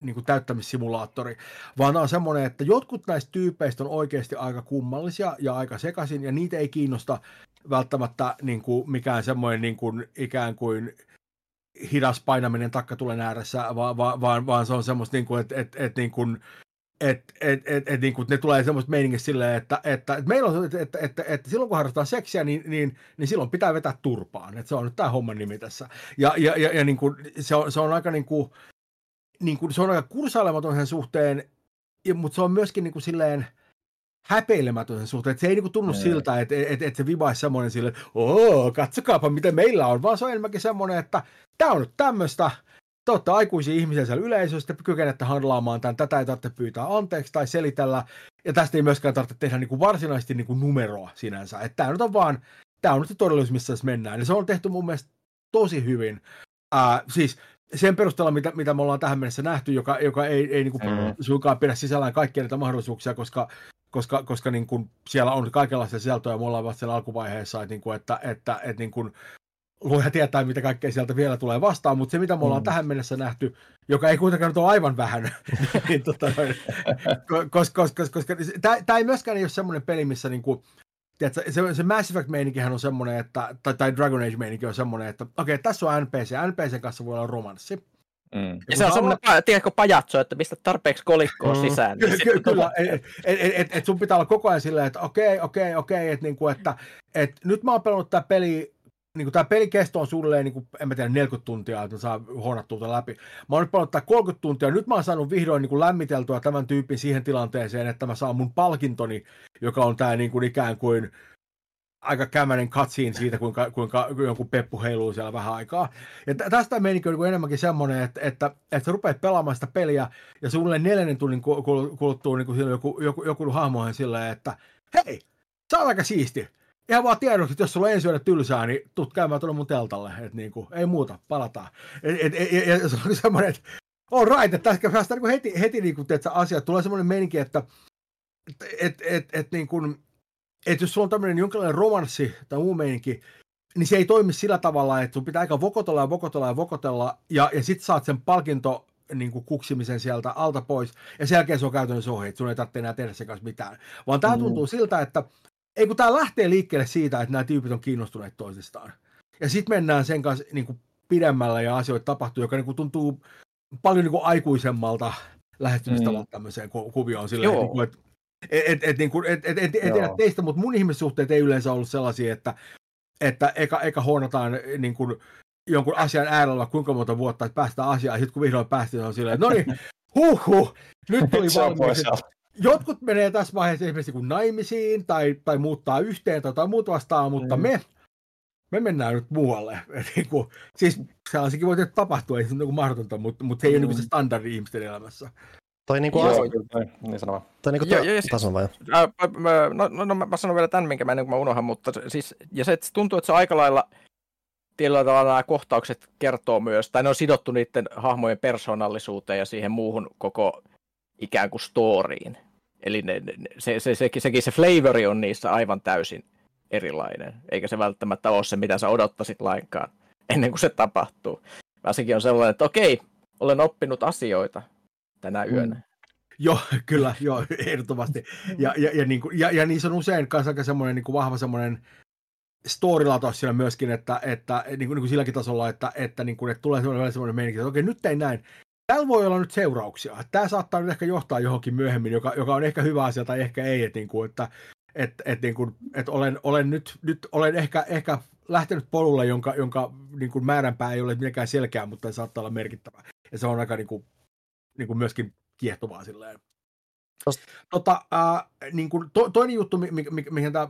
niin kuin täyttämissimulaattori, vaan on semmoinen, että jotkut näistä tyypeistä on oikeasti aika kummallisia ja aika sekaisin, ja niitä ei kiinnosta välttämättä niin kuin mikään semmoinen niin kuin, ikään kuin hidas painaminen takkatulen ääressä, vaan, vaan, vaan, vaan se on semmoista, niin kuin, että, että, että niin kuin, et, et, et, et, niin kuin, ne tulee semmoista meiningistä silleen, että, että, että meillä on, että, että, että, että silloin kun harrastetaan seksiä, niin, niin, niin silloin pitää vetää turpaan. Että se on nyt tämä homman nimi tässä. Ja, ja, ja, ja niin kuin, se, on, se on aika niin kuin, niin kuin, se on aika kursailematon sen suhteen, ja, mutta se on myöskin niin kuin silleen, häpeilemätön sen suhteen. Että se ei niinku tunnu ei. siltä, että et, et se vibaisi semmoinen sille, että katsokaapa mitä meillä on, vaan se on enemmänkin semmoinen, että tämä on nyt tämmöistä, te olette aikuisia ihmisiä siellä yleisössä, te kykenette handlaamaan tämän, tätä ei tarvitse pyytää anteeksi tai selitellä, ja tästä ei myöskään tarvitse tehdä niin kuin varsinaisesti niin kuin numeroa sinänsä. Että tämä nyt on vaan, tämä on nyt se todellisuus, missä tässä mennään. Ja se on tehty mun mielestä tosi hyvin. Ää, siis sen perusteella, mitä, mitä me ollaan tähän mennessä nähty, joka, joka ei, ei niin kuin mm. suinkaan pidä sisällään kaikkia näitä mahdollisuuksia, koska, koska, koska niin kuin siellä on kaikenlaista sisältöä, me ollaan vasta siellä alkuvaiheessa, että, niin kuin, että, että, että niin kuin, luoja tietää, mitä kaikkea sieltä vielä tulee vastaan, mutta se, mitä me ollaan mm. tähän mennessä nähty, joka ei kuitenkaan nyt ole aivan vähän, [laughs] niin, tota, koska, koska, koska tämä ei myöskään ole semmoinen peli, missä niin kuin, tiedätkö, se, se Mass Effect-meininkihän on semmoinen, että, tai, tai Dragon Age-meininki on semmoinen, että okei, okay, tässä on NPC, NPCn kanssa voi olla romanssi. Mm. Ja, ja se on semmoinen, olla... tiedätkö, pajatso, että mistä tarpeeksi kolikkoa mm. sisään. Niin Ky- kyllä, että et, et, et, et sun pitää olla koko ajan silleen, että okei, okay, okei, okay, okei, okay, niinku, että et, nyt mä oon pelannut tämä peli niin kuin tämä pelikesto on suunnilleen, niin kuin, en mä tiedä, 40 tuntia, että saa huonattua läpi. Mä oon nyt pelannut 30 tuntia, nyt mä oon saanut vihdoin niin kuin lämmiteltyä tämän tyypin siihen tilanteeseen, että mä saan mun palkintoni, joka on tämä niin kuin ikään kuin aika kämänen cutscene siitä, kuinka, kuinka jonkun peppu heiluu siellä vähän aikaa. Ja tästä meni niin enemmänkin semmoinen, että, että, että sä rupeat pelaamaan sitä peliä, ja suunnilleen neljännen tunnin kuluttua niin kuin joku, joku, joku hahmoihin silleen, että hei, sä oot aika siisti ihan vaan tiedot, että jos sulla on ensi yönä tylsää, niin tuut käymään tuonne mun teltalle. Että niinku, ei muuta, palataan. Et, et, et, ja se oli semmoinen, että all right, että tässä päästään niinku heti, heti niinku, teet, asiat. Tulee semmoinen meininki, että et, et, et, et, niinku, et jos sulla on tämmöinen jonkinlainen romanssi tai muu meininki, niin se ei toimi sillä tavalla, että sun pitää aika vokotella ja vokotella ja vokotella, ja, ja sit saat sen palkinto niin kuin kuksimisen sieltä alta pois, ja sen jälkeen se on käytännössä ohi, että sun ei tarvitse enää tehdä sen kanssa mitään. Vaan tämä mm. tuntuu siltä, että ei kun tämä lähtee liikkeelle siitä, että nämä tyypit on kiinnostuneet toisistaan. Ja sitten mennään sen kanssa niin kuin pidemmällä ja asioita tapahtuu, joka niin kuin tuntuu paljon niin kuin aikuisemmalta lähestymistavalta mm. tämmöiseen ku- kuvioon. Silleen, niin kuin, että et, et, niin kuin, et, et, et, et tiedä teistä, mutta mun ihmissuhteet ei yleensä ollut sellaisia, että, että eka, eka huonataan niin kuin, jonkun asian äärellä kuinka monta vuotta, että päästään asiaan, ja sitten kun vihdoin päästiin, on silleen, no niin, huh, huh, nyt tuli valmiiksi jotkut menee tässä vaiheessa esimerkiksi kun naimisiin tai, tai muuttaa yhteen tai muuta vastaan, mutta mm. me, me mennään nyt muualle. [laughs] Niin kuin, siis sellaisikin voi tapahtua, ei se ole niin mahdotonta, mutta, mutta se ei mm. ole niin se standardi ihmisten elämässä. Toi niinku Joo, as... kyllä, niin sanoo. Toi niinku jo, jo, tason vai? No, no, no, mä sanon vielä tämän, minkä mä, kuin mä unohan, mutta siis, ja se, että tuntuu, että se aika lailla tietyllä tavalla nämä kohtaukset kertoo myös, tai ne on sidottu niiden hahmojen persoonallisuuteen ja siihen muuhun koko ikään kuin storyin. Eli ne, ne, se, se, se, sekin se flavori on niissä aivan täysin erilainen, eikä se välttämättä ole se, mitä sä odottasit lainkaan ennen kuin se tapahtuu. Vaan sekin on sellainen, että okei, olen oppinut asioita tänä mm. yönä. Mm. Joo, [laughs] kyllä, joo, ehdottomasti. Ja, ja, ja, niin kuin, ja, ja niissä on usein myös aika semmoinen niin kuin vahva semmoinen storylataus siellä myöskin, että, että niin kuin, niin kuin silläkin tasolla, että, että, niin kuin, että tulee semmoinen, semmoinen meininki, että okei, nyt tein näin tällä voi olla nyt seurauksia. Tämä saattaa nyt ehkä johtaa johonkin myöhemmin, joka, joka on ehkä hyvä asia tai ehkä ei, että, niin kuin, että et, et, niin kuin, et olen, olen nyt, nyt olen ehkä, ehkä lähtenyt polulle, jonka, jonka niin kuin määränpää ei ole mitenkään selkeä, mutta se saattaa olla merkittävä. Ja se on aika niin kuin, niin kuin myöskin kiehtovaa silleen. Tota, äh, niin kuin to, toinen juttu, mikä, mihin tämä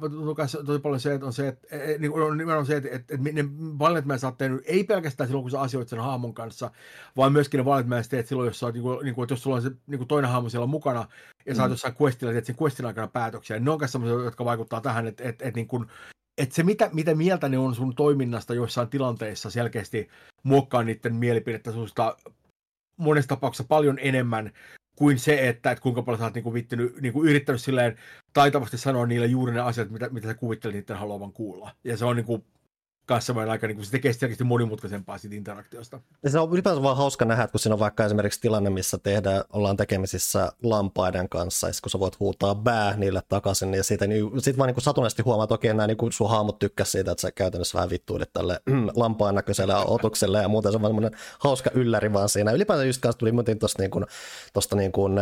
tosi paljon se, on se, että e, e, niin kuin, on se, että, että, että ne valinnat, sä oot tehnyt, ei pelkästään silloin, kun sä asioit sen haamon kanssa, vaan myöskin ne valinnat, mitä teet silloin, jos, sä oot, niin kuin, niin kuin, että jos sulla on se niin kuin toinen haamo siellä mukana, ja sä oot mm. jossain questilla, teet sen questin aikana päätöksiä, niin ne on myös sellaisia, jotka vaikuttaa tähän, että, että, että, niin kuin, että se, mitä, mitä mieltä ne on sun toiminnasta joissain tilanteissa, selkeästi muokkaa niiden mielipidettä susta monessa tapauksessa paljon enemmän kuin se, että, että kuinka paljon sä oot niinku vittinyt, niinku yrittänyt silleen taitavasti sanoa niille juuri ne asiat, mitä, mitä sä kuvittelit niiden haluavan kuulla. Ja se on niinku kanssa aika, niin kuin se tekee selkeästi monimutkaisempaa siitä interaktiosta. Ja se on ylipäänsä vaan hauska nähdä, kun siinä on vaikka esimerkiksi tilanne, missä tehdään, ollaan tekemisissä lampaiden kanssa, ja kun sä voit huutaa bää niille takaisin, niin siitä niin, sit vaan niin kuin satunnaisesti huomaat, että okei, nämä niin sun haamut tykkäs siitä, että sä käytännössä vähän vittuilit tälle [clears throat] lampaan näköiselle otukselle ja muuten se on vaan hauska ylläri vaan siinä. Ylipäätään just kanssa tuli muuten tuosta niin kuin, tosta niin kuin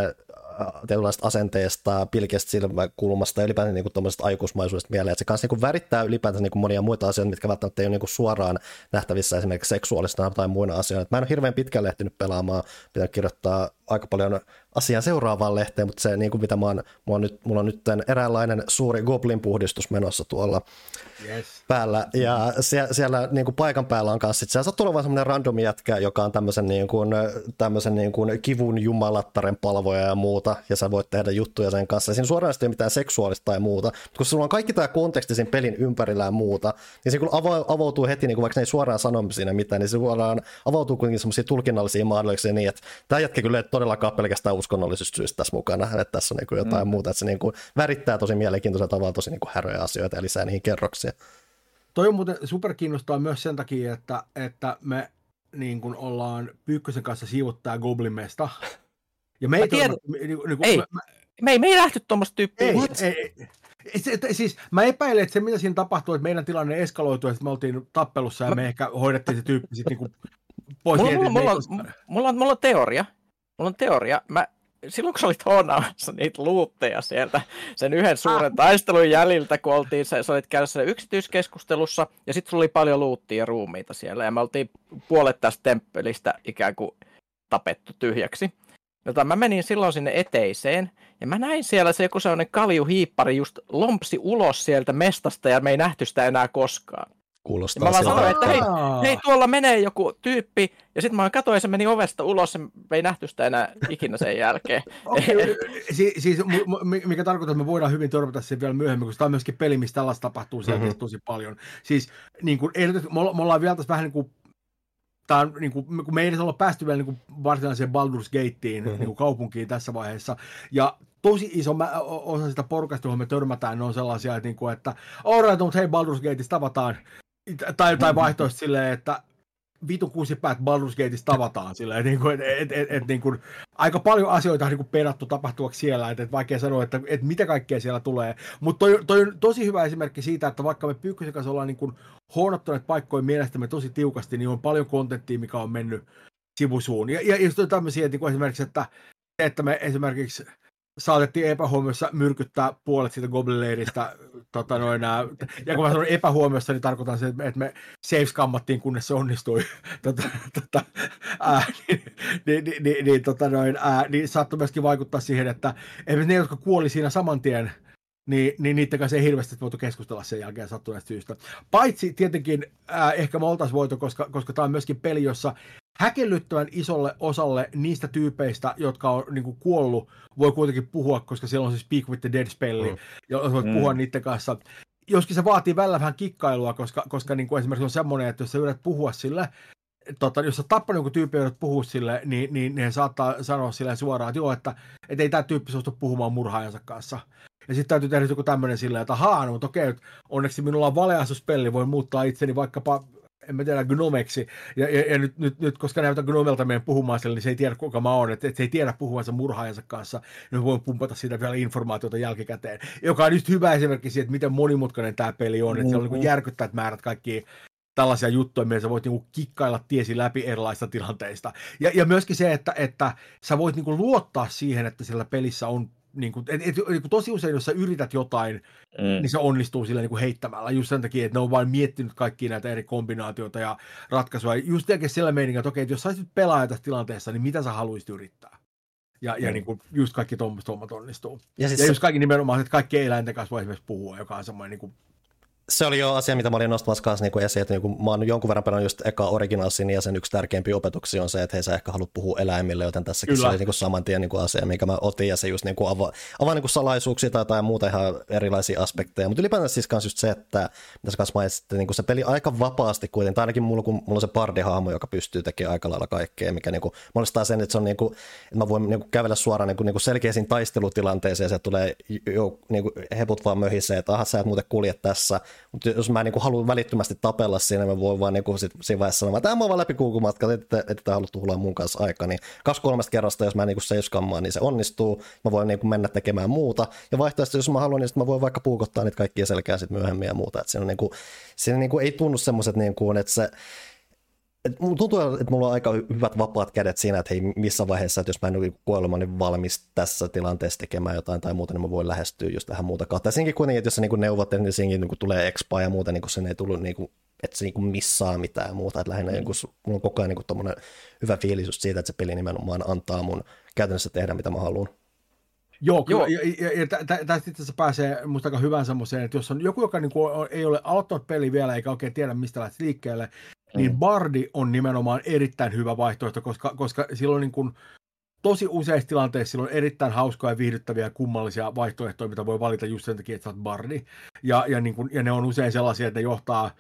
tietynlaista asenteesta, pilkestä silmäkulmasta ja ylipäätään niin tuommoisesta aikuismaisuudesta mieleen. Että se kanssa niin värittää ylipäätään niin monia muita asioita, mitkä välttämättä ei ole niin suoraan nähtävissä esimerkiksi seksuaalista tai muina asioina. Mä en ole hirveän pitkään ehtinyt pelaamaan, pitää kirjoittaa aika paljon asiaa seuraavaan lehteen, mutta se, niin kuin mitä mä oon, mulla, on nyt, mulla on nyt eräänlainen suuri goblin-puhdistus menossa tuolla yes. päällä, ja siellä, siellä niin kuin paikan päällä on kanssa, siellä sattuu olemaan semmoinen random jätkä, joka on tämmöisen, niin kuin, tämmöisen niin kuin kivun jumalattaren palvoja ja muuta, ja sä voit tehdä juttuja sen kanssa, ja siinä suoraan ei ole mitään seksuaalista tai muuta, mutta kun sulla on kaikki tämä konteksti sen pelin ympärillä ja muuta, niin se kun avautuu heti, niin kuin vaikka ne ei suoraan sano siinä mitään, niin se suoraan avautuu kuitenkin semmoisia tulkinnallisia mahdollisuuksia niin, että tämä jätkä kyllä todellakaan pelkästään uskonnollisista syistä tässä mukana, että tässä on niin kuin jotain mm. muuta, että se niin kuin värittää tosi mielenkiintoisella tavalla tosi niin kuin häröjä asioita ja lisää niihin kerroksia. Toi on muuten superkiinnostaa myös sen takia, että, että me niin kuin ollaan Pyykkösen kanssa siivottaa Goblinmesta. Ja me ei, tiedän, niin, niin kuin, ei, mä, me, ei, me ei lähty tuommoista tyyppiä. Ei, ei, ei, se, siis mä epäilen, että se mitä siinä tapahtui, että meidän tilanne eskaloitui, että me oltiin tappelussa ja mä... me ehkä hoidettiin se tyyppi sitten niin pois. Mulla, mulla, mulla, on, mulla, on, mulla on teoria, Mulla on teoria. Mä, silloin kun sä olit honaamassa niitä luutteja sieltä sen yhden suuren ah. taistelun jäljiltä, kun oltiin, sä, sä olit käynyt yksityiskeskustelussa, ja sitten sulla oli paljon luuttia ja ruumiita siellä, ja me oltiin puolet tästä temppelistä ikään kuin tapettu tyhjäksi. Jota mä menin silloin sinne eteiseen, ja mä näin siellä se joku sellainen kaljuhiippari just lompsi ulos sieltä mestasta, ja me ei nähty sitä enää koskaan. Kuulostaa ja mä vaan sanoin, että hei, hei, tuolla menee joku tyyppi, ja sitten mä katsoin, se meni ovesta ulos, ja me ei nähty sitä enää ikinä sen jälkeen. [laughs] okay. [laughs] si- siis, mikä tarkoittaa, että me voidaan hyvin törmätä sen vielä myöhemmin, koska tämä on myöskin peli, missä tällaista tapahtuu mm-hmm. tosi paljon. Siis niin kuin, me ollaan vielä tässä vähän niin kuin Tämä on, niin kuin, kun me ei edes olla päästy vielä niin kuin varsinaiseen Baldur's Gateen mm-hmm. niin kuin kaupunkiin tässä vaiheessa. Ja tosi iso osa sitä porukasta, johon me törmätään, ne on sellaisia, että, niin kuin, että alright, mutta hei Baldur's Gateissa tavataan tai, tai vaihtoehto silleen, että vitu kuusi päät Baldur's Gateissa tavataan silleen, niin kuin, et, et, et, niin kuin, aika paljon asioita on niin kuin pedattu tapahtuvaksi siellä, että et vaikea sanoa, että et mitä kaikkea siellä tulee. Mutta toi, toi, on tosi hyvä esimerkki siitä, että vaikka me Pyykkösen kanssa ollaan niin kuin paikkoja mielestämme tosi tiukasti, niin on paljon kontenttia, mikä on mennyt sivusuun. Ja, ja, ja tämmöisiä, niin kuin esimerkiksi, että, että me esimerkiksi saatettiin epähuomiossa myrkyttää puolet siitä goblin-leiristä. Tota noin, ää, ja kun mä sanon epähuomiossa, niin tarkoitan se, että me saves kammattiin, kunnes se onnistui. [laughs] tota, tota, ää, niin, niin, niin, niin, niin, tota noin, ää, niin saattoi myöskin vaikuttaa siihen, että ne, jotka kuoli siinä saman tien, niin, niin niiden kanssa ei hirveästi voitu keskustella sen jälkeen sattuneesta syystä. Paitsi tietenkin ää, ehkä me oltaisiin voitu, koska, koska tämä on myöskin peli, jossa häkellyttävän isolle osalle niistä tyypeistä, jotka on niin kuin, kuollut, voi kuitenkin puhua, koska siellä on se Speak with the Dead-spelli, mm. ja voit mm. puhua niiden kanssa. Joskin se vaatii välillä vähän kikkailua, koska, koska niin kuin esimerkiksi on semmoinen, että jos sä yrität puhua sille, tota, jos sä tappanut jonkun tyyppi ja puhua sille, niin, niin, niin he saattaa sanoa sille suoraan, että joo, että, että ei tämä tyyppi suostu puhumaan murhaajansa kanssa. Ja sitten täytyy tehdä joku tämmöinen silleen, että ahaa, no, mutta okei, onneksi minulla on valeasuspelli, voi muuttaa itseni vaikkapa en mä tiedä, gnomeksi. Ja, ja, ja nyt, nyt, nyt, koska näytän gnomelta meidän puhumaan sille, niin se ei tiedä, kuka mä oon, että, että se ei tiedä puhuvansa murhaajansa kanssa, niin voi pumpata siitä vielä informaatiota jälkikäteen. Joka on just hyvä esimerkki siitä, että miten monimutkainen tämä peli on, että mm-hmm. se on niin järkyttävät määrät kaikki tällaisia juttuja, missä sä voit niinku kikkailla tiesi läpi erilaisista tilanteista. Ja, ja myöskin se, että, että sä voit niinku luottaa siihen, että sillä pelissä on niin kuin, et, et, et, tosi usein, jos sä yrität jotain, mm. niin se onnistuu sillä niin kuin heittämällä. Just sen takia, että ne on vain miettinyt kaikkia näitä eri kombinaatioita ja ratkaisuja. Just tietenkin sillä meininkä, että okei, että jos saisit pelaaja tässä tilanteessa, niin mitä sä haluaisit yrittää? Ja, ja Mm. niin kuin just kaikki tuommoiset hommat onnistuu. Ja siis Ja se, just kaikki nimenomaan, että kaikki eläinten kanssa voi esimerkiksi puhua, joka on semmoinen niin kuin, se oli jo asia, mitä mä olin nostamassa kanssa niin esiin, että niin kuin mä oon jonkun verran pelannut just eka Originalsin ja sen yksi tärkeimpiä opetuksia on se, että hei sä ehkä haluat puhua eläimille, joten tässäkin Kyllä. se oli niin kuin saman tien niin kuin asia, minkä mä otin ja se just niin kuin avaa, avaa niin kuin salaisuuksia tai, tai muuta ihan erilaisia aspekteja, mutta ylipäätään siis kans just se, että mitä sä kanssa mainitsit, että niin kuin se peli aika vapaasti kuitenkin, tai ainakin mulla, kun mulla on se bardihahmo, joka pystyy tekemään aika lailla kaikkea, mikä niin kuin mahdollistaa sen, että se on niin kuin, että mä voin niin kuin kävellä suoraan niin kuin, niin kuin selkeisiin taistelutilanteeseen ja sieltä tulee jo, niin kuin heput vaan möhisee, että aha, sä et muuten kulje tässä, mutta jos mä niin kuin haluan välittömästi tapella siinä, mä voin vaan niin kuin sit, siinä vaiheessa sanoa, että tämä on vaan läpikulkumatka, että ette, ette halua tuhlaa mun kanssa aikaa, niin kaksi kolmesta kerrasta, jos mä niin seiskammaan, niin se onnistuu, mä voin niin kuin mennä tekemään muuta, ja vaihtoehtoisesti, jos mä haluan, niin sit mä voin vaikka puukottaa niitä kaikkia selkää sit myöhemmin ja muuta, että siinä, on niin kuin, siinä niin kuin ei tunnu semmoiset, niin kuin, että se, et mulla tuntuu, että mulla on aika hyvät vapaat kädet siinä, että hei, missä vaiheessa, että jos mä en ole kuolemani valmis tässä tilanteessa tekemään jotain tai muuta, niin mä voin lähestyä just tähän muuta kautta. Ja siinäkin kuitenkin, että jos sä niin neuvot, niin siinäkin niin tulee expa ja muuta, niin sen ei tullut, niin kuin, että se niin missaa mitään ja muuta. Että lähinnä mm. niin kuin, mulla on koko ajan niin hyvä fiilis just siitä, että se peli nimenomaan antaa mun käytännössä tehdä, mitä mä haluan. Joo, kyllä. Joo. Ja, ja, ja tä- tä- tästä itse asiassa pääsee musta aika hyvään semmoiseen, että jos on joku, joka niinku on, ei ole aloittanut peli vielä eikä oikein tiedä, mistä lähtee liikkeelle, niin Mm. Bardi on nimenomaan erittäin hyvä vaihtoehto, koska, koska silloin niin kuin, tosi useissa tilanteissa sillä on erittäin hauskoja, viihdyttäviä ja kummallisia vaihtoehtoja, mitä voi valita just sen takia, että sä oot Bardi. Ja, ja, niin kuin, ja ne on usein sellaisia, että ne johtaa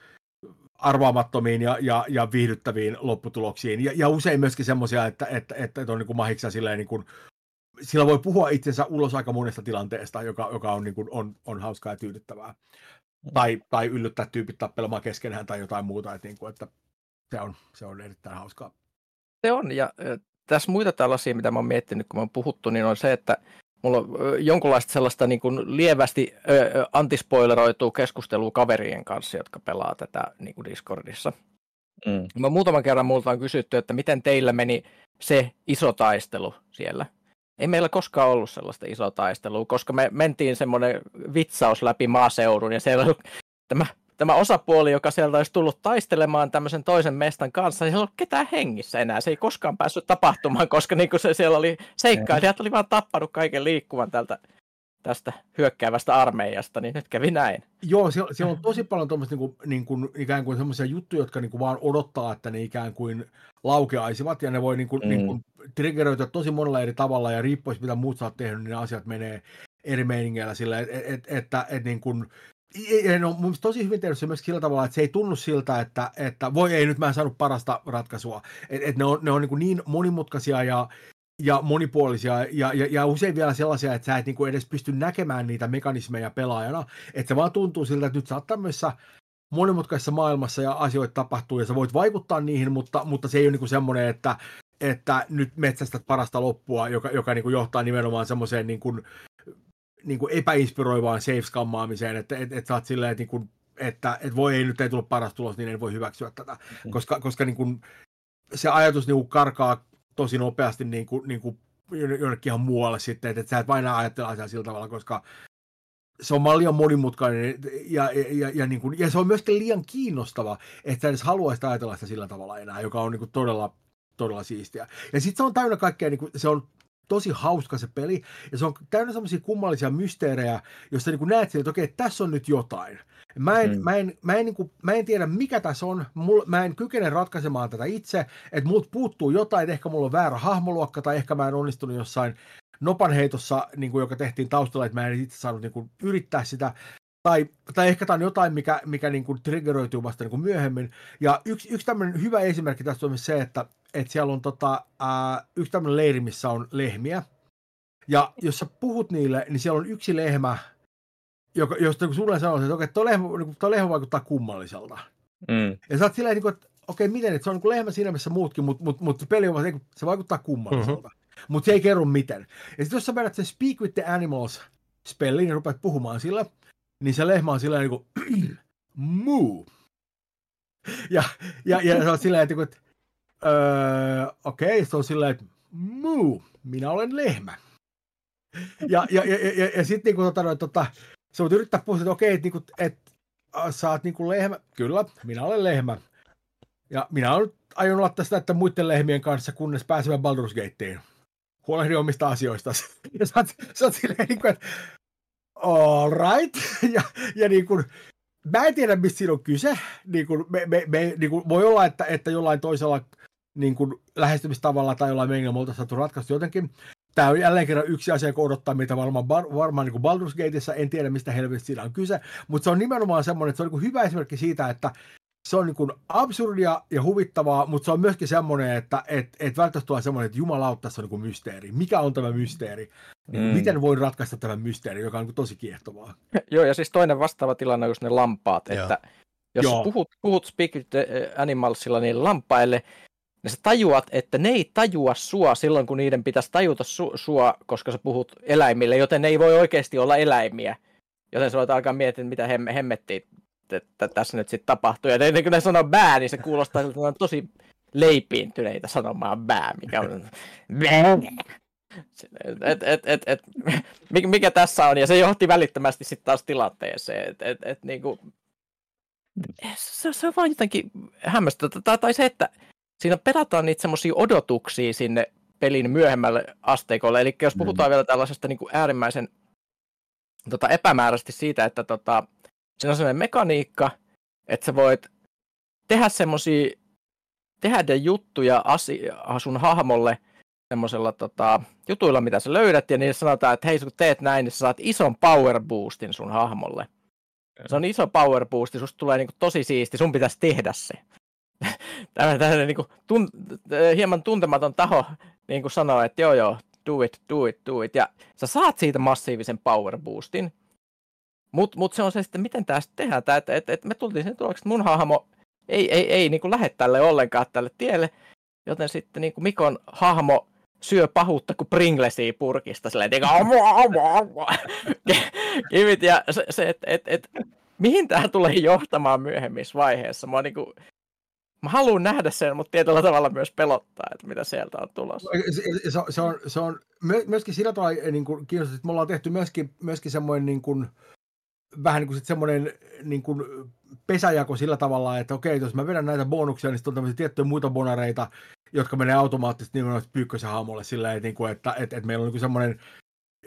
arvaamattomiin ja, ja, ja viihdyttäviin lopputuloksiin. Ja, ja usein myöskin semmoisia, että, että, että, että on niin kuin mahiksia silleen niin kuin, sillä voi puhua itsensä ulos aika monesta tilanteesta, joka, joka on, niin kuin, on, on hauskaa ja tyydyttävää. Tai, tai yllyttää tyypit tappelemaan keskenään tai jotain muuta, että, niin kuin, että se, on, se on erittäin hauskaa. Se on, ja tässä muita tällaisia, mitä mä oon miettinyt, kun mä oon puhuttu, niin on se, että mulla on jonkunlaista sellaista niin kuin lievästi ö, antispoileroitua keskustelua kaverien kanssa, jotka pelaa tätä niin kuin Discordissa. Mm. Mä muutaman kerran multa on kysytty, että miten teillä meni se iso taistelu siellä. Ei meillä koskaan ollut sellaista isoa taistelua, koska me mentiin semmoinen vitsaus läpi maaseudun ja siellä tämä, tämä osapuoli, joka sieltä olisi tullut taistelemaan tämmöisen toisen mestan kanssa, ei ollut ketään hengissä enää. Se ei koskaan päässyt tapahtumaan, koska niin kuin se siellä oli seikkailijat oli vaan tappanut kaiken liikkuvan tältä tästä hyökkäävästä armeijasta, niin nyt kävi näin. Joo, siellä, siellä on tosi paljon tuommoista niin kuin, niin kuin, ikään kuin semmoisia juttuja, jotka niin kuin vaan odottaa, että ne ikään kuin laukeaisivat, ja ne voi niin kuin, Mm. niin kuin triggeröityä tosi monella eri tavalla, ja riippuisi mitä muut sä oot tehnyt, niin ne asiat menee eri meiningeillä sillä, että et, että et, niin kuin, ja ne on mun tosi hyvin tehnyt se myös sillä tavalla, että se ei tunnu siltä, että, että voi ei nyt mä en saanut parasta ratkaisua. Et, et ne on, ne on niin, niin monimutkaisia ja, ja monipuolisia ja, ja, ja usein vielä sellaisia, että sä et niin kuin edes pysty näkemään niitä mekanismeja pelaajana, että se vaan tuntuu siltä, että nyt sä oot tämmöisessä monimutkaisessa maailmassa ja asioita tapahtuu ja sä voit vaikuttaa niihin, mutta, mutta se ei ole niin kuin semmoinen, että, että nyt metsästät parasta loppua, joka, joka niin kuin johtaa nimenomaan semmoiseen niin kuin, niin kuin epäinspiroivaan safe-skammaamiseen, että et, et sä oot silleen, että, niin kuin, että et voi ei nyt ei tullut paras tulos, niin en voi hyväksyä tätä, Mm. koska, koska niin kuin, se ajatus niin kuin karkaa tosi nopeasti niin kuin, niin kuin jonnekin ihan muualle sitten, että, sä et vain ajattele asiaa sillä tavalla, koska se on liian monimutkainen ja, ja, ja, ja, niin kuin, ja se on myöskin liian kiinnostava, että edes haluaisit ajatella sitä sillä tavalla enää, joka on niin kuin todella, todella siistiä. Ja sitten se on täynnä kaikkea, niin kuin, se on tosi hauska se peli, ja se on täynnä semmoisia kummallisia mysteerejä, joista niin näet sille, että okei, tässä on nyt jotain. Mä en, Mm. mä en, mä en, niin kuin, mä en tiedä, mikä tässä on. Mul, mä en kykene ratkaisemaan tätä itse, että multa puuttuu jotain, että ehkä mulla on väärä hahmoluokka, tai ehkä mä en onnistunut jossain nopanheitossa, niin kuin, joka tehtiin taustalla, että mä en itse saanut niin kuin, yrittää sitä. Tai, tai ehkä tämä on jotain, mikä, mikä niin kuin triggeröityy vasta niin kuin myöhemmin. Ja yksi, yksi tämmöinen hyvä esimerkki tästä on se, että, että siellä on tota, ää, yksi tämmöinen leiri, missä on lehmiä. Ja jos sä puhut niille, niin siellä on yksi lehmä, joka, josta kun sulle sanoo, että okei, tuo lehmä, niin tuo lehmä vaikuttaa kummalliselta. Mm. Ja sä oot silleen, niin kuin, että okei, miten, että se on niin kuin lehmä siinä missä muutkin, mutta mut, mut peli on se, se vaikuttaa kummalliselta. Mm-hmm. Mutta se ei kerro miten. Ja sitten jos sä vedät sen Speak with the Animals spellin ja rupeat puhumaan sillä, niin se lehmä on silleen niin kuin, [clears throat] moo. Ja, ja, ja se on silleen, että, että öö, okei, se on silleen, että moo, minä olen lehmä. Ja, ja, ja, ja, ja, sitten niin kuin, tota, no, tota, sä voit yrittää puhua, että okei, kuin, että äh, sä oot niin kuin lehmä. Kyllä, minä olen lehmä. Ja minä olen aion olla tästä että muiden lehmien kanssa, kunnes pääsemme Baldur's Gateen. huolehdi omista asioista. [laughs] Ja sä oot, sä oot silleen, niin kuin, että all right. [laughs] Ja, ja niin kuin, mä en tiedä, mistä siinä on kyse. Niin kuin, me, me, me, niin kuin, voi olla, että, että jollain toisella niin kuin, lähestymistavalla tai jollain mengillä me oltaisiin saatu ratkaistu jotenkin. Tämä on jälleen kerran yksi asia, kun odottaa meitä varmaan, varmaan niin kuin Baldur's Gateissa. En tiedä, mistä helvetistä siinä on kyse, mutta se on nimenomaan semmoinen, että se on niin hyvä esimerkki siitä, että se on niin kuin absurdia ja huvittavaa, mutta se on myöskin semmoinen, että et, et välttämättä tulee semmoinen, että jumalautta, se on niin kuin mysteeri. Mikä on tämä mysteeri? Niin mm. Miten voin ratkaista tämän mysteeri, joka on niin tosi kiehtovaa. [laughs] Joo, ja siis toinen vastaava tilanne on just ne lampaat, Joo. että jos Joo. puhut, puhut Speak Animalsilla niin lampaille, niin sä tajuat, että ne ei tajua sua silloin, kun niiden pitäisi tajuta su- sua, koska sä puhut eläimille, joten ne ei voi oikeasti olla eläimiä. Joten sä voit alkaa miettiä, mitä hem- hemmettiä että tässä nyt sitten tapahtuu. Ja ennen kuin ne sanoo bää, niin se kuulostaa että on tosi leipiintyneitä sanomaan bää, mikä on... Et, et, et, et, mikä tässä on, ja se johti välittömästi sitten taas tilanteeseen, että et, et, niinku, se, se on vaan jotenkin hämmästyttävää, tai se, että siinä perataan niitä semmoisia odotuksia sinne pelin myöhemmälle asteikolle, eli jos puhutaan mm. vielä tällaisesta niin kuin äärimmäisen tota, epämääräisesti siitä, että tota, siinä on sellainen mekaniikka, että sä voit tehdä semmoisia, tehdä juttuja asia, sun hahmolle semmoisella tota, jutuilla, mitä sä löydät, ja niin sanotaan, että hei, kun teet näin, niin sä saat ison power boostin sun hahmolle. Se on iso power boosti, susta tulee niinku tosi siisti, sun pitäisi tehdä se. [laughs] Tämä tämmöinen niinku tun, hieman tuntematon taho niin kuin sanoo, että joo joo, do it, do it, do it. Ja sä saat siitä massiivisen power boostin, mutta mut se on se sitten, miten tämä sitten tehdään. että et, et me tultiin sen tuloksi, että mun hahmo ei, ei, ei niin kuin lähde tälle ollenkaan tälle tielle. Joten sitten niin kuin Mikon hahmo syö pahuutta kuin Pringlesia purkista. Silleen, niin kivit [laughs] ja se, se että et, et, mihin tämä tulee johtamaan myöhemmissä vaiheessa. Mä, niin kuin, mä haluan nähdä sen, mutta tietyllä tavalla myös pelottaa, että mitä sieltä on tulossa. Se, se, se, on, se on myöskin sillä tavalla niin kuin, kiinnostaa, että me ollaan tehty myöskin, myöskin semmoinen niin kuin, vähän niin kuin semmoinen niin kuin pesäjako sillä tavalla, että okei, jos mä vedän näitä bonuksia, niin sitten on tiettyjä muita bonareita, jotka menee automaattisesti nimenomaan pyykkösen hahmolle sillä että, niin että, että, että meillä on niin semmoinen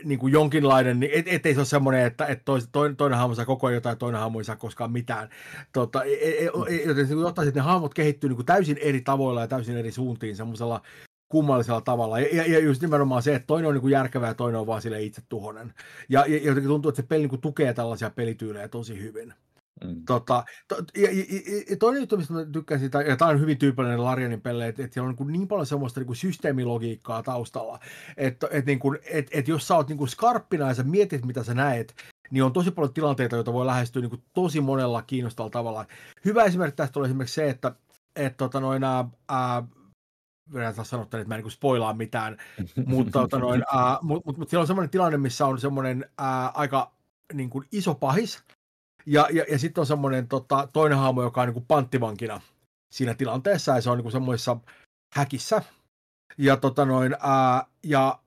niin kuin jonkinlainen, niin et, ettei se ole semmoinen, että, että toinen, toinen, toinen hahmo saa koko ajan jotain, toinen hahmo ei saa koskaan mitään. Tota, e, e, e, joten se johtaa, että ne hahmot kehittyy niin kuin täysin eri tavoilla ja täysin eri suuntiin semmoisella kummallisella tavalla. Ja, ja, ja just nimenomaan se, että toinen on niin kuin järkevä ja toinen on vaan sille itse tuhonen. Ja, ja jotenkin tuntuu, että se peli niin kuin tukee tällaisia pelityylejä tosi hyvin. Mm. Tota, to, ja, ja, ja, toinen juttu, mistä mä tykkään siitä, ja tämä on hyvin tyypillinen Larianin pelle, että, että siellä on niin, niin paljon semmoista niin kuin systeemilogiikkaa taustalla, että, että, niin kuin, että, että jos sä oot niin kuin skarppina ja sä mietit, mitä sä näet, niin on tosi paljon tilanteita, joita voi lähestyä niin kuin tosi monella kiinnostavalla tavalla. Hyvä esimerkki tästä on esimerkiksi se, että, että tota, noin, ää, yleensä sanottu, että mä en niin spoilaa mitään, [laughs] mutta tota noin, ää, mut, mut, mut siellä on semmoinen tilanne, missä on semmoinen ää, aika niin kuin iso pahis, ja, ja, ja sitten on semmoinen tota, toinen hahmo, joka on niin kuin panttivankina siinä tilanteessa, ja se on niin kuin semmoisessa häkissä. Ja, tota noin, ää, ja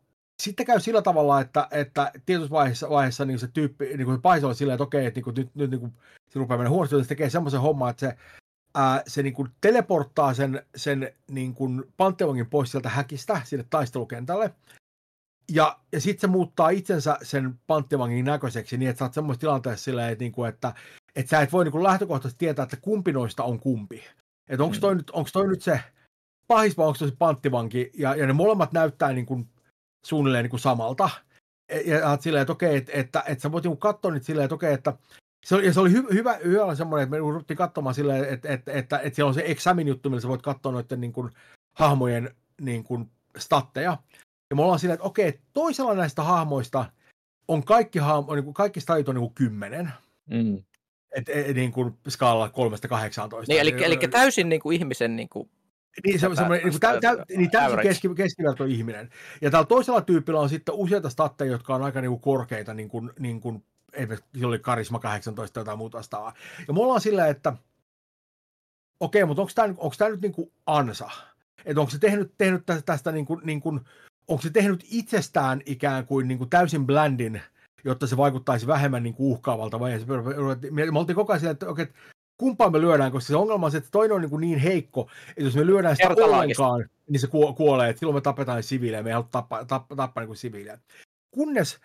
sitten käy sillä tavalla, että, että tietyssä vaiheessa, vaiheessa niin se tyyppi, niin kuin se pahis on silleen, että okei, että niin kuin, nyt, nyt niin kuin, se rupeaa mennä huonosti, se tekee semmoisen homman, että se ää, se niin kuin teleporttaa sen, sen niin kuin pantteongin pois sieltä häkistä sinne taistelukentälle. Ja, ja sitten se muuttaa itsensä sen panttivangin näköiseksi niin, että sä oot semmoisessa tilanteessa silleen, että, niin kuin, että, että sä et voi niin kuin lähtökohtaisesti tietää, että kumpi noista on kumpi. Että onko toi, mm. nyt, onko toi nyt se pahis vai onko toi se panttivanki. Ja, ja ne molemmat näyttää niin kuin, suunnilleen niin kuin samalta. Ja, ja silleen, että okei, että, että, että sä voit niin katsoa nyt silleen, että okei, että se oli, ja se oli hy, hyvä, hyvä semmoinen, että me ruvettiin katsomaan silleen, että, että, että, että siellä on se examin juttu, millä sä voit katsoa noiden niin kuin, hahmojen niin kuin, statteja. Ja me ollaan silleen, että okei, toisella näistä hahmoista on kaikki, hahmo, niin kuin, kaikki statit on niin kuin kymmenen. Mm. Et, et, niin kuin skaala kolmesta 18. Niin, eli, eli täysin niin kuin ihmisen niin kuin niin, se, semmoinen, niin, tä, tä, niin täysin keski, keskiverto ihminen. Ja tällä toisella tyypillä on sitten useita statteja, jotka on aika niin kuin korkeita, niin kuin, niin kuin ei oli karisma 18 tai jotain muuta vastaavaa. Ja me ollaan silleen, että okei, mutta onko tämä, onko tämä nyt niin kuin ansa? Että onko se tehnyt, tehnyt tästä, tästä niin kuin, niin kuin, onko se tehnyt itsestään ikään kuin, niin kuin täysin blandin, jotta se vaikuttaisi vähemmän niin kuin uhkaavalta? Vai me, me oltiin koko ajan että, okei, kumpaan me lyödään, koska se ongelma on se, että toinen on niin, niin heikko, että jos me lyödään sitä ollenkaan, niin se kuolee, että silloin me tapetaan siviilejä, me ei halua tappaa, tappaa, tappaa niin siviilejä. Kunnes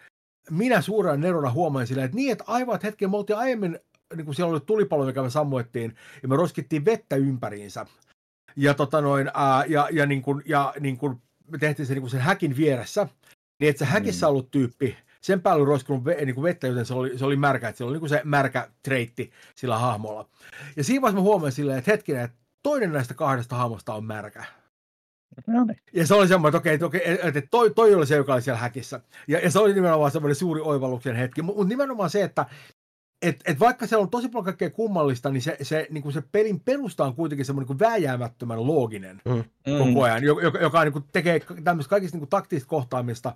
minä suurena nerona huomaan silleen, että niin, että aivan, hetken me oltiin aiemmin, niin kuin siellä oli tulipalo, mikä me sammuettiin, ja me roskittiin vettä ympäriinsä. Ja, tota noin, ää, ja, ja, niin kuin, ja niin kuin, me tehtiin se niin kuin sen häkin vieressä, niin että se häkissä mm. ollut tyyppi, sen päällä oli roiskunut ve, niin kuin vettä, joten se oli, se oli märkä, että se oli niin kuin se märkä treitti sillä hahmolla. Ja siinä vaiheessa mä huomasin silleen, että hetkinen, että toinen näistä kahdesta hahmosta on märkä. No niin. Ja se oli semmoinen, että okei, että, okei, että toi, toi oli se, joka oli siellä häkissä. Ja, ja se oli nimenomaan semmoinen suuri oivalluksen hetki. Mutta nimenomaan se, että et, et vaikka se on tosi paljon kaikkea kummallista, niin se, se, niin kuin se pelin perusta on kuitenkin semmoinen niin vääjäämättömän looginen mm. koko ajan, joka, joka niin kuin tekee tämmöistä kaikista niin kuin taktista kohtaamista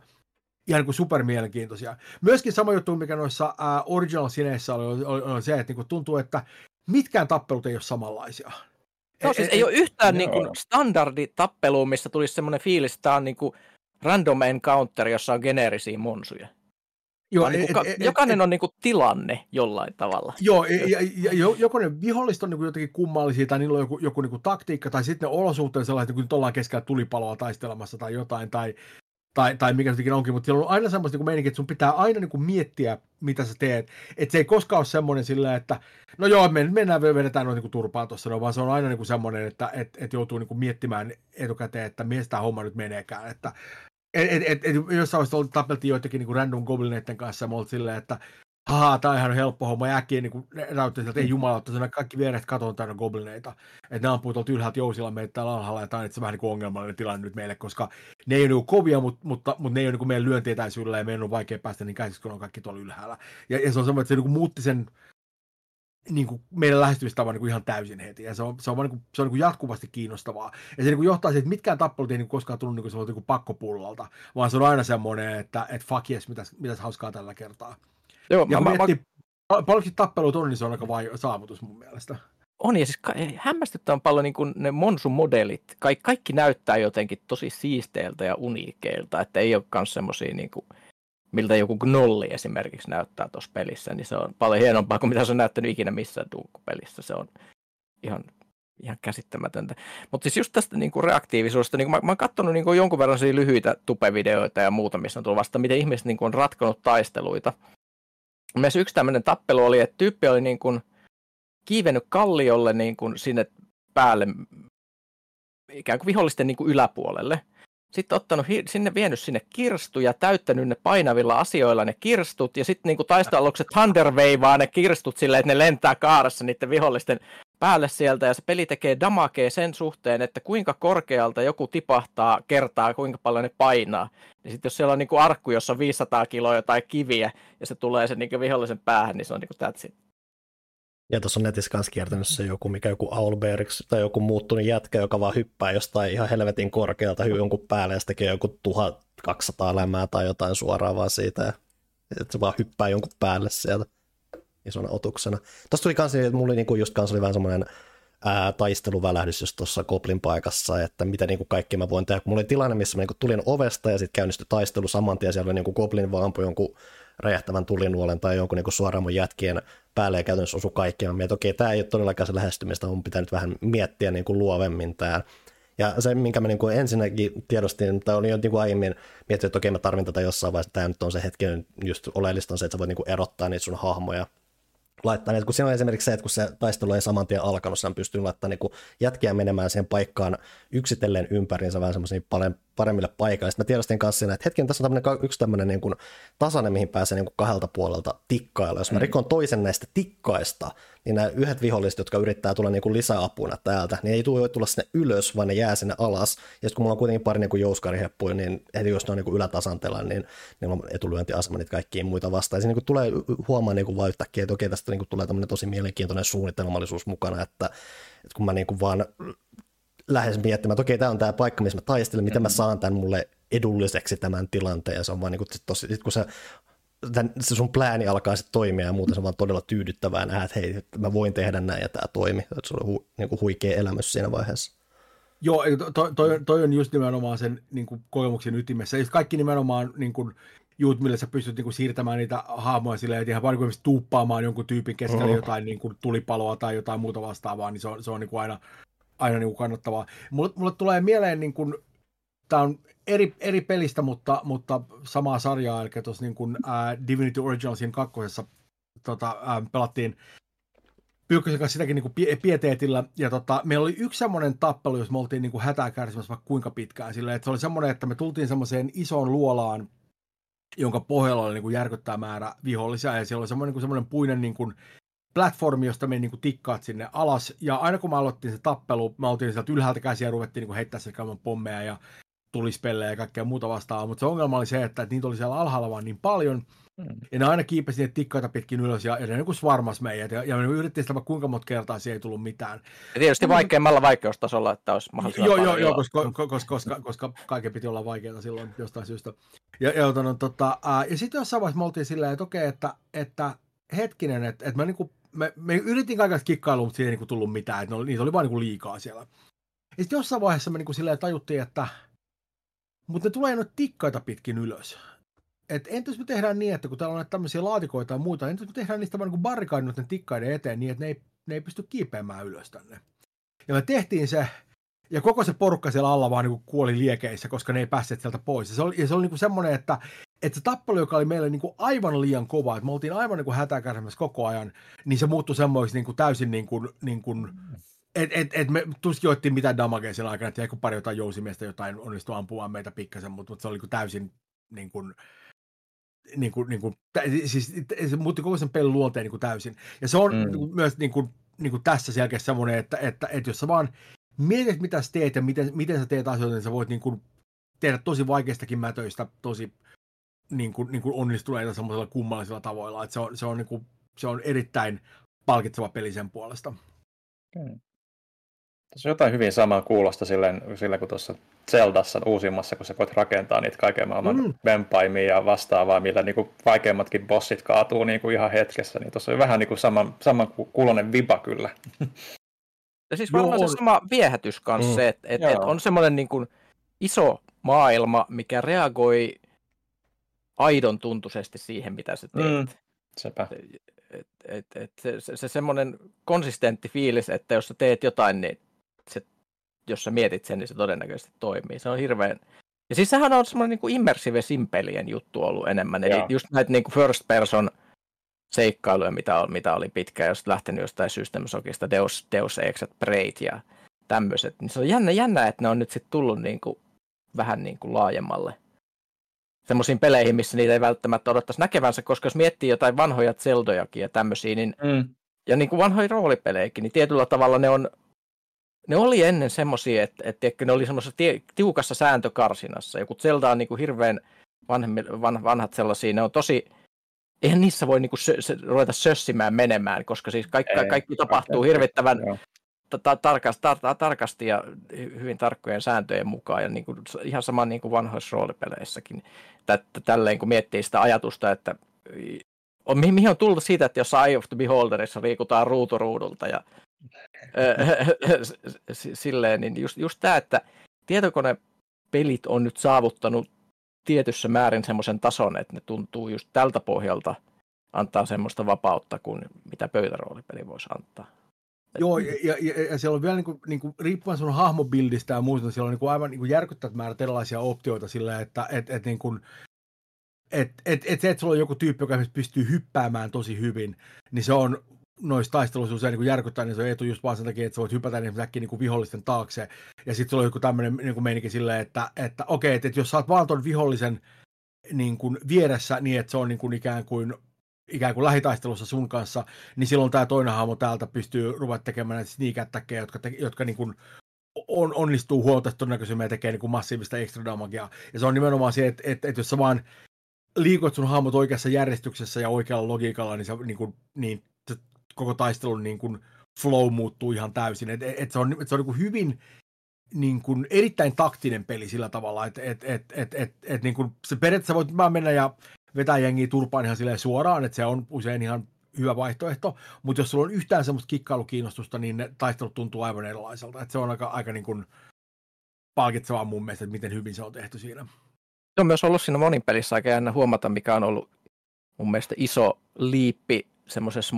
ihan niin kuin supermielenkiintoisia. Myöskin sama juttu, mikä noissa uh, original sineissä oli, oli, oli, oli se, että niin kuin tuntuu, että mitkään tappelut ei ole samanlaisia. Joo, siis ei ole yhtään niin kuin standarditappelua, missä tulisi semmoinen fiilis, että tämä on niin kuin random encounter, jossa on geneerisiä monsuja. Joo, niin kuin, et, jokainen et, on niin kuin tilanne jollain tavalla. Joo, ja, ja, ja jokainen vihollista on niin kuin jotenkin kummallisia, tai niillä on joku, joku niin kuin taktiikka, tai sitten ne olosuhteet sellaiset, kun nyt ollaan keskellä tulipaloa taistelemassa tai jotain, tai, tai, tai mikä se onkin, mutta siellä on aina semmoista niin meininki, että sun pitää aina niin kuin miettiä, mitä sä teet. Että se ei koskaan ole semmoinen silleen, että no joo, me mennään, vedetään noin niin turpaan tuossa, no, vaan se on aina niin kuin semmoinen, että et, et joutuu niin kuin miettimään etukäteen, että mihin tämä homma nyt meneekään. Että et, et, et, et jossain vaiheessa tappeltiin joitakin niin kuin random goblineiden kanssa, ja silleen, että haha, tää on ihan helppo homma, ja äkkiä niin näytti, että ei jumala, että kaikki vieret katoon täynnä goblineita. Että ne ampuu tuolta ylhäältä jousilla meitä täällä alhaalla, ja tämä on itse vähän niin kuin ongelmallinen tilanne nyt meille, koska ne ei ole niin kovia, mutta, mutta, mutta ne ei ole niin meidän lyöntietäisyydellä, ja meidän on vaikea päästä niin käsiksi, kun on kaikki tuolla ylhäällä. Ja, ja se on semmoinen, että se niin muutti sen niin kuin meidän lähestymistavan niin kuin ihan täysin heti. Ja se on, se on, niin kuin, se on niin kuin jatkuvasti kiinnostavaa. Ja se niin kuin johtaa siihen, että mitkään tappelut ei niin kuin koskaan tullut niin kuin, niin kuin pakkopullalta, vaan se on aina semmoinen, että, että fuck yes, mitäs, mitäs hauskaa tällä kertaa. Joo, ja mä, miettii, mä... paljonkin tappelut on, niin se on aika vai saavutus mun mielestä. On, ja siis ka- hämmästyttävän paljon niin kuin ne Monsu-modelit. Ka- kaikki näyttää jotenkin tosi siisteiltä ja uniikeilta, että ei ole myös semmoisia niin kuin miltä joku Gnolli esimerkiksi näyttää tuossa pelissä, niin se on paljon hienompaa kuin mitä se on näyttänyt ikinä missään pelissä. Se on ihan, ihan käsittämätöntä. Mutta siis just tästä niin kuin reaktiivisuudesta, niin mä, mä oon katsonut niin kuin jonkun verran lyhyitä tupevideoita ja muuta, missä on tullut vasta, miten ihmiset niin kuin on ratkonut taisteluita. Myös yksi tämmöinen tappelu oli, että tyyppi oli niin kiivennyt kalliolle niin sinne päälle ikään kuin vihollisten niin kuin yläpuolelle – sitten ottanut sinne, vienyt sinne kirstuja, täyttänyt ne painavilla asioilla ne kirstut, ja sitten niinku taistoalukset Thunder veivaa ne kirstut silleen, että ne lentää kaarassa niiden vihollisten päälle sieltä, ja se peli tekee damakea sen suhteen, että kuinka korkealta joku tipahtaa kertaa, kuinka paljon ne painaa. Ja sitten jos siellä on niinku arkku, jossa on 500 kiloa jotain kiviä, ja se tulee sen niinku vihollisen päähän, niin se on niinku that's it. Ja tuossa on netissä kanssa kiertänyt se joku, mikä joku Owlbeariksi tai joku muuttunut jätkä, joka vaan hyppää jostain ihan helvetin korkealta jonkun päälle ja se tekee joku 1200 lämää tai jotain suoraan vaan siitä. Että se vaan hyppää jonkun päälle sieltä isona otuksena. Tuossa tuli kans, että mulla oli niinku just kans oli vähän semmoinen taisteluvälähdys just tuossa Koplin paikassa, että mitä niinku kaikki mä voin tehdä. Mulla oli tilanne, missä mä niinku tulin ovesta ja sitten käynnistyi taistelu saman tien, siellä oli niinku Goblin vaan ampui jonkun räjähtävän tulinuolen tai jonkun niin suoraan jätkien päälle ja käytännössä osu kaikki. Mä mietin, okei, tämä ei ole todellakaan se lähestymistä, mun pitää nyt vähän miettiä niin kuin luovemmin tämä. Ja se, minkä mä niin kuin ensinnäkin tiedostin, tai olin jo niin kuin aiemmin miettinyt, että okei, mä tarvin tätä jossain vaiheessa, tämä nyt on se hetki, just oleellista on se, että sä voit niin kuin erottaa niitä sun hahmoja laittaa. Niin, kun siinä on esimerkiksi se, että kun se taistelu ei saman tien alkanut, sen pystyy laittamaan niin jätkiä menemään siihen paikkaan yksitellen ympäriinsä vähän semmoisiin paremmille paikoille. Sitten mä tiedostin kanssa siinä, että hetken, tässä on tämmöinen, yksi tämmöinen niin kuin tasainen, mihin pääsee niin kuin kahdelta puolelta tikkailla. Jos mä mm. rikon toisen näistä tikkaista, niin nämä yhdet viholliset, jotka yrittää tulla niin kuin lisäapuna täältä, niin ei tule tulla sinne ylös, vaan ne jää sinne alas. Ja sitten kun mulla on kuitenkin pari niin kuin jouskariheppuja, niin heti jos ne on niin kuin ylätasantella, niin niillä on etulyöntiasema niitä kaikkia muita vastaan. Ja se niin kuin tulee huomaan niin kuin vaan yhtäkkiä, että okei, tästä niin kuin tulee tämmöinen tosi mielenkiintoinen suunnitelmallisuus mukana, että, että kun mä niin kuin vaan lähes miettimään, että okei, tämä on tämä paikka, missä mä taistelen, miten mä saan tämän mulle edulliseksi tämän tilanteen, ja se on vaan niin kuin, tosi, sit kun se tämän, se sun plääni alkaa sitten toimia ja muuten se on vaan todella tyydyttävää nähdä, että hei, mä voin tehdä näin ja tämä toimi. Että se on hu, niin kuin huikea elämys siinä vaiheessa. Joo, toi, toi, toi on just nimenomaan sen niin kuin kokemuksen ytimessä. Ja kaikki nimenomaan niin kuin, juut, millä sä pystyt niin kuin, siirtämään niitä hahmoja silleen, että ihan vaan niin tuuppaamaan jonkun tyypin keskellä oh. jotain niin kuin, tulipaloa tai jotain muuta vastaavaa, niin se on, se on niin kuin aina, aina niin kuin kannattavaa. Mulle, mulle tulee mieleen, niin kuin, tämä on eri, eri pelistä, mutta, mutta samaa sarjaa, eli tuossa niin kuin, äh, Divinity Originalsin kakkosessa tota, äh, pelattiin Pyykkösen kanssa sitäkin niin pieteetillä. Ja tota, meillä oli yksi semmoinen tappelu, jos me oltiin niin kuin hätää kärsimässä vaikka kuinka pitkään. Sillä, että se oli semmoinen, että me tultiin semmoiseen isoon luolaan, jonka pohjalla oli niin kuin järkyttää määrä vihollisia. Ja siellä oli semmoinen, niin kuin semmoinen puinen niin kuin platformi, josta me niin kuin tikkaat sinne alas. Ja aina kun mä aloittiin se tappelu, mä oltiin sieltä ylhäältä käsiä ja ruvettiin niin kuin heittää se pommeja ja tulispellejä ja kaikkea muuta vastaavaa. Mutta se ongelma oli se, että, niitä oli siellä alhaalla vaan niin paljon – Mm. Ja ne aina kiipesi niitä tikkaita pitkin ylös ja, ja ne niin svarmas meidät. Ja, ja me yritettiin sitä kuinka monta kertaa, siihen ei tullut mitään. Ja tietysti vaikeimmalla vaikeustasolla, että olisi mahdollisimman Joo, joo, joo koska, koska, koska, koska kaiken piti olla vaikeaa silloin jostain syystä. Ja, ja, no, tota, ää, ja sitten jossain vaiheessa me oltiin silleen, että okei, että, että hetkinen, että, että me, niin me, me yritin kaikesta kikkailua, mutta siihen ei niin tullut mitään, että niitä oli vain niin liikaa siellä. Ja sitten jossain vaiheessa me niin silleen tajuttiin, että mutta ne tulee noita tikkaita pitkin ylös että entäs me tehdään niin, että kun täällä on näitä tämmöisiä laatikoita ja muuta, entäs me tehdään niistä vaan niin barrikaidin noiden tikkaiden eteen niin, että ne ei, ne ei pysty kiipeämään ylös tänne. Ja me tehtiin se, ja koko se porukka siellä alla vaan niin kuoli liekeissä, koska ne ei päässeet sieltä pois. Ja se oli, ja se oli niin semmoinen, että, että se tappelu, joka oli meille niin kuin aivan liian kova, että me oltiin aivan niin kuin hätää koko ajan, niin se muuttui semmoiksi niin kuin täysin niin kuin, niin kuin et, et, et me tuskin otettiin mitään damagea sen aikana, että jäikö pari jotain jousimiestä jotain onnistui ampumaan meitä pikkasen, mutta, mutta se oli niin kuin täysin niin kuin, niin kuin, niin kuin, siis se muutti koko sen pelin luonteen niin kuin täysin. Ja se on mm. niin kuin, myös niin kuin, niin kuin tässä selkeästi semmoinen, että, että, että jos sä vaan mietit, mitä sä teet ja miten, miten sä teet asioita, niin sä voit niin kuin, tehdä tosi vaikeistakin mätöistä tosi niin kuin, niin kuin onnistuneita semmoisella kummallisilla tavoilla. Että se, on, se, on, niin kuin, se on erittäin palkitseva peli sen puolesta. Mm. Tässä on jotain hyvin samaa kuulosta silleen, silleen kuin tuossa Zeldassa uusimmassa, kun sä voit rakentaa niitä kaiken maailman mm. vempaimia ja vastaavaa, millä niin kuin vaikeimmatkin bossit kaatuu niin kuin ihan hetkessä, niin tuossa on vähän niin kuin saman, saman kuulonen viba kyllä. [laughs] Ja siis varmaan se sama viehätys kanssa mm. se, että et, et on semmoinen niin iso maailma, mikä reagoi aidon tuntuisesti siihen, mitä sä teet. Mm. Sepä. Et, et, et, se, se, se semmoinen konsistentti fiilis, että jos sä teet jotain, niin se, jos sä mietit sen, niin se todennäköisesti toimii. Se on hirveän... Ja siis sehän on semmoinen niin immersive simpelien juttu ollut enemmän. Eli Joo. just näitä niin kuin first person seikkailuja, mitä, oli, mitä oli pitkään, jos lähtenyt jostain System Shockista, Deus, Deus Ex et Braid ja tämmöiset. Niin se on jännä, jännä, että ne on nyt sitten tullut niin kuin, vähän niin kuin laajemmalle semmoisiin peleihin, missä niitä ei välttämättä odottaisi näkevänsä, koska jos miettii jotain vanhoja Zeldojakin ja tämmöisiä, niin, mm. ja niin kuin vanhoja roolipelejäkin, niin tietyllä tavalla ne on ne oli ennen semmoisia, että, että ne oli semmoisessa tiukassa sääntökarsinassa. Joku Zelda on niin kuin hirveän vanhemmi, van, vanhat sellaisia, ne on tosi, eihän niissä voi niin kuin sö, se, ruveta sössimään menemään, koska siis kaikki, Ei, kaikki tapahtuu hirvittävän tarkasti, ta- tarkasti ja hyvin tarkkojen sääntöjen mukaan, ja niin kuin, ihan sama niin kuin vanhoissa roolipeleissäkin. Tä, tälleen kun miettii sitä ajatusta, että on, mihin on tullut siitä, että jos Eye of the Beholderissa liikutaan ruuturuudulta ja [laughs] silleen, niin just, just tämä, että tietokonepelit on nyt saavuttanut tietyssä määrin semmoisen tason, että ne tuntuu just tältä pohjalta antaa semmoista vapautta kuin mitä pöytäroolipeli voisi antaa. Joo, ja, ja, ja siellä on vielä niin kuin, niin kuin, riippuen sun hahmobildistä ja muusta, siellä on niin kuin aivan niin kuin järkyttävät määrät erilaisia optioita sillä, että et, et, niin kuin, et, et, et se, että sulla on joku tyyppi, joka pystyy hyppäämään tosi hyvin, niin se on noissa taisteluissa usein niin järkyttää, niin se on etu just vaan sen takia, että sä voit hypätä niin äkkiä niin vihollisten taakse. Ja sitten sulla on joku tämmöinen niin meininki silleen, että, että okei, okay, että, että jos sä oot vaan ton vihollisen niin kuin vieressä niin, että se on niin kuin ikään kuin ikään kuin lähitaistelussa sun kanssa, niin silloin tämä toinen hahmo täältä pystyy ruveta tekemään näitä sneak jotka, te, jotka niin kuin on, onnistuu huomattavasti todennäköisemmin ja tekee niin kuin massiivista extra damagia. Ja se on nimenomaan se, että, että, että jos sä vaan liikut sun hahmot oikeassa järjestyksessä ja oikealla logiikalla, niin, sä, niin, kuin, niin koko taistelun niin kuin flow muuttuu ihan täysin. Et, et se on, et se on niin kuin hyvin niin kuin erittäin taktinen peli sillä tavalla, että et, et, et, et, et, niin kuin se periaatteessa voit vaan mennä ja vetää jengiä turpaan ihan silleen suoraan, että se on usein ihan hyvä vaihtoehto, mutta jos sulla on yhtään semmoista kikkailukiinnostusta, niin ne taistelut tuntuu aivan erilaiselta. että se on aika, aika niin kuin palkitsevaa mun mielestä, että miten hyvin se on tehty siinä. Se on myös ollut siinä monin pelissä aika jännä huomata, mikä on ollut mun mielestä iso liippi semmoisessa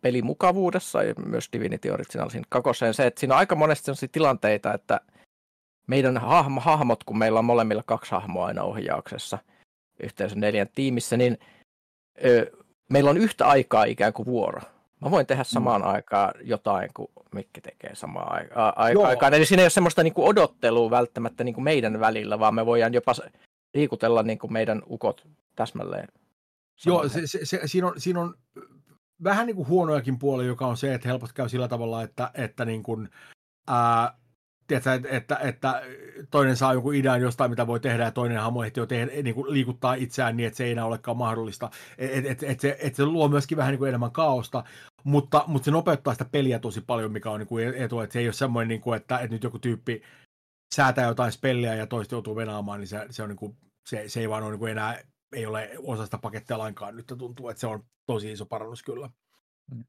pelimukavuudessa ja myös Divinity Originalsin kakoseen se, että siinä on aika monesti sellaisia tilanteita, että meidän hahmo, hahmot, kun meillä on molemmilla kaksi hahmoa aina ohjauksessa yhteensä neljän tiimissä, niin ö, meillä on yhtä aikaa ikään kuin vuoro. Mä voin tehdä mm. samaan mm. aikaan jotain kuin Mikki tekee samaan aikaan. aikaan. Eli siinä ei ole semmoista niin kuin odottelua välttämättä niin kuin meidän välillä, vaan me voidaan jopa liikutella niin kuin meidän ukot täsmälleen. Joo, se, se, se, siinä, on, siinä on vähän niin kuin huonojakin puolia, joka on se, että helposti käy sillä tavalla, että, että niin kuin, ää, tiedätkö, että, että, että, toinen saa jonkun idean jostain, mitä voi tehdä, ja toinen hahmo ehtii jo tehdä, niin kuin liikuttaa itseään niin, että se ei enää olekaan mahdollista. Että et, et se, et se luo myöskin vähän niin kuin enemmän kaosta, mutta, mutta se nopeuttaa sitä peliä tosi paljon, mikä on niin kuin etu, että se ei ole semmoinen, niin kuin, että, että nyt joku tyyppi säätää jotain spelliä ja toista joutuu venaamaan, niin se, se, on niin kuin, se, se ei vaan ole niin kuin enää, ei ole osa sitä pakettia lainkaan. Nyt tuntuu, että se on tosi iso parannus kyllä.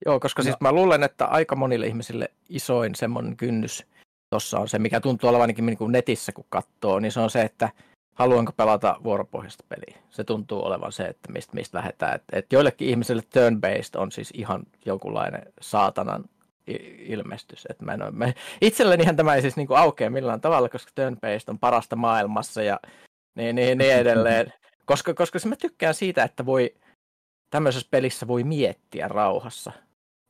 Joo, koska ja... siis mä luulen, että aika monille ihmisille isoin semmoinen kynnys tuossa on se, mikä tuntuu olevan ainakin niin kuin netissä kun katsoo, niin se on se, että haluanko pelata vuoropohjaista peliä. Se tuntuu olevan se, että mistä, mistä lähdetään. Et, et joillekin ihmisille turn-based on siis ihan jonkunlainen saatanan ilmestys. Et mä en ole, mä, itsellenihän tämä ei siis niin kuin aukea millään tavalla, koska turn-based on parasta maailmassa ja niin, niin, niin edelleen. Koska, koska mä tykkään siitä, että voi tämmöisessä pelissä voi miettiä rauhassa.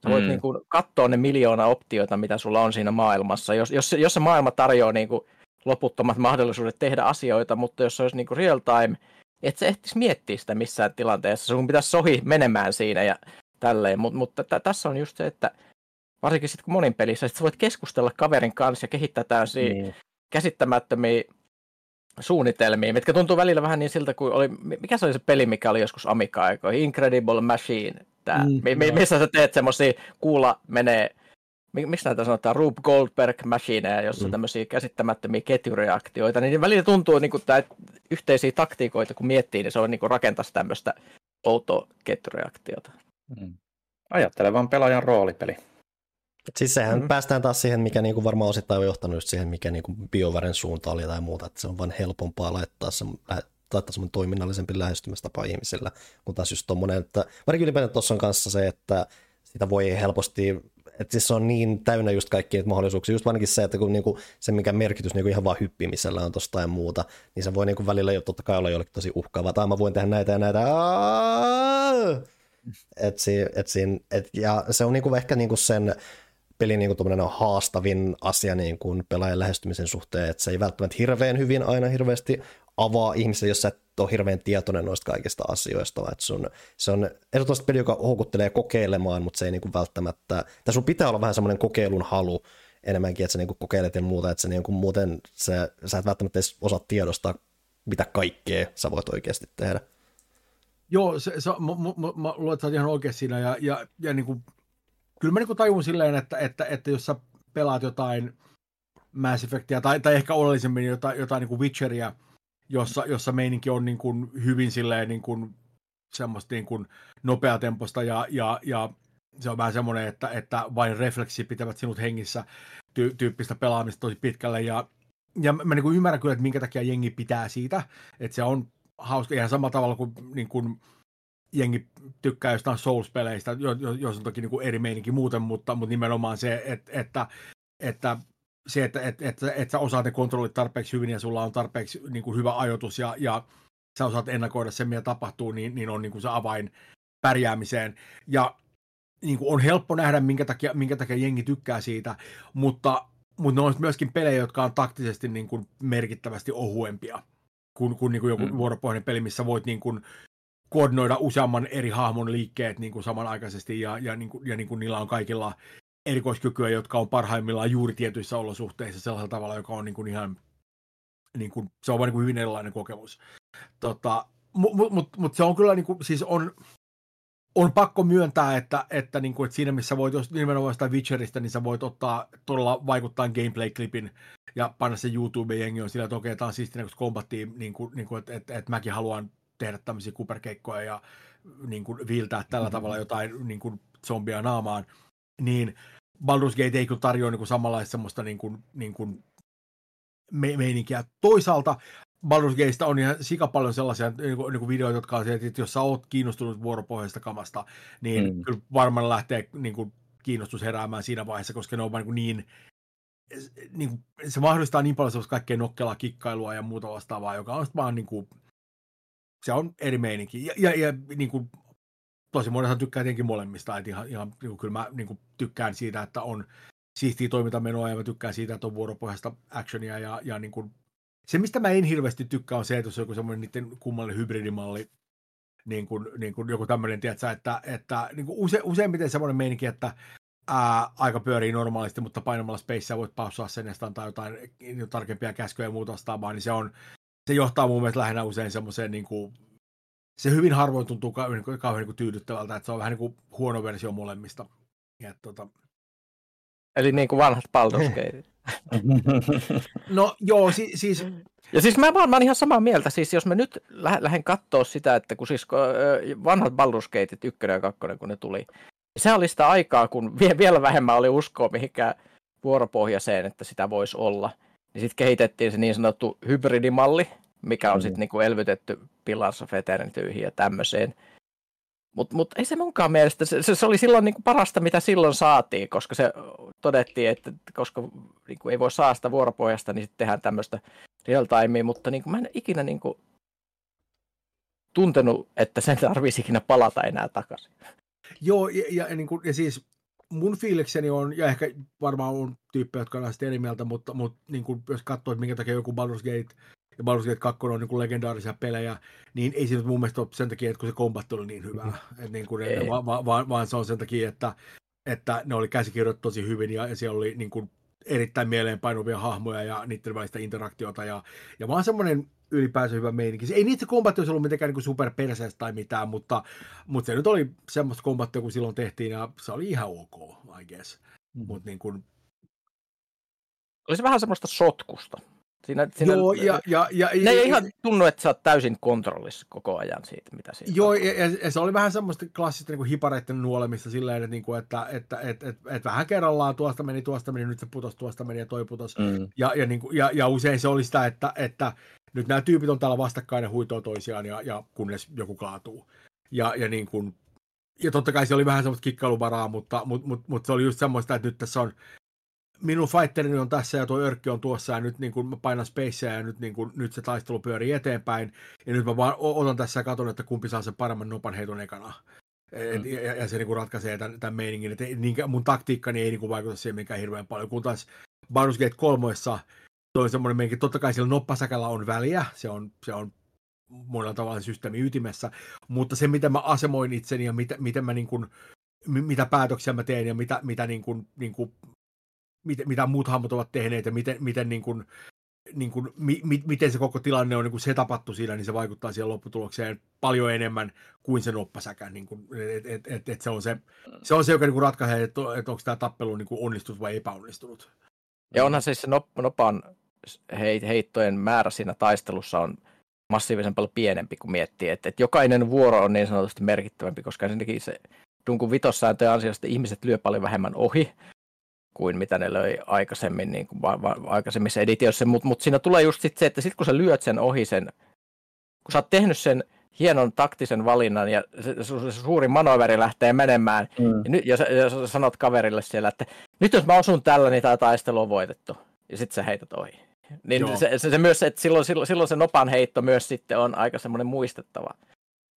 Sä voit mm. niin kuin katsoa ne miljoona optioita, mitä sulla on siinä maailmassa. Jos, jos, jos se maailma tarjoaa niin kuin loputtomat mahdollisuudet tehdä asioita, mutta jos se olisi niin kuin real time, et sä ehtisi miettiä sitä missään tilanteessa. Sun pitäisi sohi menemään siinä ja tälleen. Mut, mutta t- tässä on just se, että varsinkin sitten kun monin pelissä, sit sä voit keskustella kaverin kanssa ja kehittää täysin niin. käsittämättömiä suunnitelmia, mitkä tuntuu välillä vähän niin siltä kuin oli, mikä se oli se peli, mikä oli joskus Amiga-aikoihin, Incredible Machine, tää, mm, mi- missä sä teet semmoisia, kuulla menee, miksi näitä sanotaan, Rube Goldberg machineja, jossa mm. tämmöisiä käsittämättömiä ketjureaktioita, niin välillä tuntuu, niin kuin, että yhteisiä taktiikoita kun miettii, niin se on niin kuin rakentaisi tämmöistä outoa ketjureaktiota. Mm. Ajattelevan pelaajan roolipeli. Siis sehän mm-hmm. päästään taas siihen, mikä niinku varmaan osittain on johtanut just siihen, mikä niinku BioVaren suunta oli tai muuta, että se on vain helpompaa laittaa se, laittaa semmoinen toiminnallisempi lähestymistapa ihmisillä, kun taas just tommonen, että varsinkin ylipäätään tuossa on kanssa se, että sitä voi helposti että siis se on niin täynnä just kaikkia mahdollisuuksia, just ainakin se, että kun niinku, se mikä merkitys niinku ihan vaan hyppimisellä on tosta ja muuta, niin se voi niinku välillä jo totta kai olla jollekin tosi uhkaava, tai mä voin tehdä näitä ja näitä, et, et, et, et, ja se on niinku ehkä niinku sen pelin niin kuin haastavin asia niin kuin pelaajan lähestymisen suhteen, että se ei välttämättä hirveän hyvin aina hirveästi avaa ihmisille, jos sä et ole hirveän tietoinen noista kaikista asioista, että sun, se on ehdottomasti peli, joka houkuttelee kokeilemaan, mutta se ei niin kuin välttämättä, tai sun pitää olla vähän semmoinen kokeilun halu enemmänkin, että sä niin kuin kokeilet ja muuta, että niin kuin muuten se, sä et välttämättä edes osaa tiedostaa, mitä kaikkea sä voit oikeasti tehdä. Joo, se, se, mä, mä, mä luulen, että sä ihan oikein siinä, ja, ja, ja niin kuin kyllä mä niin tajun silleen, että, että, että jos sä pelaat jotain Mass Effectia tai, tai ehkä oleellisemmin jotain, jotain niin kuin Witcheria, jossa, jossa meininki on niin kuin hyvin silleen niin kuin semmoista niin kuin nopeatemposta ja, ja, ja se on vähän semmoinen, että, että vain refleksi pitävät sinut hengissä ty- tyyppistä pelaamista tosi pitkälle ja, ja mä niin kuin ymmärrän kyllä, että minkä takia jengi pitää siitä, että se on hauska. Ihan samalla tavalla kuin, niin kuin jengi tykkää jostain Souls-peleistä, jos on toki niin kuin eri meininki muuten, mutta, mutta nimenomaan se, että, että, että se, että, että, että, että sä osaat ne kontrollit tarpeeksi hyvin ja sulla on tarpeeksi niin kuin hyvä ajoitus ja, ja sä osaat ennakoida sen, mitä tapahtuu, niin, niin on niin kuin se avain pärjäämiseen. Ja niin kuin on helppo nähdä, minkä takia, minkä takia jengi tykkää siitä, mutta, mutta ne on myöskin pelejä, jotka on taktisesti niin kuin merkittävästi ohuempia kuin, kuin, niin kuin joku mm. vuoropohjainen peli, missä voit niin kuin koordinoida useamman eri hahmon liikkeet niin kuin samanaikaisesti ja, ja, niin kuin, ja niin kuin niillä on kaikilla erikoiskykyjä, jotka on parhaimmillaan juuri tietyissä olosuhteissa sellaisella tavalla, joka on niin kuin ihan niin kuin, se on vain niin kuin hyvin erilainen kokemus. Tota, Mutta mut, mut, mut se on kyllä niin kuin, siis on, on pakko myöntää, että, että, niin kuin, että siinä missä voit, jos nimenomaan sitä Witcheristä, niin sä voit ottaa todella vaikuttaa gameplay-klipin ja panna sen YouTube-jengi on sillä, että okei, tämä on siistiä, kun kombattiin, niin kuin, niin kuin, että, että, että mäkin haluan tehdä tämmöisiä kuperkeikkoja ja niin kuin viiltää tällä mm-hmm. tavalla jotain niin kuin zombia naamaan, niin Baldur's Gate ei kyllä tarjoa niin samanlaista semmoista niin kuin, niin kuin me- meininkiä. Toisaalta Baldur's Gateista on ihan sika paljon sellaisia niin kuin, niin kuin videoita, jotka on että jos sä oot kiinnostunut vuoropohjaisesta kamasta, niin mm. kyllä varmaan lähtee niin kuin, kiinnostus heräämään siinä vaiheessa, koska ne on vain niin, niin, niin kuin, se mahdollistaa niin paljon sellaista kaikkea nokkelaa kikkailua ja muuta vastaavaa, joka on vaan niin kuin, se on eri meininki. Ja, ja, ja niin kuin, tosi monessa tykkää tietenkin molemmista, että ihan, ihan niin kuin, kyllä mä niin kuin, tykkään siitä, että on siistiä toimintamenoa ja mä tykkään siitä, että on vuoropohjaista actionia ja, ja niin kuin, se, mistä mä en hirveästi tykkää, on se, että jos on joku semmoinen niiden kummallinen hybridimalli, niin kuin, niin kuin joku tämmöinen, tiedätkö, että, että niin kuin use, useimmiten semmoinen meininki, että ää, aika pyörii normaalisti, mutta painamalla spacea voit paussaa sen ja antaa jotain tarkempia käskyjä ja muuta vastaavaa, niin se, on, se johtaa mun mielestä lähinnä usein semmoiseen niin kuin, se hyvin harvoin tuntuu kauhean, kauhean niin kuin tyydyttävältä, että se on vähän niin kuin huono versio molemmista. Ja, tota... Eli niin kuin vanhat Baldur's Gate. [laughs] no joo, si- siis... Ja siis mä, mä oon ihan samaa mieltä, siis jos mä nyt lä- lähden katsoa sitä, että kun siis vanhat Baldur's Gateit, ykkönen ja kakkonen, kun ne tuli, se oli sitä aikaa, kun vie, vielä vähemmän oli uskoa mihinkään vuoropohjaiseen, että sitä voisi olla. Niin sitten kehitettiin se niin sanottu hybridimalli, mikä on mm. sitten niinku elvytetty Pillars of Eternityihin ja tämmöiseen. Mutta mut ei se munkaan mielestä, se, se, oli silloin niinku parasta, mitä silloin saatiin, koska se todettiin, että koska niinku ei voi saa sitä vuoropohjasta, niin sitten tehdään tämmöistä real timea, mutta niinku, mä en ikinä niinku tuntenut, että sen tarvitsisi ikinä palata enää takaisin. Joo, ja, ja, ja, niin kuin, ja siis mun fiilikseni on, ja ehkä varmaan on tyyppejä, jotka on eri mieltä, mutta, mutta niin kuin, jos katsoo, että minkä takia joku Baldur's Gate ja Baldur's Gate 2 on niin kuin legendaarisia pelejä, niin ei se nyt mun mielestä ole sen takia, että kun se kombat oli niin hyvä, mm-hmm. että niin kuin, ne, va, va, vaan, vaan se on sen takia, että, että ne oli käsikirjoitettu tosi hyvin ja, ja siellä oli niin kuin, erittäin mieleenpainuvia hahmoja ja niiden välistä interaktiota ja, ja vaan semmoinen ylipäänsä hyvä meininki. Ei niitä kombatti olisi ollut mitenkään niin superperseestä tai mitään, mutta, mutta se nyt oli semmoista kombattia, kun silloin tehtiin ja se oli ihan ok, I guess. Mm. Mut niin kuin... Oli se vähän semmoista sotkusta. Siinä, siinä, Joo, ja, ja, ja, ne ei ihan tunnu, että sä oot täysin kontrollissa koko ajan siitä, mitä siinä Joo, ja, ja, se oli vähän semmoista klassista niin hipareiden nuolemista silleen, että, niin kuin, että, että, että, että, että vähän kerrallaan tuosta meni, tuosta meni, nyt se putosi, tuosta meni ja toi putosi. Mm. Ja, ja, niin kuin, ja, ja, usein se oli sitä, että, että nyt nämä tyypit on täällä vastakkain ja huitoo toisiaan, ja, ja kunnes joku kaatuu. Ja, ja, niin kuin, ja totta kai se oli vähän semmoista kikkailuvaraa, mutta, mutta, mutta, mutta se oli just semmoista, että nyt tässä on minun fighterini on tässä ja tuo örkki on tuossa ja nyt niin kuin mä painan spacea ja nyt, niin kuin, nyt se taistelu pyörii eteenpäin. Ja nyt mä vaan otan tässä ja katson, että kumpi saa sen paremman nopan heiton ekana. Et, mm. ja, ja, se niin kuin ratkaisee tämän, tämän meiningin, että niin, mun taktiikkani ei niin kuin vaikuta siihen minkään hirveän paljon, kun taas Baldur's Gate 3 toi semmoinen meininki, totta kai sillä noppasäkällä on väliä, se on, se on monella tavalla systeemi ytimessä, mutta se, miten mä asemoin itseni ja mitä, miten mä niin kuin, mitä päätöksiä mä teen ja mitä, mitä niin kuin, niin kuin miten, mitä muut hahmot ovat tehneet ja miten, miten, niin kuin, niin kuin, mi, mi, miten se koko tilanne on niin kuin setapattu siinä, niin se vaikuttaa siihen lopputulokseen paljon enemmän kuin se noppasäkä. Niin kuin, et, et, et, et se, on se, se on se, joka niin ratkaisee, että, että onko tämä tappelu niin kuin onnistunut vai epäonnistunut. Ja onhan siis se nop, nopan heittojen määrä siinä taistelussa on massiivisen paljon pienempi kuin miettii, että, että jokainen vuoro on niin sanotusti merkittävämpi, koska ensinnäkin se Dunkun vitossääntöjen ansiosta ihmiset lyö paljon vähemmän ohi, kuin mitä ne löi aikaisemmin, niin kuin va- va- aikaisemmissa editioissa, mutta mut siinä tulee just sit se, että sit kun sä lyöt sen ohi sen, kun sä oot tehnyt sen hienon taktisen valinnan ja se, se suuri manoveri lähtee menemään, mm. ja, nyt, ja, sä, ja sä sanot kaverille siellä, että nyt jos mä osun tällä, niin tämä taistelu on voitettu, ja sitten sä heität ohi. Niin se, se, se, myös, että silloin, silloin, silloin se nopan heitto myös sitten on aika semmoinen muistettava.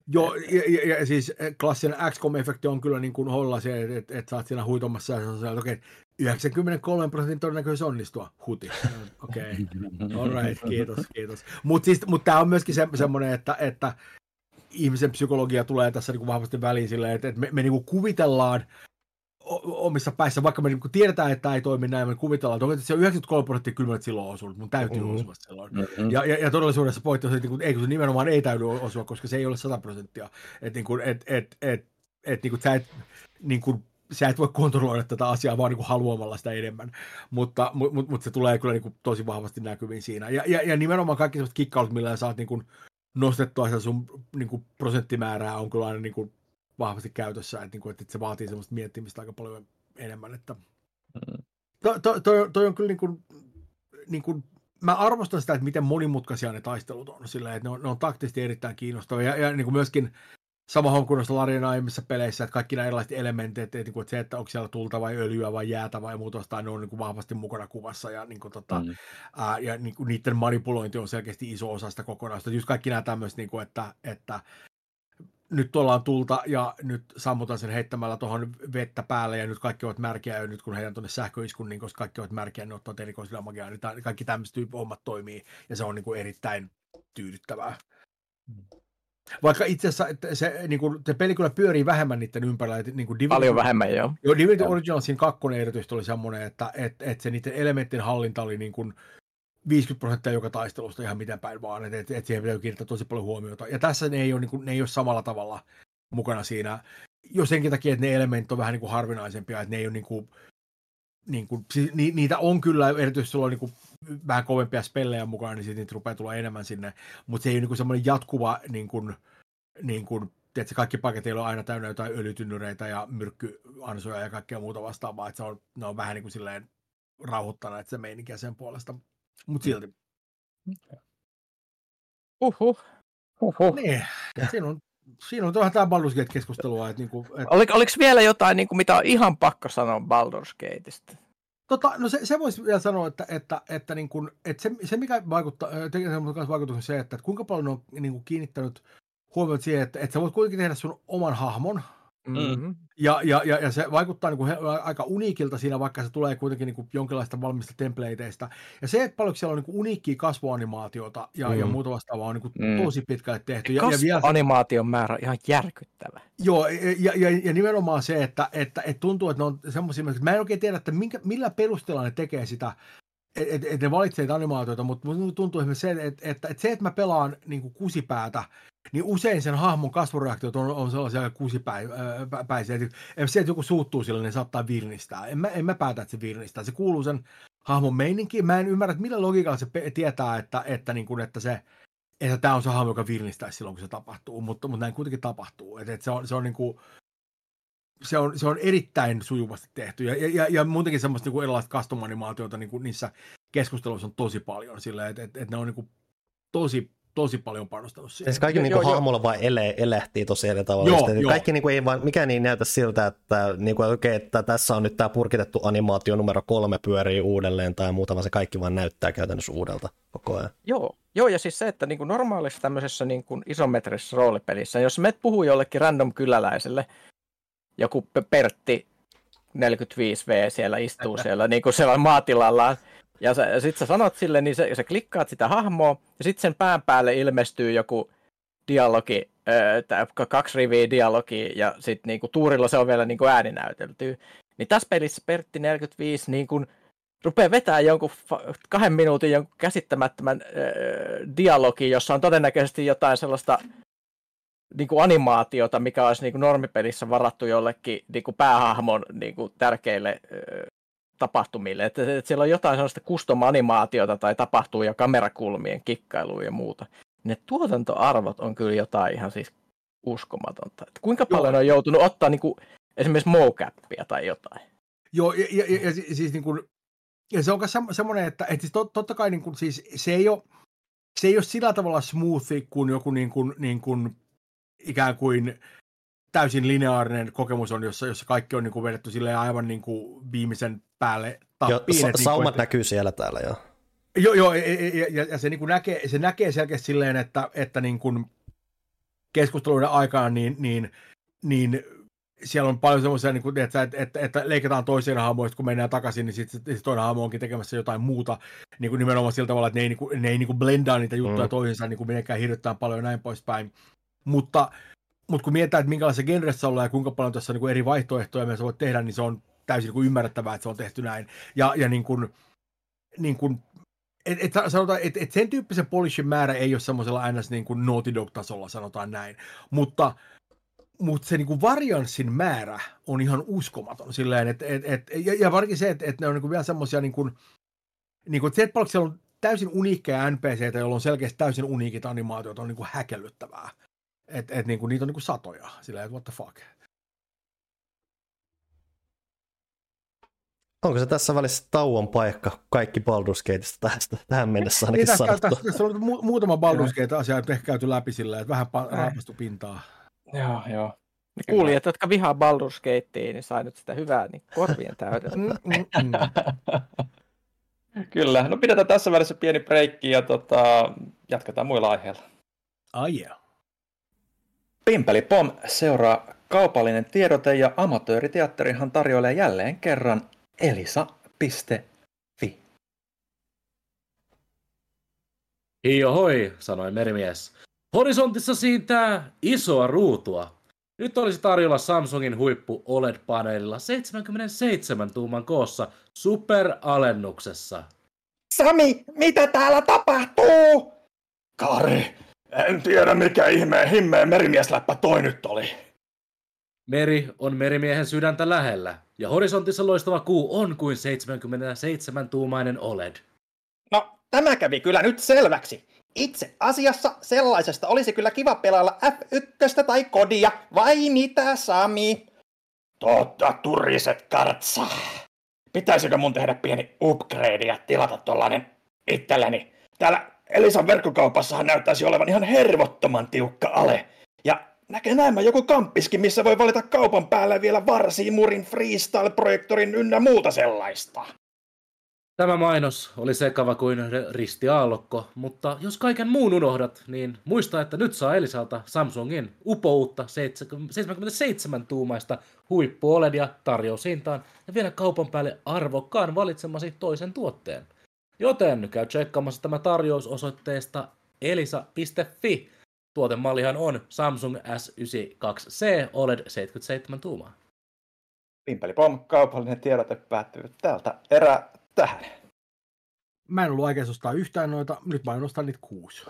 Joo, ja, ja, ja siis klassinen XCOM-efekti on kyllä niin kuin holla se, että et, et sä oot siinä huitomassa ja sä oot, okei, okay, 93 prosentin todennäköisesti onnistua. Huti. [laughs] Okei. Okay. All right, kiitos, kiitos. Mutta siis, mut tämä on myöskin se, semmoinen, että, että ihmisen psykologia tulee tässä niinku vahvasti väliin silleen, että, että me, me niinku kuvitellaan omissa päissä, vaikka me niinku tiedetään, että tämä ei toimi näin, me kuvitellaan, että se on 93 prosenttia kyllä että silloin osunut, mun täytyy mm-hmm. osua silloin. Mm-hmm. Ja, ja, ja, todellisuudessa pointti on se, että niinku, ei, kun se nimenomaan ei täydy osua, koska se ei ole 100 prosenttia. Että niinku, et, et, et, et, niinku, sä et, niinku, sä et voi kontrolloida tätä asiaa vaan niin haluamalla sitä enemmän, mutta, mutta, mutta se tulee kyllä niin kuin tosi vahvasti näkyviin siinä. Ja, ja, ja nimenomaan kaikki sellaiset kikkailut, millä saat niin kuin nostettua sitä sun niin kuin prosenttimäärää on kyllä aina niin kuin vahvasti käytössä, että, niin kuin, että se vaatii semmoista miettimistä aika paljon enemmän. Että... Mm. To, to, toi, toi on kyllä niin kuin, niin kuin mä arvostan sitä, että miten monimutkaisia ne taistelut on, sillä että ne on, ne on taktisesti erittäin kiinnostavia, ja, ja niin kuin myöskin sama kuin noissa Larian aiemmissa peleissä, että kaikki nämä erilaiset elementit, että, että, että se, että onko siellä tulta vai öljyä vai jäätä vai muuta vastaan, ne on niin kuin vahvasti mukana kuvassa ja, niin kuin, tota, mm. ää, ja niin kuin, niiden manipulointi on selkeästi iso osa sitä kokonaisuutta. Just kaikki nämä tämmöiset, niin kuin, että, että nyt ollaan tulta ja nyt sammutaan sen heittämällä tuohon vettä päälle ja nyt kaikki ovat märkiä ja nyt kun heidän tuonne sähköiskun, niin koska kaikki ovat märkiä, niin ottaa erikoisilla magiaa, niin kaikki tämmöiset hommat toimii ja se on niin kuin erittäin tyydyttävää. Mm. Vaikka itse asiassa että se, niin kuin, se peli kyllä pyörii vähemmän niiden ympärillä. Että, niin kuin Divinity, Paljon vähemmän, joo. Joo, Divinity Originalsin kakkonen erityisesti oli semmoinen, että, että, että se niiden elementtien hallinta oli niin kuin 50 prosenttia joka taistelusta ihan miten päin vaan, että, että, että siihen pitää kiinnittää tosi paljon huomiota. Ja tässä ne ei ole, niin kuin, ne ei ole samalla tavalla mukana siinä, jo senkin takia, että ne elementit on vähän niin kuin harvinaisempia, että ne ei ole niin kuin, niin kuin, siis ni, niitä on kyllä, erityisesti sulla on niin kuin vähän kovempia spellejä mukaan, niin sitten niitä rupeaa tulla enemmän sinne, mutta se ei ole niin semmoinen jatkuva, niin kuin, niin kuin, tiedätkö, kaikki paketit on aina täynnä jotain öljytynnyreitä ja myrkkyansoja ja kaikkea muuta vastaavaa, että se on, ne on vähän niin kuin silleen rauhoittaneet se meininkiä sen puolesta, mutta silti. Uhuh. Uhuh. Niin, siinä on siinä on tämä Baldur's Gate-keskustelua. Että, niin kuin, että... Oliko, oliko vielä jotain, niin kuin, mitä on ihan pakko sanoa Baldur's Gateista? Tota, no se, se voisi vielä sanoa, että, että, että, niin kuin, että se, se, mikä vaikuttaa, tekee vaikutuksen se, että, että kuinka paljon on niin kuin, kiinnittänyt huomiota siihen, että, että sä voit kuitenkin tehdä sun oman hahmon, Mm-hmm. Ja, ja, ja, ja se vaikuttaa niin kuin aika uniikilta siinä, vaikka se tulee kuitenkin niin kuin jonkinlaista valmista templateista. Ja se, että paljon siellä on niin kuin uniikkia kasvuanimaatiota ja, mm. ja muuta vastaavaa on niin kuin mm. tosi pitkälle tehty. Ja, vielä... määrä on ihan järkyttävä. Joo, ja, ja, ja nimenomaan se, että, että, että tuntuu, että ne on semmoisia, että mä en oikein tiedä, että minkä, millä perusteella ne tekee sitä, että et, et ne valitsee animaatioita, mutta tuntuu esimerkiksi se, että, että, että se, että mä pelaan niin kuin kusipäätä niin usein sen hahmon kasvureaktiot on, on sellaisia kusipäisiä. Että se, että joku suuttuu sille, niin saattaa virnistää. En mä, en mä päätä, että se virnistää. Se kuuluu sen hahmon meininkiin. Mä en ymmärrä, että millä logiikalla se tietää, että, että, niin kuin, että se että tämä on se hahmo, joka virnistää silloin, kun se tapahtuu, mutta, mutta näin kuitenkin tapahtuu. Että, että se on, se on niin kuin, se on, se on erittäin sujuvasti tehty. Ja, ja, ja muutenkin semmoista niin kuin erilaista custom-animaatiota niin kuin niissä keskusteluissa on tosi paljon. Sillä, että, että, että ne on niin kuin tosi tosi paljon panostanut siihen. Siis kaikki niin hahmolla vaan ele, elehtii tosi eri tavalla. Joo, joo. Kaikki niin kuin ei vaan, mikään ei näytä siltä, että, niin kuin, okay, että tässä on nyt tämä purkitettu animaatio numero kolme pyörii uudelleen tai muuta, vaan se kaikki vaan näyttää käytännössä uudelta koko ajan. Joo, joo ja siis se, että niin kuin normaalissa tämmöisessä niin kuin isometrisessä roolipelissä, jos me puhuu jollekin random kyläläiselle, joku Pertti 45V siellä istuu [laughs] siellä niin kuin siellä maatilallaan, ja, ja sitten sä sanot sille, niin sä, sä klikkaat sitä hahmoa, ja sitten sen pään päälle ilmestyy joku dialogi, öö, kaksi riviä dialogi, ja sitten niinku tuurilla se on vielä niinku ääninäytelty. Niin tässä pelissä Pertti 45 niinku, rupeaa vetää jonkun kahden minuutin jonkun käsittämättömän öö, dialogi, jossa on todennäköisesti jotain sellaista niin kuin animaatiota, mikä olisi niin kuin normipelissä varattu jollekin niin kuin päähahmon niin kuin tärkeille tapahtumille. Että, että siellä on jotain sellaista custom-animaatiota tai tapahtuu ja kamerakulmien kikkailuja ja muuta. Ne tuotantoarvot on kyllä jotain ihan siis uskomatonta. Että kuinka paljon Joo. on joutunut ottaa niin kuin, esimerkiksi mocappia tai jotain? Joo, ja, ja, ja, ja siis niin kuin, ja se on myös semmoinen, että, että siis tot, totta kai niin kuin, siis se ei ole, se ei ole sillä tavalla smoothi kuin joku niin kuin, niin kuin, ikään kuin täysin lineaarinen kokemus on, jossa, jossa kaikki on niin kuin vedetty sille aivan niin kuin viimeisen päälle tappiin. Jo, sa- saumat niin kuin, näkyy siellä täällä jo. Joo, joo ja, ja, ja se, niin kuin näkee, se näkee selkeästi silleen, että, että niin kuin keskusteluiden aikana niin, niin, niin siellä on paljon semmoisia, niin kuin, että, että, että, leikataan toiseen hahmoista, kun mennään takaisin, niin sitten sit toinen hahmo onkin tekemässä jotain muuta, niin kuin nimenomaan sillä tavalla, että ne ei, niin kuin, ne ei niin kuin blendaa niitä juttuja mm. toisensa niin kuin mitenkään hirvittää paljon ja näin poispäin. Mutta mutta kun mietitään, että minkälaisessa genressä ollaan ja kuinka paljon tässä on niin eri vaihtoehtoja me voit tehdä, niin se on täysin niin kuin ymmärrettävää, että se on tehty näin. Ja, ja niin kuin, niin kuin, et, et, sanotaan, että et sen tyyppisen polishin määrä ei ole semmoisella ns. Niin kuin Naughty Dog-tasolla, sanotaan näin. Mutta, mutta se niin kuin varianssin määrä on ihan uskomaton. Silleen, et, et, et, ja, ja varsinkin se, että et ne on niin kuin vielä semmoisia, niin kuin, niin kuin, että se, että siellä on täysin uniikkeja NPCitä, joilla on selkeästi täysin uniikit animaatiot, on niin kuin häkellyttävää. Että et, niinku, niitä on niinku satoja. Sillä että what the fuck. Onko se tässä välissä tauon paikka kaikki Baldur's Gateista tästä, tähän mennessä ainakin Niin, sanottu? tässä, tässä on mu- muutama Baldur's Gate-asia nyt ehkä käyty läpi sillä, että vähän pa- raapastu pintaa. Joo, joo. Ne kuulijat, jotka vihaa Baldur's Gatea, niin sai nyt sitä hyvää niin korvien täydeltä. Mm, mm, mm. [laughs] Kyllä. No pidetään tässä välissä pieni breikki ja tota, jatketaan muilla aiheilla. Ai yeah. Pimpeli Pom seuraa kaupallinen tiedote ja amatööriteatterihan tarjoilee jälleen kerran elisa.fi. Hoi, sanoi merimies. Horisontissa siintää isoa ruutua. Nyt olisi tarjolla Samsungin huippu OLED-paneelilla 77 tuuman koossa superalennuksessa. Sami, mitä täällä tapahtuu? Kari, en tiedä mikä ihmeen himmeen merimiesläppä toi nyt oli. Meri on merimiehen sydäntä lähellä, ja horisontissa loistava kuu on kuin 77-tuumainen OLED. No, tämä kävi kyllä nyt selväksi. Itse asiassa sellaisesta olisi kyllä kiva pelailla F1 tai kodia, vai mitä Sami? Totta, turiset kartsa. Pitäisikö mun tehdä pieni upgrade ja tilata tollanen itselleni? Täällä Elisan verkkokaupassahan näyttäisi olevan ihan hervottoman tiukka ale. Ja näkee näemmä joku kamppiskin, missä voi valita kaupan päälle vielä varsimurin, freestyle-projektorin ynnä muuta sellaista. Tämä mainos oli sekava kuin ristiaallokko, mutta jos kaiken muun unohdat, niin muista, että nyt saa Elisalta Samsungin upouutta 77-tuumaista huippu OLEDia tarjoushintaan ja vielä kaupan päälle arvokkaan valitsemasi toisen tuotteen. Joten käy tsekkaamassa tämä tarjous osoitteesta elisa.fi. Tuotemallihan on Samsung S92C OLED 77 tuumaa. Pimpeli Pom, kaupallinen tiedote päättyy täältä erä tähän. Mä en ollut aikeissa ostaa yhtään noita, nyt mä aion ostaa niitä kuusi.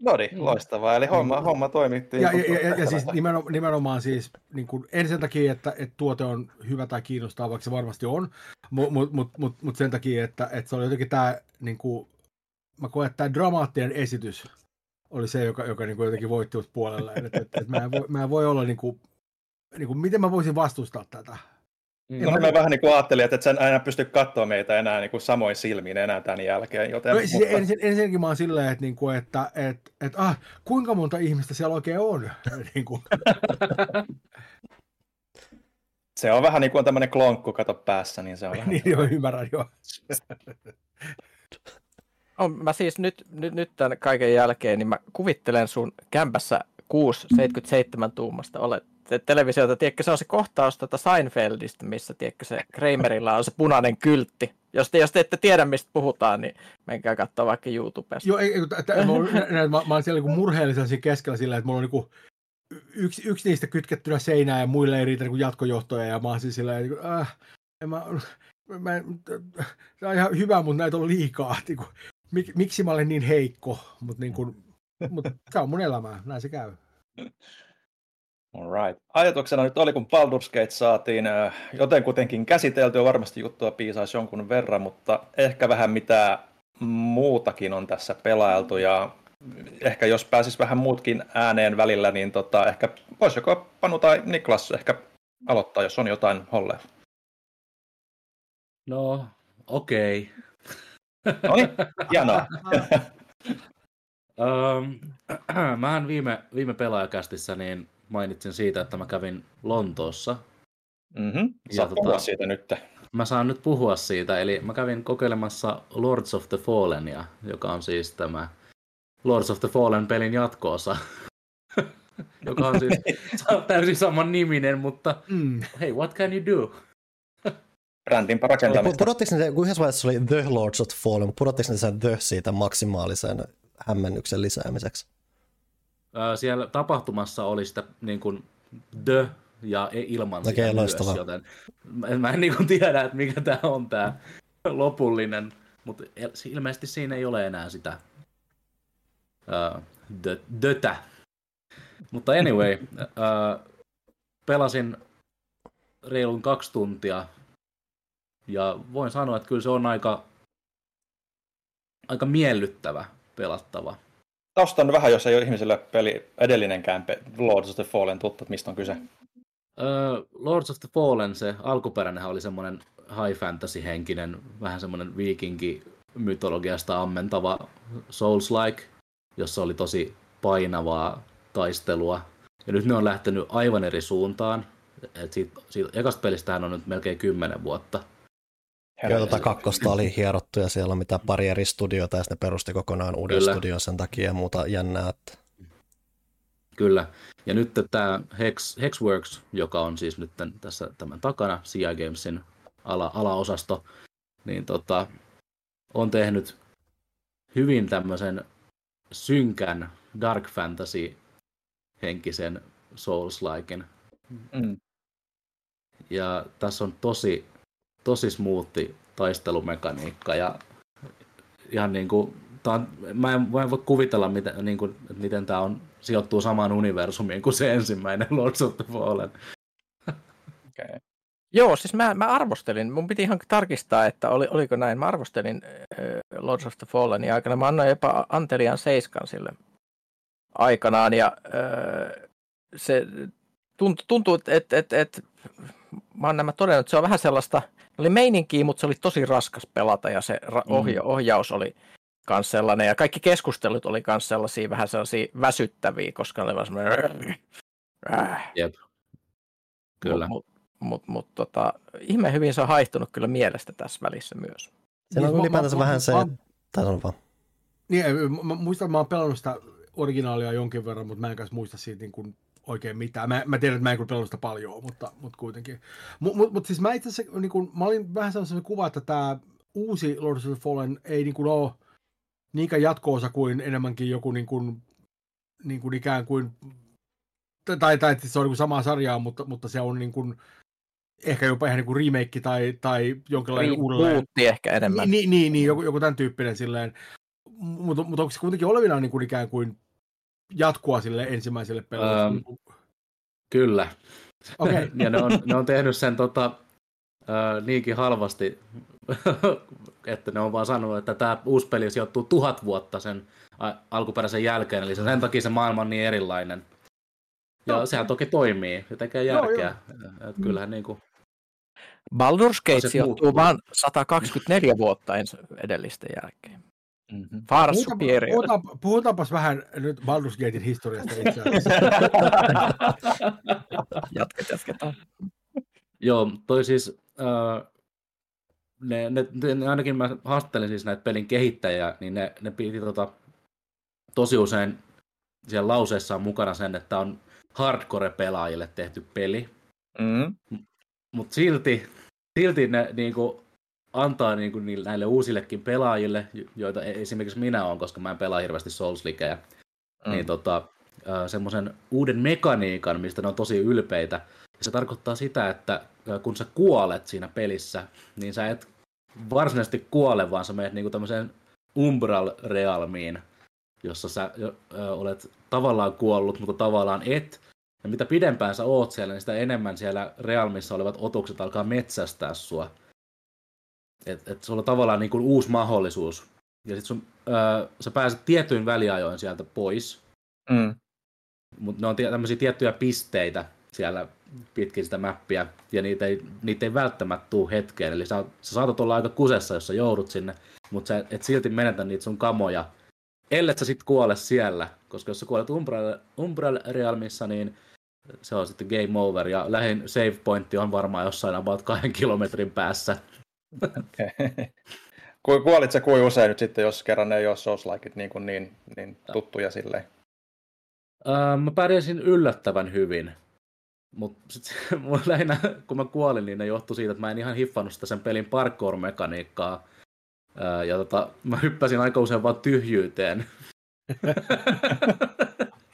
No niin, loistavaa. Eli homma, homma toimittiin. Ja, ja, ja, ja siis nimenomaan, nimenomaan siis, niin kuin, en sen takia, että, että tuote on hyvä tai kiinnostaa, vaikka se varmasti on, mutta mut, mut, mut, mut sen takia, että, että se oli jotenkin tämä, niin kuin, mä koen, että tämä dramaattinen esitys oli se, joka, joka niin kuin jotenkin voitti mut puolelle. Että, että, että mä, en voi, mä en voi olla, niin kuin, niin kuin, miten mä voisin vastustaa tätä. No, mä vähän niin kuin ajattelin, että et sen aina pysty katsoa meitä enää niin kuin samoin silmiin enää tämän jälkeen. Joten, No, siis ensin, ensinnäkin mä oon silleen, että, niinku, että, että, että ah, kuinka monta ihmistä siellä oikein on? [laughs] niin kuin, Se on vähän niin kuin tämmöinen klonkku, kato päässä, niin se on vähän... [laughs] niin joo, ymmärrän joo. [laughs] On, mä siis nyt, nyt, nyt tämän kaiken jälkeen, niin mä kuvittelen sun kämpässä 6 77 tuumasta olet televisiota, tiedätkö, se on se kohtaus tuota Seinfeldistä, missä tiedätkö, se Kramerilla on se punainen kyltti. Jos te, jos te ette tiedä, mistä puhutaan, niin menkää katsoa vaikka YouTubesta. Joo, ei, ei, t- mä, oon- mä, mä oon siellä niin murheellisen siinä keskellä sillä, että mulla on niin yksi, yksi niistä kytkettynä seinään ja muille ei riitä niin johtoja ja mä oon siis sillä niin äh, en mä, mä, se on ihan hyvä, mutta näitä on liikaa. Niin kuin, mik, miksi mä olen niin heikko, mutta niin kuin, mut, se on mun elämää, näin se käy. Alright. Ajatuksena nyt oli, kun Baldur's Gate saatiin äh, jotenkutenkin käsiteltyä, varmasti juttua piisaisi jonkun verran, mutta ehkä vähän mitä muutakin on tässä pelailtu ja ehkä jos pääsis vähän muutkin ääneen välillä, niin tota, ehkä voisi joko Panu tai Niklas ehkä aloittaa, jos on jotain holle. No, okei. [laughs] No niin, hienoa. [laughs] Okay. [clears throat] Mähän viime, viime pelaajakästissä niin mainitsin siitä, että mä kävin Lontoossa. Mm-hmm. Ja Saat tota- puhua siitä nyt. Mä saan nyt puhua siitä, eli mä kävin kokeilemassa Lords of the Fallenia, joka on siis tämä Lords of the Fallen pelin jatkoosa. [laughs] joka on siis [laughs] täysin saman niminen, mutta Mm. hey, what can you do? Brändinpä rakentamista. Pudottiko ne, kun yhdessä vaiheessa oli The Lords of Fallen, pudottiko ne sen The siitä maksimaalisen hämmennyksen lisäämiseksi? Siellä tapahtumassa oli sitä niin kuin the ja e- ilman Okei, sitä myös, joten mä en, mä en niin kuin tiedä, että mikä tämä on tämä lopullinen, mutta ilmeisesti siinä ei ole enää sitä uh, the, thötä. Mutta anyway, uh, pelasin reilun kaksi tuntia ja voin sanoa, että kyllä se on aika, aika miellyttävä pelattava. Taustan vähän, jos ei ole ihmisille peli edellinenkään pe- Lords of the Fallen tuttu, että mistä on kyse. Öö, Lords of the Fallen, se alkuperäinen oli semmoinen high fantasy henkinen, vähän semmoinen viikinki mytologiasta ammentava Souls-like, jossa oli tosi painavaa taistelua. Ja nyt ne on lähtenyt aivan eri suuntaan. Et siitä, siitä ekasta pelistähän on nyt melkein kymmenen vuotta. Joo, tota kakkosta oli hierottu ja siellä on mitä pari eri studiota ja sitten ne perusti kokonaan uuden Kyllä. studion sen takia ja muuta jännää. Että... Kyllä. Ja nyt tämä Hex, Hexworks, joka on siis nyt tässä tämän takana, CI Gamesin ala, alaosasto, niin tota, on tehnyt hyvin tämmöisen synkän dark fantasy henkisen Souls-liken. Mm. Ja tässä on tosi, tosi smoothi taistelumekaniikka ja ihan niin kuin, on, mä, en, mä en voi kuvitella, miten, niin kuin, miten tämä on, sijoittuu samaan universumiin kuin se ensimmäinen Lords of the Fallen. Okay. Joo, siis mä, mä arvostelin, mun piti ihan tarkistaa, että oli, oliko näin, mä arvostelin äh, Lords of the Fallen aikana, mä annoin jopa Antelian seiskan sille aikanaan ja äh, se tuntuu, tuntuu että et, et, et, mä oon nämä todennut, että se on vähän sellaista, oli meininkiä, mutta se oli tosi raskas pelata ja se ra- mm. ohja- ohjaus oli kans sellainen ja kaikki keskustelut oli kans sellaisia vähän sellaisia väsyttäviä, koska oli vaan semmoinen Jep. Kyllä. Mut, mut, mut, tota, ihme hyvin se on haihtunut kyllä mielestä tässä välissä myös. Se on niin, ylipäätänsä vähän se, tai on vaan. Niin, mä muistan, että mä oon pelannut sitä originaalia jonkin verran, mutta mä en kanssa muista siitä niin kuin oikein mitään. Mä, mä tiedän, että mä en kyllä pelannut sitä paljon, mutta, mutta kuitenkin. Mutta mut, mut siis mä itse asiassa, niin kuin, mä olin vähän sellaisen kuva, että tämä uusi Lord of the Fallen ei niin kuin ole niinkään jatko-osa kuin enemmänkin joku niin kuin, niin kuin ikään kuin, tai, tai että se on niin kuin samaa sarjaa, mutta, mutta se on niin kuin, ehkä jopa ihan niin kuin remake tai, tai jonkinlainen uudelleen. ehkä enemmän. Niin, niin, niin joku, joku tämän tyyppinen silleen. Mutta, mutta onko se kuitenkin olevina niin kuin ikään kuin jatkua sille ensimmäiselle pelille? Um, kyllä. Okay. [laughs] ja ne on, ne on tehnyt sen tota, uh, niinkin halvasti, [laughs] että ne on vaan sanonut, että tämä uusi peli sijoittuu tuhat vuotta sen alkuperäisen jälkeen, eli sen takia se maailma on niin erilainen. Ja no, sehän toki toimii, se tekee järkeä. Joo, joo. kyllähän niin kuin... Baldur's Gate sijoittuu vain 124 vuotta edellisten jälkeen. Mm-hmm. Far puhutaan, puhutaanpas vähän nyt Baldur's Gatein historiasta itse asiassa. [laughs] Jatket, jatketaan. Joo, toi siis, äh, ne, ne, ne, ainakin mä haastattelin siis näitä pelin kehittäjiä, niin ne, ne piti tota, tosi usein siellä lauseessa on mukana sen, että on hardcore-pelaajille tehty peli. Mm. Mutta silti, silti ne niinku, antaa niinku, niille, näille uusillekin pelaajille, joita e- esimerkiksi minä olen, koska mä en pelaa hirveästi souls mm. niin tota, semmoisen uuden mekaniikan, mistä ne on tosi ylpeitä. Ja se tarkoittaa sitä, että kun sä kuolet siinä pelissä, niin sä et varsinaisesti kuole, vaan sä menet niinku tämmöiseen Umbral-realmiin, jossa sä ö, olet tavallaan kuollut, mutta tavallaan et. Ja mitä pidempään sä oot siellä, niin sitä enemmän siellä realmissa olevat otukset alkaa metsästää sua. Että et sulla on tavallaan niin kuin uusi mahdollisuus. Ja sit sun, ö, sä pääset tietyin väliajoin sieltä pois. Mm. Mutta ne on tämmöisiä tiettyjä pisteitä siellä pitkin sitä mäppiä, ja niitä ei, niitä ei välttämättä tule hetkeen. Eli sä, sä saatat olla aika kusessa, jos sä joudut sinne, mutta sä et silti menetä niitä sun kamoja, ellei sä sitten kuole siellä. Koska jos sä kuolet Umbral, Umbral Realmissa, niin se on sitten game over, ja lähin save pointti on varmaan jossain about kahden kilometrin päässä. Okay. Kuolit se kuin usein nyt sitten, jos kerran ei ole souls niin, kuin niin, niin tuttuja silleen? Öö, mä pärjäsin yllättävän hyvin. Mutta sitten [laughs] lähinnä, kun mä kuolin, niin ne johtui siitä, että mä en ihan hiffannut sitä sen pelin parkour-mekaniikkaa. Öö, ja tota, mä hyppäsin aika usein vaan tyhjyyteen.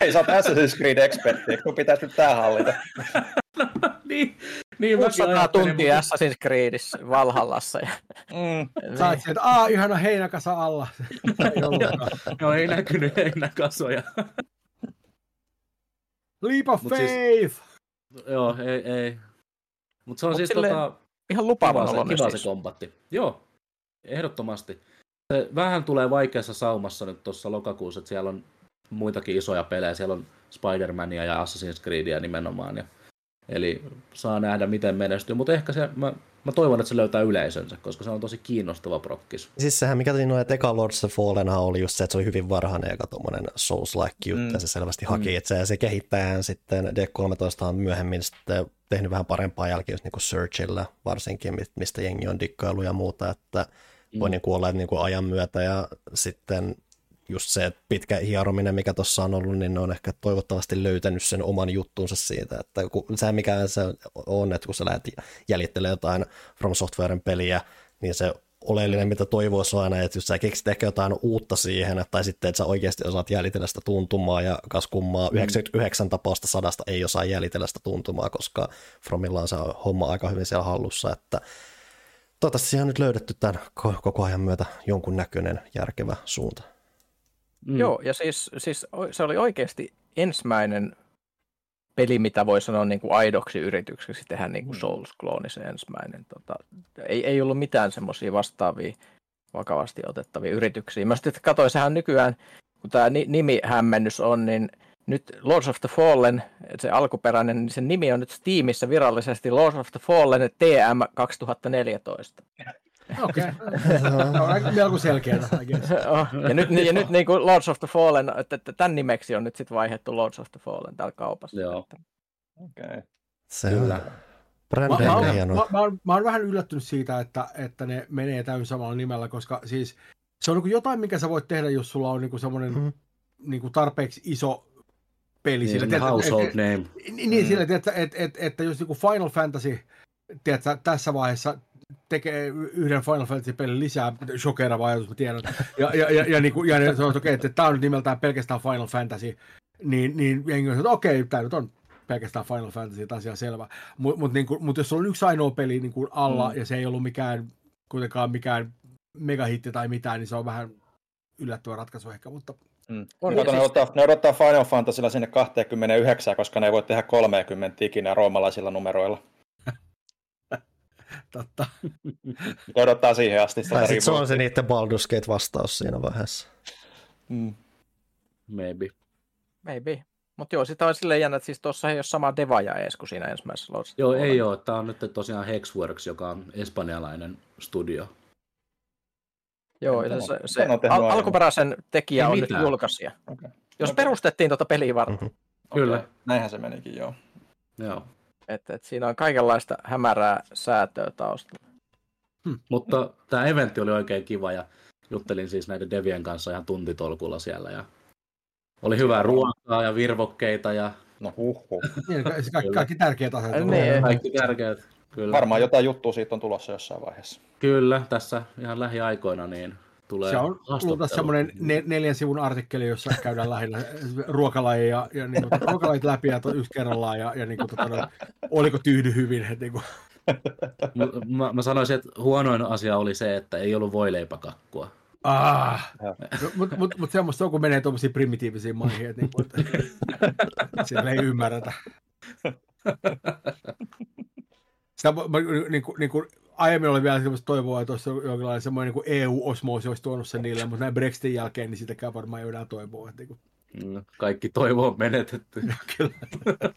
Hei, sä oot Assassin's Creed expertti, eikö pitäisi nyt tää hallita? [laughs] no, niin, niin 600 tuntia Assassin's Creedissä Valhallassa. Ja... Mm. Sä oot että aah, ihana heinäkasa alla. [laughs] [laughs] Joo, ei näkynyt heinäkasoja. Leap of Mut siis- faith! Siis, joo, ei, ei. Mutta se on Mut siis tota, ihan lupaavan kiva, se, kiva siis. se kombatti. Joo, ehdottomasti. Se vähän tulee vaikeassa saumassa nyt tuossa lokakuussa, että siellä on muitakin isoja pelejä. Siellä on Spider-Mania ja Assassin's Creedia nimenomaan. Ja Eli saa nähdä, miten menestyy. Mutta ehkä se, mä, mä toivon, että se löytää yleisönsä, koska se on tosi kiinnostava prokkis. Siis sehän, mikä siinä on, että eka Lords of Fallen oli just se, että se oli hyvin varhainen eka tuommoinen Souls-like juttu, mm. se selvästi haki mm. itseään. Se kehittää sitten D13 on myöhemmin sitten tehnyt vähän parempaa jälkeen just niin kuin Searchilla varsinkin, mistä jengi on dikkailu ja muuta, että voi mm. niin kuin olla että niin kuin ajan myötä ja sitten just se pitkä hierominen, mikä tuossa on ollut, niin ne on ehkä toivottavasti löytänyt sen oman juttunsa siitä, että kun, se mikä se on, että kun sä lähdet jäljittelemään jotain From Softwaren peliä, niin se oleellinen, mitä toivoisi aina, että jos sä keksit ehkä jotain uutta siihen, tai sitten, että sä oikeasti osaat jäljitellä sitä tuntumaa, ja kas kummaa, mm. 99 tapausta sadasta ei osaa jäljitellä sitä tuntumaa, koska Fromilla on se homma aika hyvin siellä hallussa, että toivottavasti siihen on nyt löydetty tämän koko ajan myötä jonkun näköinen järkevä suunta. Mm. Joo, ja siis, siis se oli oikeasti ensimmäinen peli, mitä voi sanoa niin kuin aidoksi yritykseksi tehdä niin kuin mm. Souls-klooni se ensimmäinen. Tota, ei, ei ollut mitään semmoisia vastaavia vakavasti otettavia yrityksiä. Mä sitten katsoin, sehän nykyään, kun tämä nimihämmennys on, niin nyt Lords of the Fallen, se alkuperäinen, niin sen nimi on nyt Steamissa virallisesti Lords of the Fallen TM 2014. Okei, [laughs] okay. melko selkeää. [laughs] ja nyt, ja nyt niin kuin Lords of the Fallen, että, että tämän nimeksi on nyt sitten vaihdettu Lords of the Fallen täällä kaupassa. Joo. Okei. Okay. Se Kyllä. Mä, mä, mä, mä, mä, mä oon vähän yllättynyt siitä, että, että ne menee täysin samalla nimellä, koska siis se on niin jotain, mikä sä voit tehdä, jos sulla on niin semmoinen mm. niin tarpeeksi iso peli. Niin, sillä, household et, name. Niin, niin mm. sillä, että, että, että, että, että jos niin Final Fantasy tiedätkö, tässä vaiheessa tekee yhden Final Fantasy-pelin lisää, shokeraava ajatus, mä tiedän. Ja, ja, ja, ja, niin kuin, ja ne sanoo, että, okay, että tämä on nyt nimeltään pelkästään Final Fantasy, niin, niin jengi on, että okei, okay, tämä nyt on pelkästään Final Fantasy, asia selvä. Mutta mut, niin mut jos on yksi ainoa peli niin kuin alla, mm. ja se ei ollut mikään, kuitenkaan mikään megahitti tai mitään, niin se on vähän yllättävä ratkaisu ehkä, mutta Mm. On, Kato, siis... ne, odottaa, ne odottaa Final Fantasylla sinne 29, koska ne ei voi tehdä 30 ikinä roomalaisilla numeroilla. [laughs] Totta. Odottaa siihen asti. Tai sitten se on se niiden Baldur's Gate-vastaus siinä vaiheessa. Mm. Maybe. Maybe. Mutta joo, sitä on silleen jännä, että siis tuossa ei ole sama devaja edes kuin siinä ensimmäisessä Lost. Joo, ei ole. Tämä on nyt tosiaan Hexworks, joka on espanjalainen studio. Joo, ja se, se al- alkuperäisen tekijä ei on mitään. nyt julkaisija. Okay. Jos okay. perustettiin tuota peliä varten. Mm-hmm. Kyllä. Okay. Näinhän se menikin, joo. Joo. Että, että siinä on kaikenlaista hämärää säätöä taustalla. Hmm. Mutta tämä eventti oli oikein kiva ja juttelin siis näiden devien kanssa ihan tuntitolkulla siellä ja oli hyvää ruokaa ja virvokkeita ja No huhhuh. [laughs] Niin, kaikki, kaikki tärkeät asiat. Niin, kaikki tärkeät. Kyllä. Varmaan jotain juttua siitä on tulossa jossain vaiheessa. Kyllä, tässä ihan lähiaikoina niin tulee Se on tullut semmoinen ne, neljän sivun artikkeli, jossa käydään lähinnä ruokalajeja ja, ja niin kuin, ruokalajit läpi ja yksi kerrallaan ja, ja niin kuin, tota, oliko tyydy hyvin. Että, niin kuin. Mä, mä, sanoisin, että huonoin asia oli se, että ei ollut voileipäkakkua. Ah, mutta mut, mut semmoista on, kun menee tuommoisiin primitiivisiin maihin, että, niin, että [laughs] siellä ei ymmärretä. Sitä, mä, niin kuin, niin kuin, aiemmin oli vielä sellaista toivoa, että olisi jonkinlainen semmoinen niin EU-osmoosi olisi tuonut sen niille, mutta näin Brexitin jälkeen, niin sitäkään varmaan ei ole enää toivoa. Että, niin kuin... No, kaikki toivo on menetetty. [laughs] Kyllä.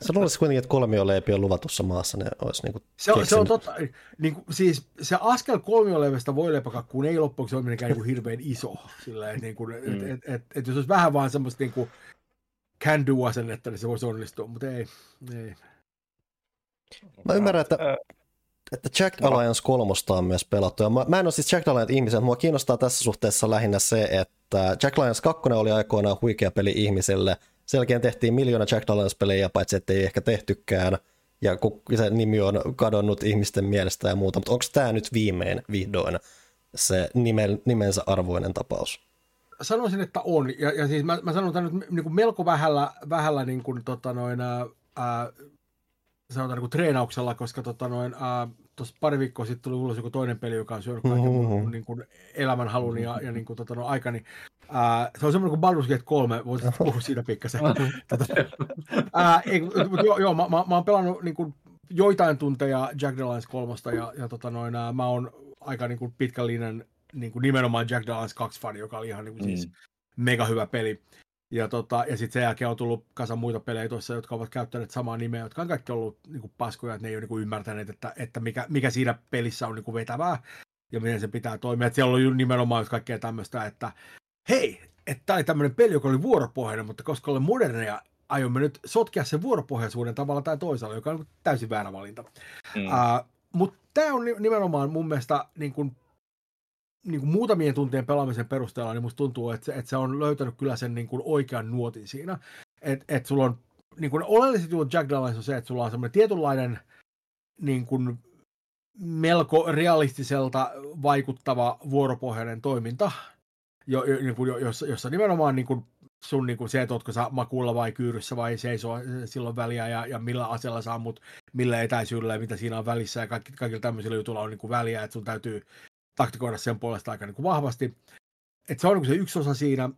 Se olisi kuitenkin, että kolmioleipi on luvatussa maassa, ne olisi niin kuin se, on, se on totta. Niin kuin, siis se askel kolmioleivästä voileipäkakkuun ei loppuksi ole mitenkään niin hirveän iso. Sillä, että, niin kuin, mm. et, et, et, et, jos olisi vähän vaan semmoista niin kuin can do asennetta, niin se voisi onnistua, mutta ei. ei. Mä ymmärrän, että että Jack Alliance 3 on myös pelattu. Ja mä, mä en ole siis Jack Alliance ihmisen, mutta mua kiinnostaa tässä suhteessa lähinnä se, että Jack Alliance 2 oli aikoinaan huikea peli ihmisille. Sen jälkeen tehtiin miljoona Jack Alliance-pelejä, paitsi ettei ehkä tehtykään. Ja kun se nimi on kadonnut ihmisten mielestä ja muuta, mutta onko tämä nyt viimein vihdoin se nimen, nimensä arvoinen tapaus? Sanoisin, että on. Ja, ja siis mä, mä sanon tämän nyt niin kuin melko vähällä, vähällä niin kuin, tota noin, ää, sanotaan niin kuin treenauksella, koska tota noin, ää, tuossa pari viikkoa sitten tuli ulos joku toinen peli, joka on syönyt kaiken mm-hmm. niin kuin elämänhalun ja, ja niin kuin, tota, no, aikani. Ää, se on semmoinen kuin Baldur's Gate 3, voisit puhua siitä pikkasen. [laughs] tota, ää, ei, mutta joo, joo mä, mä, mä, oon pelannut niin kuin, joitain tunteja Jack Dallins kolmosta ja, ja tota, noin, ää, mä oon aika niin kuin, pitkällinen niin kuin nimenomaan Jack Dallins 2 fani, joka oli ihan niin kuin, siis mm. siis mega hyvä peli. Ja, tota, ja sitten sen jälkeen on tullut kasa muita pelejä tuossa, jotka ovat käyttäneet samaa nimeä, jotka on kaikki ollut niin kuin paskoja, että ne ei ole niin kuin ymmärtäneet, että, että mikä, mikä siinä pelissä on niin kuin vetävää ja miten se pitää toimia. Että siellä on nimenomaan kaikkea tämmöistä, että hei, että tämä oli tämmöinen peli, joka oli vuoropohjainen, mutta koska olen moderneja, aiomme nyt sotkea sen vuoropohjaisuuden tavalla tai toisella, joka on täysin väärä valinta. Mm. Uh, mutta tämä on nimenomaan mun mielestä niin kuin, niin kuin muutamien tuntien pelaamisen perusteella, niin musta tuntuu, että se, että se on löytänyt kyllä sen niin kuin oikean nuotin siinä. Että et sulla on, niin kuin oleellisesti Jack Dallas on se, että sulla on semmoinen tietynlainen niin kuin melko realistiselta vaikuttava vuoropohjainen toiminta, jo, jo, niin kuin, jossa, jossa nimenomaan niin kuin sun niin kuin se, että ootko sä makuulla vai kyyryssä vai seisoo silloin väliä ja, ja millä aseella sä ammut, millä etäisyydellä ja mitä siinä on välissä ja kaikki, kaikilla tämmöisillä jutuilla on niin kuin väliä, että sun täytyy taktikoida sen puolesta aika niin kuin vahvasti. Et se on niin se yksi osa siinä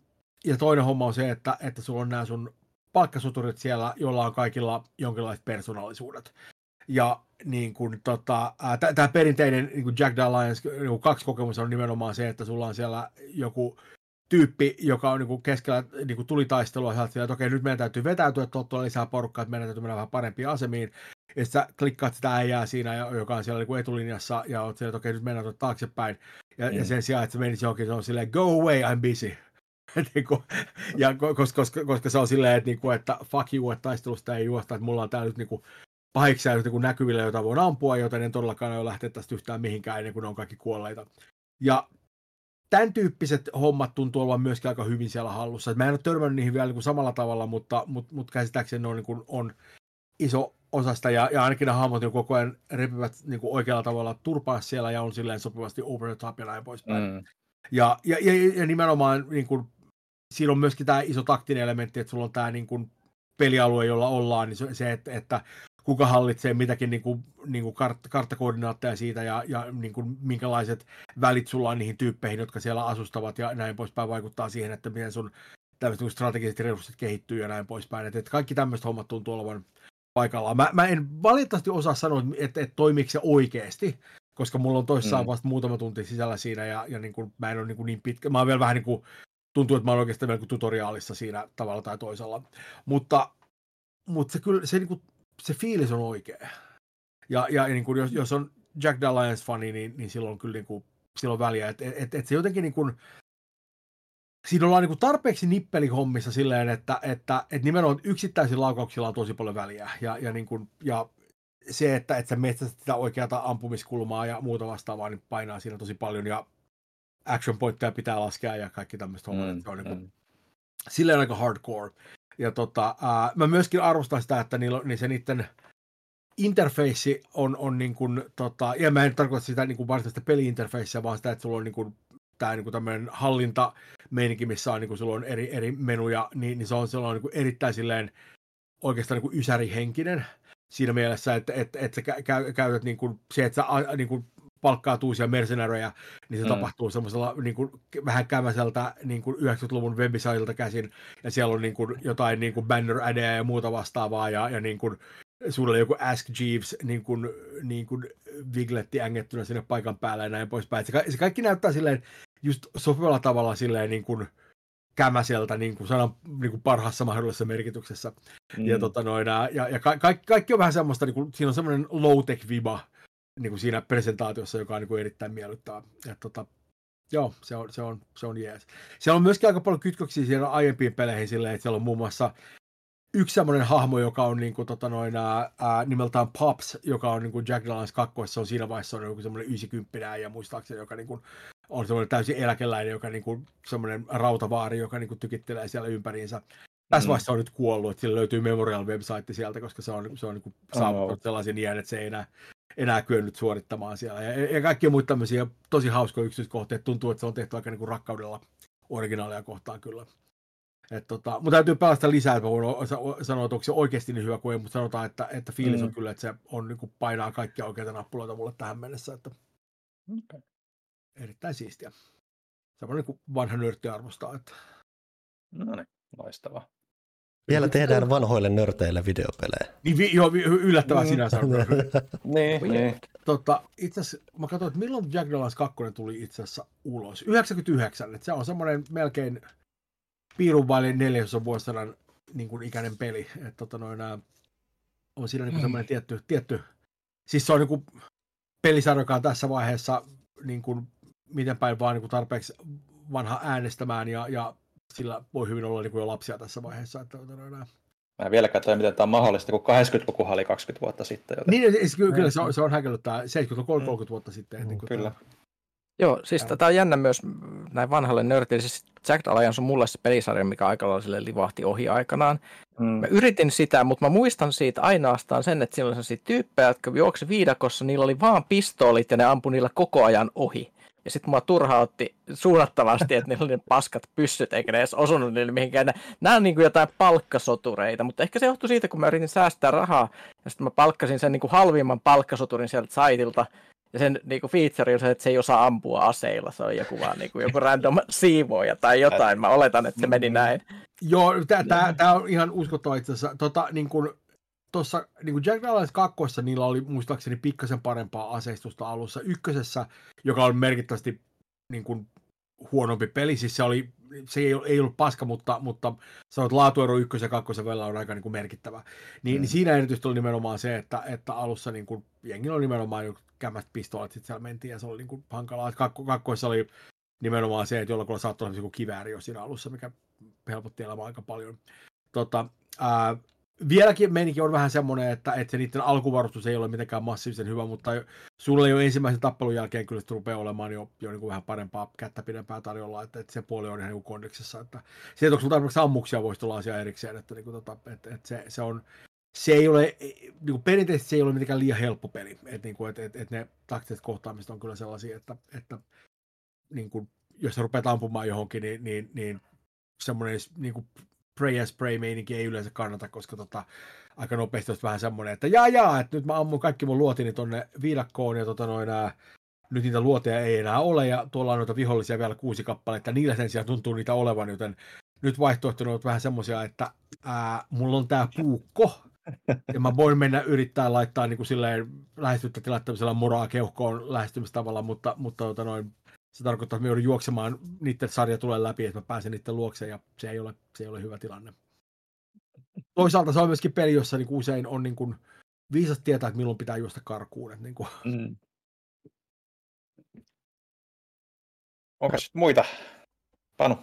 ja toinen homma on se, että, että sulla on nämä sun palkkasuturit siellä, joilla on kaikilla jonkinlaiset persoonallisuudet. Ja niin kuin, tota, tämä perinteinen niin kuin Jack Dalliance niin kaksi kokemusta on nimenomaan se, että sulla on siellä joku tyyppi, joka on niin kuin keskellä niin kuin tulitaistelua, ja että okei, nyt meidän täytyy vetäytyä, että tuolla lisää porukkaa, että meidän täytyy mennä vähän parempiin asemiin. Ja sä klikkaat sitä äijää siinä, joka on siellä niin kuin etulinjassa, ja oot siellä, että okei, nyt mennään tuota taaksepäin. Ja, mm. ja sen sijaan, että se menisi johonkin, se on silleen, go away, I'm busy. [laughs] Niinku, ja koska, koska, koska, se on silleen, että, niinku, että fuck you, että taistelusta ei juosta, että mulla on täällä nyt niinku, pahiksi nyt niin näkyvillä, joita voin ampua, joten en todellakaan ole lähteä tästä yhtään mihinkään ennen kuin ne on kaikki kuolleita. Ja tämän tyyppiset hommat tuntuu olevan myöskin aika hyvin siellä hallussa. Et mä en ole törmännyt niihin vielä niin kuin samalla tavalla, mutta, mutta, mutta käsittääkseni ne on, niin kuin, on iso osasta ja, ja ainakin ne hahmot jo koko ajan repivät niin kuin oikealla tavalla turpaa siellä ja on silleen sopivasti over the top ja näin poispäin. Mm. Ja, ja, ja, ja, nimenomaan niin kuin, siinä on myöskin tämä iso taktinen elementti, että sulla on tämä niin kuin, pelialue, jolla ollaan, niin se, että, että kuka hallitsee mitäkin niin kuin, niin kuin kart, karttakoordinaatteja siitä ja, ja niin kuin, minkälaiset välit sulla on niihin tyyppeihin, jotka siellä asustavat ja näin poispäin vaikuttaa siihen, että miten sun tämmöiset niin strategiset resurssit kehittyy ja näin poispäin. Että, että kaikki tämmöiset hommat tuntuu olevan paikallaan. Mä, mä en valitettavasti osaa sanoa, että, että toimiiko se oikeasti, koska mulla on toissaan mm. vasta muutama tunti sisällä siinä ja, ja niin kuin, mä en ole niin, kuin niin pitkä. Mä oon vielä vähän niin kuin, tuntuu, että mä oon oikeastaan vielä niin tutoriaalissa siinä tavalla tai toisella. Mutta, mutta se kyllä, se niin kuin, se fiilis on oikea. Ja, ja niin kuin jos, jos on Jack Dalliance-fani, niin, niin silloin kyllä niin kuin, silloin väliä. Että et, et, et se jotenkin niin kuin, siinä ollaan niin kuin tarpeeksi nippelihommissa silleen, että, että, että nimenomaan yksittäisillä laukauksilla on tosi paljon väliä. Ja, ja, niin kuin, ja se, että, että sä metsästät sitä oikeata ampumiskulmaa ja muuta vastaavaa, niin painaa siinä tosi paljon. Ja action pointteja pitää laskea ja kaikki tämmöistä mm, hommaa. Se on niin kuin, mm. silleen aika hardcore. Ja tota, ää, mä myöskin arvostan sitä, että niillä, niin se niiden interface on, on niin kuin, tota, ja mä en tarkoita sitä niin kuin varsinaista peli-interfacea, vaan sitä, että sulla on niin kuin, tämä niin tämmöinen hallinta meininki, missä on, niin kuin, on eri, eri menuja, niin, niin se on, on niin erittäin silleen oikeastaan niin kuin ysärihenkinen siinä mielessä, että, että, että sä käytät niin kuin, se, että sä niin kuin, palkkaa uusia mercenaröjä, niin se mm. tapahtuu semmoisella niin kuin, vähän kämäseltä niin kuin 90-luvun webisaitilta käsin, ja siellä on niin kuin, jotain niin kuin banner adeja ja muuta vastaavaa, ja, ja niin kuin, sulla oli joku Ask Jeeves niin kuin, niin kuin Wigletti ängettynä sinne paikan päälle ja näin poispäin. Se, se kaikki näyttää silleen just sopivalla tavalla silleen niin kuin, kämäseltä niin kuin sanan niin kuin parhaassa mahdollisessa merkityksessä. Mm. Ja, tota noin, ja, ja ka- ka- kaikki on vähän semmoista, niin kuin, siinä on semmoinen low-tech viba, niin kuin siinä presentaatiossa, joka on niin kuin erittäin miellyttävä. Ja, tota, joo, se on, se on, se on jees. Siellä on myöskin aika paljon kytköksiä siellä aiempiin peleihin silleen, että siellä on muun muassa yksi semmoinen hahmo, joka on niin kuin, tota noin, ää, nimeltään Pops, joka on niin kuin Jack Dallans kakkoissa, on siinä vaiheessa on joku semmoinen 90 ja muistaakseni, joka niin kuin, on semmoinen täysin eläkeläinen, joka niin kuin, semmoinen rautavaari, joka niin kuin, tykittelee siellä ympäriinsä. Tässä mm. vaiheessa on nyt kuollut, että sillä löytyy Memorial-website sieltä, koska se on, se on niin kuin, saavuttanut sellaisen iän, että se ei enää enää kyennyt suorittamaan siellä. Ja, ja kaikki muita tämmöisiä tosi hauskoja yksityiskohtia. Tuntuu, että se on tehty aika niin kuin rakkaudella originaalia kohtaan kyllä. Et tota, mutta täytyy päästä lisää, että voin sanoa, että onko se oikeasti niin hyvä kuin ei, mutta sanotaan, että, että fiilis mm. on kyllä, että se on, niin kuin painaa kaikkia oikeita nappuloita mulle tähän mennessä. Että... Okay. Erittäin siistiä. Semmoinen niin kuin vanha nörtti arvostaa. Että... No niin, loistavaa. Vielä tehdään vanhoille nörteille videopelejä. Niin, vi, joo, yllättävää mm. sinänsä. [laughs] niin, niin. Tota, itse asiassa, mä katsoin, että milloin Jack Dallas 2 tuli itse asiassa ulos. 99, että se on semmoinen melkein piirun vaille neljäsosa vuosisadan niin kuin ikäinen peli. Että tota noin, nää, on siinä niin kuin semmoinen tietty, tietty, siis se on niin kuin pelisarjokaan tässä vaiheessa niin kuin, miten päin vaan niin tarpeeksi vanha äänestämään ja, ja sillä voi hyvin olla niin kuin jo lapsia tässä vaiheessa. Että, tota. Mä en vieläkään tiedä, miten tämä on mahdollista, kun 80-lukuhan oli 20 vuotta sitten. Joten... Niin, siis, kyllä se on, se on häkellyttää 70 30 vuotta sitten. Mm, niin kyllä. Tämä. Joo, siis ja. tätä on jännä myös näin vanhalle nörtille. Siis Jack Alliance on mulle se pelisarja, mikä aika lailla livahti ohi aikanaan. Mm. Mä yritin sitä, mutta mä muistan siitä ainoastaan sen, että siellä oli sellaisia tyyppejä, jotka juoksi viidakossa, niillä oli vaan pistoolit ja ne ampui niillä koko ajan ohi. Ja sitten mua turhautti suunnattavasti, että niillä oli ne paskat pyssyt, eikä ne edes osunut niille mihinkään. Nämä on niin kuin jotain palkkasotureita, mutta ehkä se johtui siitä, kun mä yritin säästää rahaa, ja sitten mä palkkasin sen niin kuin halvimman palkkasoturin sieltä saitilta, ja sen niin kuin feature on se, että se ei osaa ampua aseilla. Se on joku vaan niin kuin joku random siivoja tai jotain. Mä oletan, että se meni näin. Joo, tämä on ihan uskottava itse asiassa. Tota, niin kuin, tuossa niin Jack Daniels 2. niillä oli muistaakseni pikkasen parempaa aseistusta alussa. Ykkösessä, joka on merkittävästi niin kuin, huonompi peli, siis se, oli, se ei, ei ollut paska, mutta, mutta sanot laatuero ykkösen ja kakkosen välillä on aika niin kuin merkittävä. Niin, mm. niin siinä erityisesti oli nimenomaan se, että, että alussa niin kuin, jengi oli nimenomaan jo kämät pistoolit, sitten siellä mentiin ja se oli niin kuin hankalaa. Kakko, kakkoissa oli nimenomaan se, että jollakulla saattoi olla joku kivääri jo siinä alussa, mikä helpotti elämää aika paljon. Tota, ää, vieläkin meininki on vähän semmoinen, että, että se niiden alkuvarustus ei ole mitenkään massiivisen hyvä, mutta sulle jo ensimmäisen tappelun jälkeen kyllä se rupeaa olemaan jo, jo niin kuin vähän parempaa kättä pidempää tarjolla, että, että se puoli on ihan niin kondiksessa. Että, se, että onko tarpeeksi ammuksia, voisi tulla asia erikseen, että, niin kuin, tota, että, että se, se, on, se ei ole, niin kuin perinteisesti se ei ole mitenkään liian helppo peli, että, niin kuin, että, että, että ne taktiset kohtaamiset on kyllä sellaisia, että, että niin kuin, jos sä rupeat ampumaan johonkin, niin, niin, niin semmoinen niin kuin pray and spray meininki ei yleensä kannata, koska tota, aika nopeasti olisi vähän semmoinen, että jaa jaa, että nyt mä ammun kaikki mun luotini tonne viidakkoon ja tota noin, ää, nyt niitä luoteja ei enää ole ja tuolla on noita vihollisia vielä kuusi kappaletta, niillä sen sijaan tuntuu niitä olevan, joten nyt vaihtoehtona on vähän semmoisia, että ää, mulla on tää puukko, ja mä voin mennä yrittää laittaa niin kuin silleen lähestyttä tilattamisella moraa keuhkoon lähestymistavalla, mutta, mutta tota noin, se tarkoittaa, että me joudun juoksemaan niiden sarja tulee läpi, että mä pääsen niiden luokse ja se ei ole, se ei ole hyvä tilanne. Toisaalta se on myöskin peli, jossa niin kuin usein on niin kuin viisas tietää, että milloin pitää juosta karkuun. Että niin kuin. Mm. Onko muita? Panu?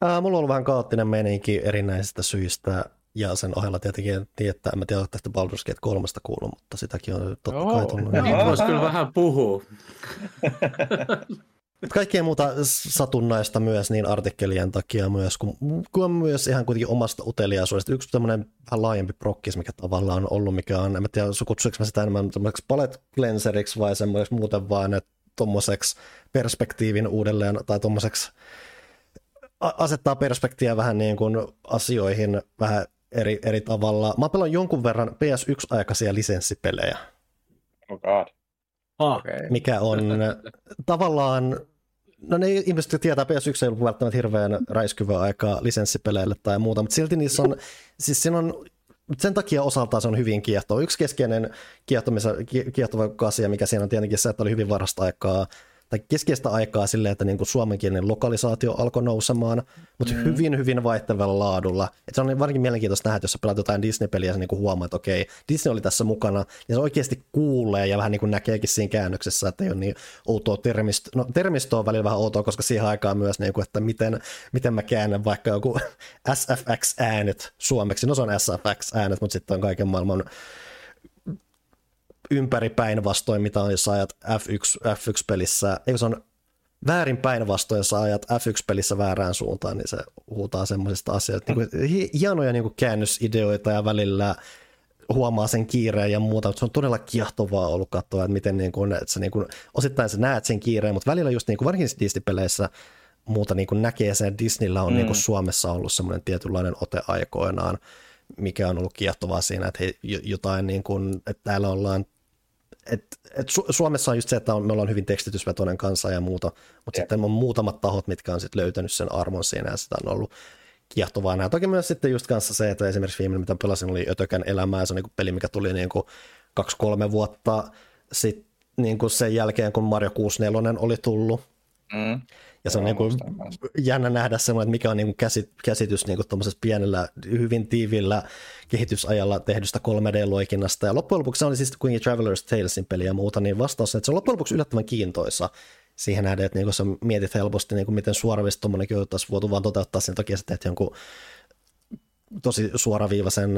Ää, mulla on ollut vähän kaoottinen meininki erinäisistä syistä ja sen ohella tietenkin tietää, en mä tiedä, tästä Baldur's Gate 3 kuullut, mutta sitäkin on totta kai tullut. Niin voisi kyllä vähän puhua. [laughs] Kaikkea muuta satunnaista myös niin artikkelien takia myös, kun, kun myös ihan kuitenkin omasta uteliaisuudesta. Yksi tämmöinen vähän laajempi prokkis, mikä tavallaan on ollut, mikä on, en tiedä, kutsuinko mä sitä enemmän semmoiseksi palette cleanseriksi vai semmoiseksi muuten vaan, että tuommoiseksi perspektiivin uudelleen tai tuommoiseksi asettaa perspektiiviä vähän niin kuin asioihin vähän eri, eri tavalla. Mä pelaan jonkun verran PS1-aikaisia lisenssipelejä. Oh god. Okay. Mikä on tavallaan No ne ihmiset, tietää, PS1 ei ollut välttämättä hirveän räiskyvää aikaa lisenssipeleille tai muuta, mutta silti niissä on, siis siinä on, sen takia osaltaan se on hyvin kiehtova. Yksi keskeinen kiehtova asia, mikä siinä on tietenkin se, että oli hyvin varasta aikaa tai keskeistä aikaa silleen, että niin kuin suomenkielinen lokalisaatio alkoi nousemaan, mutta mm. hyvin, hyvin vaihtelevalla laadulla. Et se on varsinkin mielenkiintoista nähdä, että jos sä pelaat jotain Disney-peliä ja sä niin kuin huomaat, että okei, Disney oli tässä mukana, ja se oikeasti kuulee ja vähän niin kuin näkeekin siinä käännöksessä, että ei ole niin outoa termistoa. No termisto on välillä vähän outoa, koska siihen aikaan myös, niin kuin, että miten, miten mä käännän vaikka joku [laughs] SFX-äänet suomeksi. No se on SFX-äänet, mutta sitten on kaiken maailman ympäri päinvastoin, mitä on, jos ajat F1, F1-pelissä, eikö se on väärin päinvastoin, jos ajat F1-pelissä väärään suuntaan, niin se huutaa semmoisista asioista. Niin kuin, hienoja niin kuin käännösideoita ja välillä huomaa sen kiireen ja muuta, mutta se on todella kiehtovaa ollut katsoa, että miten niin kuin, että sä niin kuin, osittain sä näet sen kiireen, mutta välillä just niin kuin, varsinkin Disney-peleissä muuta niin kuin näkee sen, että Disneyllä on mm. niin kuin Suomessa ollut semmoinen tietynlainen ote aikoinaan, mikä on ollut kiehtovaa siinä, että he, jotain niin kuin, että täällä ollaan et, et Su- Suomessa on just se, että on, me ollaan hyvin tekstitysvetoinen kanssa ja muuta, mutta sitten on muutamat tahot, mitkä on sitten löytänyt sen armon siinä ja sitä on ollut kiehtovaa nähdä. Toki myös sitten just kanssa se, että esimerkiksi viimeinen, mitä pelasin, oli Ötökän elämää, se on niin peli, mikä tuli niin kaksi-kolme vuotta sitten niin kuin sen jälkeen, kun Mario 64 oli tullut, Mm. Ja se on niin kuin jännä nähdä semmoinen, että mikä on niin kuin käsitys niin kuin pienellä, hyvin tiivillä kehitysajalla tehdystä 3D-loikinnasta. Ja loppujen lopuksi se oli siis kuitenkin Traveler's Talesin peli ja muuta, niin vastaus on, että se on loppujen lopuksi yllättävän kiintoisa siihen nähden, että niin sä mietit helposti, niin kuin miten suoravista tuommoinenkin oltaisiin voitu vaan toteuttaa sen takia, että teet jonkun tosi suoraviivaisen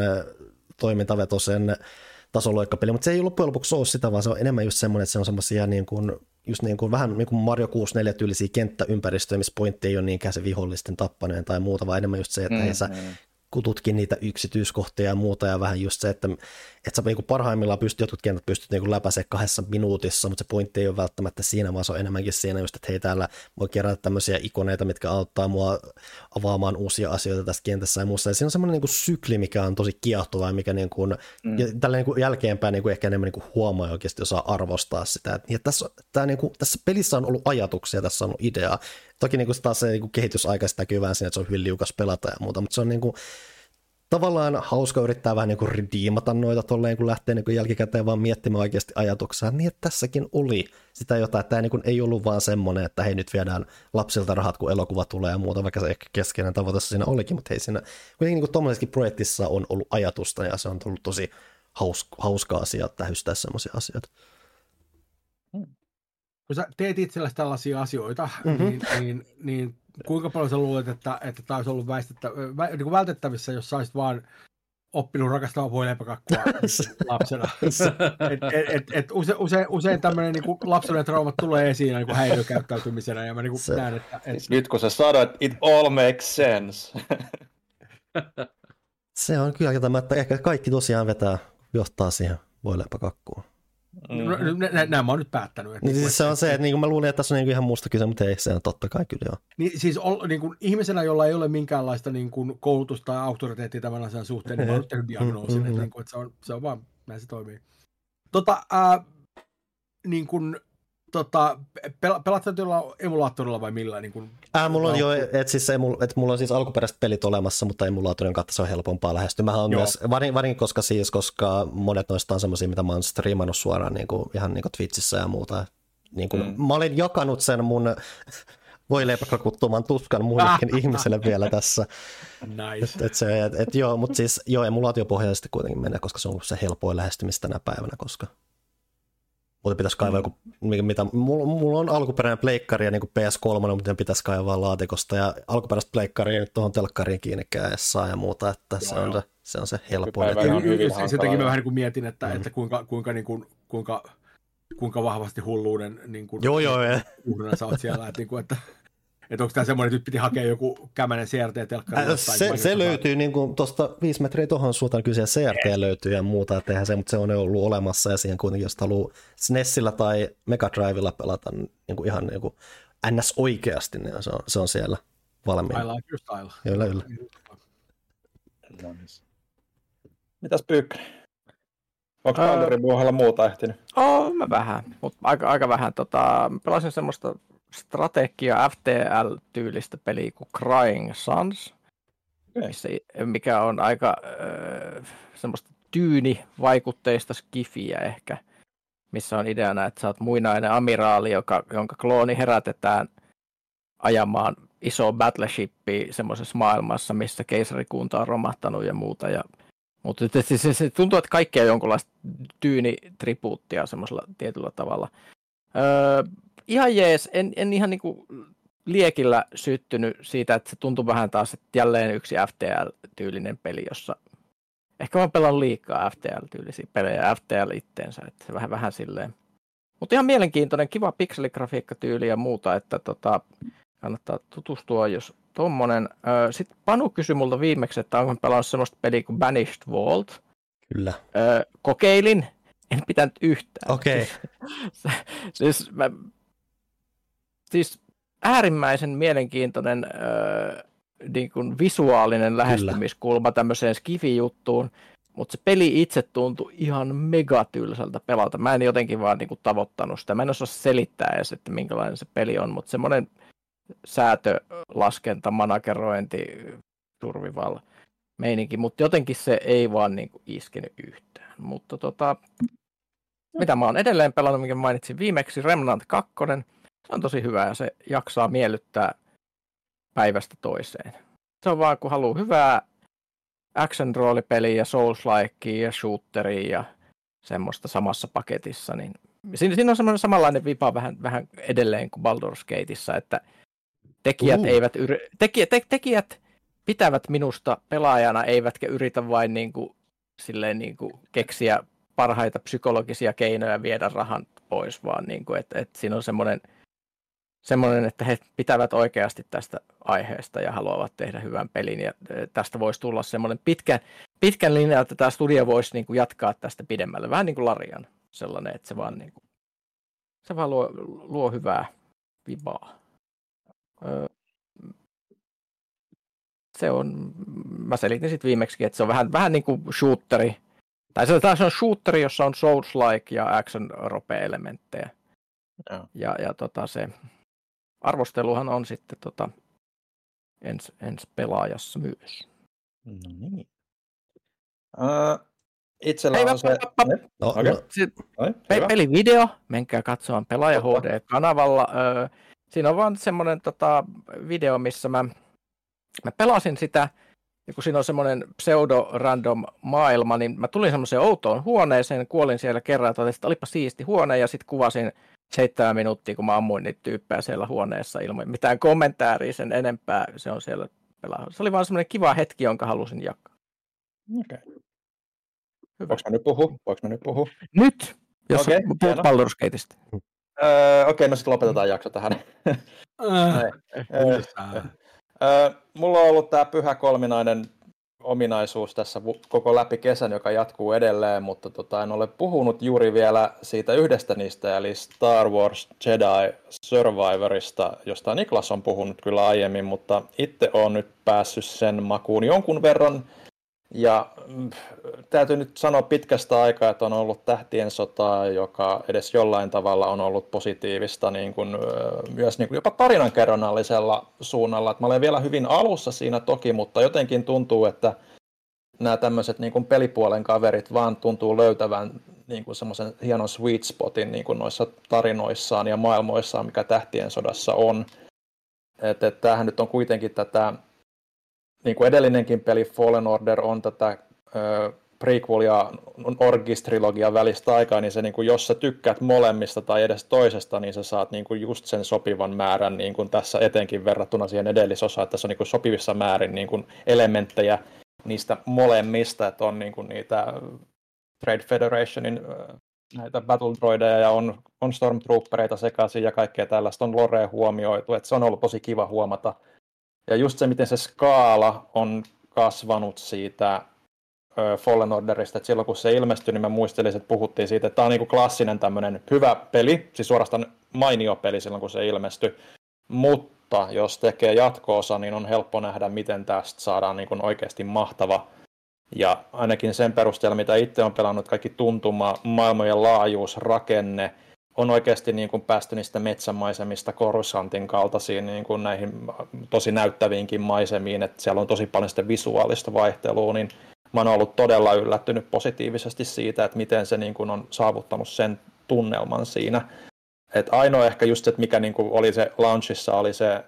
toimintavetoisen tasoloikkapeli, mutta se ei loppujen lopuksi ole sitä, vaan se on enemmän just semmoinen, että se on semmoisia niin kuin, just niin kuin, vähän niin kuin Mario 64 tyylisiä kenttäympäristöjä, missä pointti ei ole niinkään se vihollisten tappaneen tai muuta, vaan enemmän just se, että mm, sä mm. kututkin niitä yksityiskohtia ja muuta, ja vähän just se, että, että sä niinku parhaimmillaan pystyt, jotkut kentät pystyt niinku läpäisemään kahdessa minuutissa, mutta se pointti ei ole välttämättä siinä, vaan se on enemmänkin siinä just, että hei täällä voi kerätä tämmöisiä ikoneita, mitkä auttaa mua avaamaan uusia asioita tässä kentässä ja muussa, ja siinä on semmoinen niinku sykli, mikä on tosi kiehtova, ja mikä niinku, mm. ja tällä niinku jälkeenpäin niinku ehkä enemmän niinku huomaa oikeasti osaa arvostaa sitä, ja tässä, tää niinku, tässä pelissä on ollut ajatuksia, tässä on ollut idea, Toki niin kuin taas se niin kuin kehitysaika sitä näkyy vähän siinä, että se on hyvin liukas pelata ja muuta, mutta se on niin kuin, tavallaan hauska yrittää vähän niin redeemata noita tolleen, kun lähtee niin kuin jälkikäteen vaan miettimään oikeasti ajatuksia, niin että tässäkin oli sitä jotain, että tämä niin kuin ei ollut vaan semmoinen, että hei nyt viedään lapsilta rahat, kun elokuva tulee ja muuta, vaikka se ehkä keskeinen tavoite siinä olikin, mutta hei siinä kuitenkin niin kuin projektissa on ollut ajatusta ja se on ollut tosi hauska, hauska asia tähystää semmoisia asioita kun sä teet itsellesi tällaisia asioita, mm-hmm. niin, niin, niin kuinka paljon sä luulet, että, että tämä olisi ollut väistettä, vä, niin kuin vältettävissä, jos sä olisit vaan oppinut rakastamaan voileipäkakkua [laughs] lapsena. et, et, et, et use, usein, usein tämmöinen niin lapsuuden traumat tulee esiin niin häiriökäyttäytymisenä, ja mä niin kuin näen, että... Et... Nyt kun sä sanoit, it all makes sense. se on kyllä että ehkä kaikki tosiaan vetää, johtaa siihen voileipäkakkuun. Mm-hmm. Nämä on nyt päättänyt. Että niin siis se on se, että niin mä luulin, että tässä on niin ihan muusta kyse, mutta ei se on totta kai kyllä joo. Niin, siis ol, niin kuin ihmisenä, jolla ei ole minkäänlaista niin kuin koulutusta tai auktoriteettia tämän asian suhteen, niin mä oon tehnyt diagnoosin, mm-hmm. että, niin kuin, että se, on, se on vaan, näin se toimii. Tota, ää, niin kuin, tota, pel- pelaatko tuolla emulaattorilla vai millä? Niin kuin, äh, mulla on jo, että siis emul, et mulla on siis alkuperäiset pelit olemassa, mutta emulaattorin kautta se on helpompaa lähestyä. Mä on myös, varin, varin, koska siis, koska monet noista on semmoisia, mitä mä oon striimannut suoraan niin kuin, ihan niin kuin Twitchissä ja muuta. Niin kuin, mm. Mä olin jakanut sen mun [laughs] voi leipäkakuttuman tuskan muillekin [laughs] ihmisille vielä tässä. Nice. Et, et se, et, et joo, mutta siis joo, emulaatiopohjaisesti kuitenkin menee, koska se on se helpoin lähestymistä tänä päivänä, koska mutta pitäisi kaivaa joku, mitä, mulla, mulla on alkuperäinen pleikkari ja niin kuin PS3, mutta pitäisi kaivaa laatikosta. Ja alkuperäistä pleikkaria nyt tuohon telkkariin kiinni saa ja muuta, että joo, se, on se, se on se helpoin. Sitäkin mä vähän niin kuin mietin, että, mm. että kuinka, kuinka, niin kuin, kuinka, kuinka vahvasti hulluuden niin kuin, joo, joo, uhrina sä oot siellä, että, niin kuin, että että onko tämä semmoinen, että nyt piti hakea joku kämänen CRT-telkkari? Äh, se, se löytyy niin kuin tuosta viisi metriä tuohon suuntaan kyse CRT Ei. löytyy ja muuta, että eihän se, mutta se on ollut olemassa ja siihen kuitenkin, jos haluaa SNESillä tai Mega Drivella pelata niin kuin ihan niin kuin NS oikeasti, niin se on, se on siellä valmiina. Style like style. Kyllä, kyllä. Mitäs Pyykkänen? Onko Boundarin puolella muuta ehtinyt? Oh, mä vähän, mutta aika, aika vähän. Tota, pelasin semmoista strategia FTL-tyylistä peliä kuin Crying Suns, missä, mikä on aika äh, semmoista tyyni-vaikutteista skifiä ehkä, missä on ideana, että sä oot muinainen amiraali, joka, jonka klooni herätetään ajamaan iso battleshippi semmoisessa maailmassa, missä keisarikunta on romahtanut ja muuta. Ja, mutta se, se, se tuntuu, että kaikki on jonkunlaista tyynitribuuttia semmoisella tietyllä tavalla. Öö, ihan jees, en, en ihan niinku liekillä syttynyt siitä, että se tuntui vähän taas, että jälleen yksi FTL-tyylinen peli, jossa ehkä mä pelaan liikaa FTL-tyylisiä pelejä, FTL itteensä, että se vähän, vähän silleen. Mutta ihan mielenkiintoinen, kiva pikseligrafiikkatyyli ja muuta, että tota, kannattaa tutustua, jos tommonen. Sitten Panu kysyi multa viimeksi, että onko pelannut semmoista peliä kuin Banished Vault. Kyllä. kokeilin, en pitänyt yhtään. Okei. [laughs] Okay. siis mä siis äärimmäisen mielenkiintoinen äh, niin kuin visuaalinen lähestymiskulma Kyllä. tämmöiseen skifi-juttuun, mutta se peli itse tuntui ihan megatylsältä pelata. Mä en jotenkin vaan niin kuin, tavoittanut sitä. Mä en osaa selittää edes, että minkälainen se peli on, mutta semmoinen säätö, laskenta, managerointi, survival meininki, mutta jotenkin se ei vaan niin kuin, iskenyt yhtään. Mutta tota, mitä mä oon edelleen pelannut, minkä mainitsin viimeksi, Remnant 2, Se on tosi hyvä ja se jaksaa miellyttää päivästä toiseen. Se on vaan, kun haluaa hyvää action roolipeliä ja souls ja shooteria ja semmoista samassa paketissa, niin siinä, siinä on semmoinen samanlainen vipa vähän, vähän edelleen kuin Baldur's Gateissa, että tekijät, uh. eivät yri, tekijät, te, tekijät pitävät minusta pelaajana, eivätkä yritä vain niin kuin, silleen niin kuin keksiä parhaita psykologisia keinoja viedä rahan pois, vaan niin kuin, että, että siinä on semmoinen, semmoinen, että he pitävät oikeasti tästä aiheesta ja haluavat tehdä hyvän pelin. Ja tästä voisi tulla semmoinen pitkä, pitkän linjan, että tämä studio voisi niin kuin jatkaa tästä pidemmälle. Vähän niin kuin Larian sellainen, että se vaan, niin kuin, se vaan luo, luo hyvää vibaa. Öö, se on, mä selitin sitten viimeksi, että se on vähän, vähän niin kuin shooteri, tai se, se on shooteri, jossa on Souls-like ja action rope-elementtejä. Ja, ja, ja tota, se arvosteluhan on sitten tota, ens, ens pelaajassa myös. No niin. Uh, itsellä Hei, on se... No, okay. no. pe- pelivideo, menkää katsomaan Pelaaja HD-kanavalla. Öö, siinä on vaan semmoinen tota, video, missä mä, mä pelasin sitä, ja kun siinä on semmoinen pseudo-random maailma, niin mä tulin semmoiseen outoon huoneeseen, kuolin siellä kerran, että olipa siisti huone, ja sitten kuvasin seitsemän minuuttia, kun mä ammuin niitä tyyppejä siellä huoneessa ilman mitään kommentaaria sen enempää. Se on siellä pelaa. Se oli vaan semmoinen kiva hetki, jonka halusin jakaa. Okei. Okay. Voinko mä nyt puhua? Voinko mä nyt puhua? Nyt! Jos okay, puhut Baldur's Gateista. Öö, Okei, okay, no sitten lopetetaan jakso tähän. Äh, öö, mulla on ollut tämä pyhä kolminainen ominaisuus tässä koko läpi kesän, joka jatkuu edelleen, mutta tota, en ole puhunut juuri vielä siitä yhdestä niistä, eli Star Wars Jedi Survivorista, josta Niklas on puhunut kyllä aiemmin, mutta itse olen nyt päässyt sen makuun jonkun verran. Ja mm, täytyy nyt sanoa pitkästä aikaa, että on ollut tähtien sotaa, joka edes jollain tavalla on ollut positiivista niin kuin, myös niin kuin jopa tarinankerronnallisella suunnalla. Että mä olen vielä hyvin alussa siinä toki, mutta jotenkin tuntuu, että nämä tämmöiset niin kuin pelipuolen kaverit vaan tuntuu löytävän niin kuin semmoisen hienon sweet spotin niin kuin noissa tarinoissaan ja maailmoissaan, mikä tähtien sodassa on. Että, että tämähän nyt on kuitenkin tätä niin kuin edellinenkin peli Fallen Order on tätä ö, prequel ja Orgis-trilogian välistä aikaa, niin se, niin kuin, jos sä tykkäät molemmista tai edes toisesta, niin sä saat niin kuin, just sen sopivan määrän niin kuin tässä etenkin verrattuna siihen edellisosaan, että tässä on niin kuin, sopivissa määrin niin kuin, elementtejä niistä molemmista, että on niin kuin, niitä Trade Federationin näitä battle droideja ja on, on stormtroopereita sekaisin ja kaikkea tällaista on Lore huomioitu, että se on ollut tosi kiva huomata, ja just se, miten se skaala on kasvanut siitä Fallen Orderista, että silloin kun se ilmestyi, niin mä muistelin, että puhuttiin siitä, että tämä on niin kuin klassinen tämmöinen hyvä peli, siis suorastaan mainio peli silloin kun se ilmestyi, mutta jos tekee jatkoosa, niin on helppo nähdä, miten tästä saadaan niin kuin oikeasti mahtava. Ja ainakin sen perusteella, mitä itse on pelannut, kaikki tuntuma, maailmojen laajuus, rakenne, on oikeasti niin kuin päästy niistä metsämaisemista Coruscantin kaltaisiin niin kuin näihin tosi näyttäviinkin maisemiin, että siellä on tosi paljon sitä visuaalista vaihtelua, niin mä oon ollut todella yllättynyt positiivisesti siitä, että miten se niin kuin on saavuttanut sen tunnelman siinä. Et ainoa ehkä just, että mikä niin kuin oli se launchissa, oli se,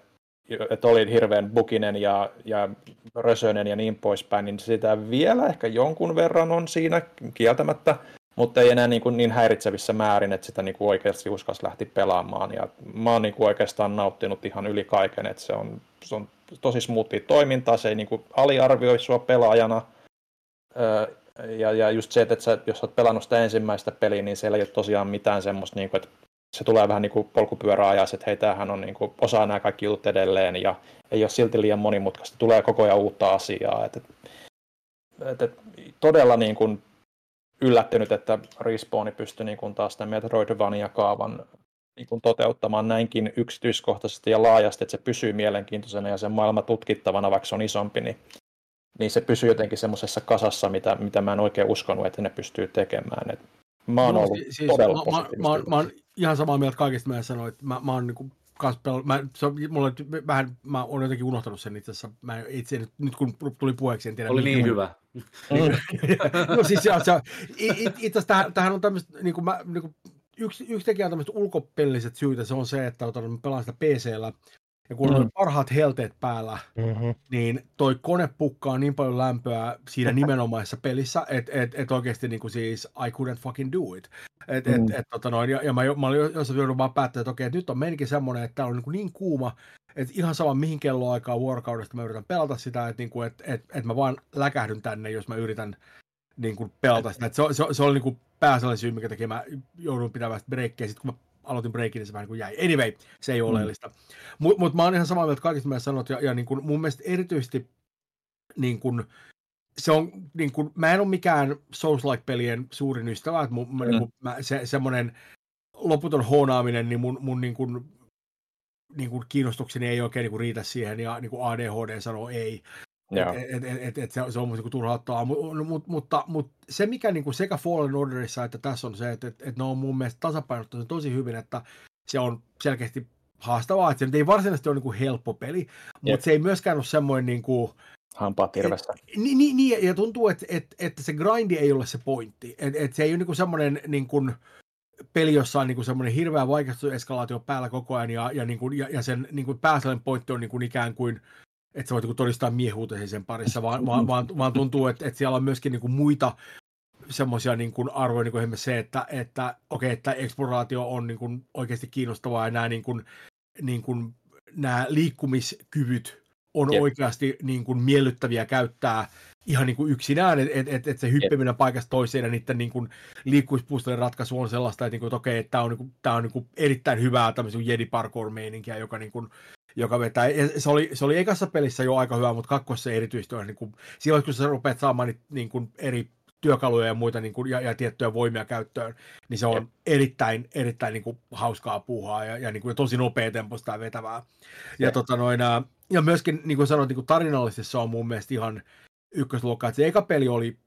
että oli hirveän bukinen ja, ja rösönen ja niin poispäin, niin sitä vielä ehkä jonkun verran on siinä kieltämättä, mutta ei enää niin, kuin niin häiritsevissä määrin, että sitä niin kuin oikeasti uskas lähti pelaamaan. Ja mä oon niin kuin oikeastaan nauttinut ihan yli kaiken, että se on, se on tosi smoothia toimintaa, se ei niin kuin aliarvioi sua pelaajana. Ja, ja just se, että sä, jos oot pelannut sitä ensimmäistä peliä, niin siellä ei ole tosiaan mitään semmoista, niin kuin, että se tulee vähän niin kuin polkupyöräajas, että hei, tämähän on niin kuin, osaa nämä kaikki jutut edelleen ja ei ole silti liian monimutkaista, tulee koko ajan uutta asiaa. Että, että, että todella niin kuin yllättynyt, että Respawni pystyi niin kuin taas tämän Metroidvania-kaavan niin kuin toteuttamaan näinkin yksityiskohtaisesti ja laajasti, että se pysyy mielenkiintoisena ja sen maailma tutkittavana, vaikka se on isompi, niin, niin se pysyy jotenkin semmoisessa kasassa, mitä, mitä mä en oikein uskonut, että ne pystyy tekemään. Et mä oon no, ollut siis, todella mä, mä, mä, mä, oon ihan samaa mieltä kaikista, mä sanoin, että mä, mä oon niin kans pel- mä, se on, mulla vähän, mä oon jotenkin unohtanut sen itse asiassa. Mä itse nyt, nyt kun tuli puheeksi, en tiedä. Oli niin hyvä. [laughs] no siis se, se, it, itse asiassa tähän, tähän on tämmöistä, niin kuin mä, niin kuin yksi, yksi tekijä on tämmöiset ulkopelliset syytä, se on se, että otan, mä pelaan sitä PCllä, ja kun mm. on parhaat helteet päällä, mm-hmm. niin toi kone pukkaa niin paljon lämpöä siinä [laughs] nimenomaisessa pelissä, että et, et oikeasti niin kuin siis I couldn't fucking do it. Et, mm. et, et, tota noin, ja, ja mä, mä olin jossain joudun vaan päättää, että okei, että nyt on menikin semmoinen, että täällä on niin, kuin niin kuuma, että ihan sama mihin kelloaikaa vuorokaudesta mä yritän pelata sitä, että, niin kuin, että, että, että mä vaan läkähdyn tänne, jos mä yritän niin kuin pelata sitä. Että se, se, se oli niin kuin pääasiallinen syy, mikä tekee mä joudun pitämään sitä breikkiä. Sitten kun mä aloitin breakin, niin se vähän niin kuin jäi. Anyway, se ei ole mm. oleellista. Mutta mut mä oon ihan samaa mieltä kaikista, mitä sanot, ja, ja niin kuin mun mielestä erityisesti niin kuin, se on, niin kuin, mä en ole mikään Souls-like-pelien suurin ystävä, että mun, mm. niin kuin, mä, se, semmoinen loputon hoonaaminen, niin mun, mun niin kuin, niin kuin kiinnostukseni ei oikein niin kuin riitä siihen, ja niin kuin ADHD sanoo ei. Et, et, et, et se, se on musta niin turhauttaa, mut, mut, mutta, mutta se mikä niin kuin sekä Fallen Orderissa että tässä on se, että et, et ne on mun mielestä tasapainottu tosi hyvin, että se on selkeästi haastavaa, että se nyt ei varsinaisesti ole niin kuin helppo peli, mutta se ei myöskään ole semmoinen niin kuin, Hampaat irvessä. Niin, niin, niin, ja tuntuu, että, että, että se grindi ei ole se pointti. Että, että se ei ole niin kuin semmoinen niin kuin, peli, jossa on niin kuin semmoinen hirveä vaikeuseskalaatio päällä koko ajan, ja, ja, niin kuin, ja, ja sen niin kuin pääasiallinen pointti on niin kuin ikään kuin että sä voit niin todistaa miehuutesi sen parissa, vaan, vaan, vaan, vaan tuntuu, että, että siellä on myöskin niin kuin muita semmoisia niin kuin arvoja, niin kuin se, että, että okei, okay, että eksploraatio on niin kuin oikeasti kiinnostavaa ja nämä, niin kuin, niin kuin, nämä liikkumiskyvyt on Jep. oikeasti niin kuin miellyttäviä käyttää ihan niin kuin yksinään, että et, et, et se hyppiminen paikasta toiseen ja niiden niin kuin liikkumispuistojen ratkaisu on sellaista, että, niin kuin, että okei, että tämä on, niin kuin, tämä on niin kuin erittäin hyvää tämmöisen Jedi parkour-meininkiä, joka niin kuin joka vetää. Ja se, oli, se oli ekassa pelissä jo aika hyvä, mutta kakkossa erityisesti on niin kuin, silloin kun sä rupeat saamaan niin, niin kuin eri työkaluja ja muita niin kuin, ja, ja tiettyjä voimia käyttöön, niin se on ja. erittäin, erittäin niin kuin, hauskaa puuhaa ja, ja, niin kuin, ja tosi nopea temposta ja vetävää. Ja, ja, tota, noin, ja myöskin, niin kuin sanoin, niin kuin tarinallisesti se on mun mielestä ihan ykkösluokkaa. Että se eka peli oli,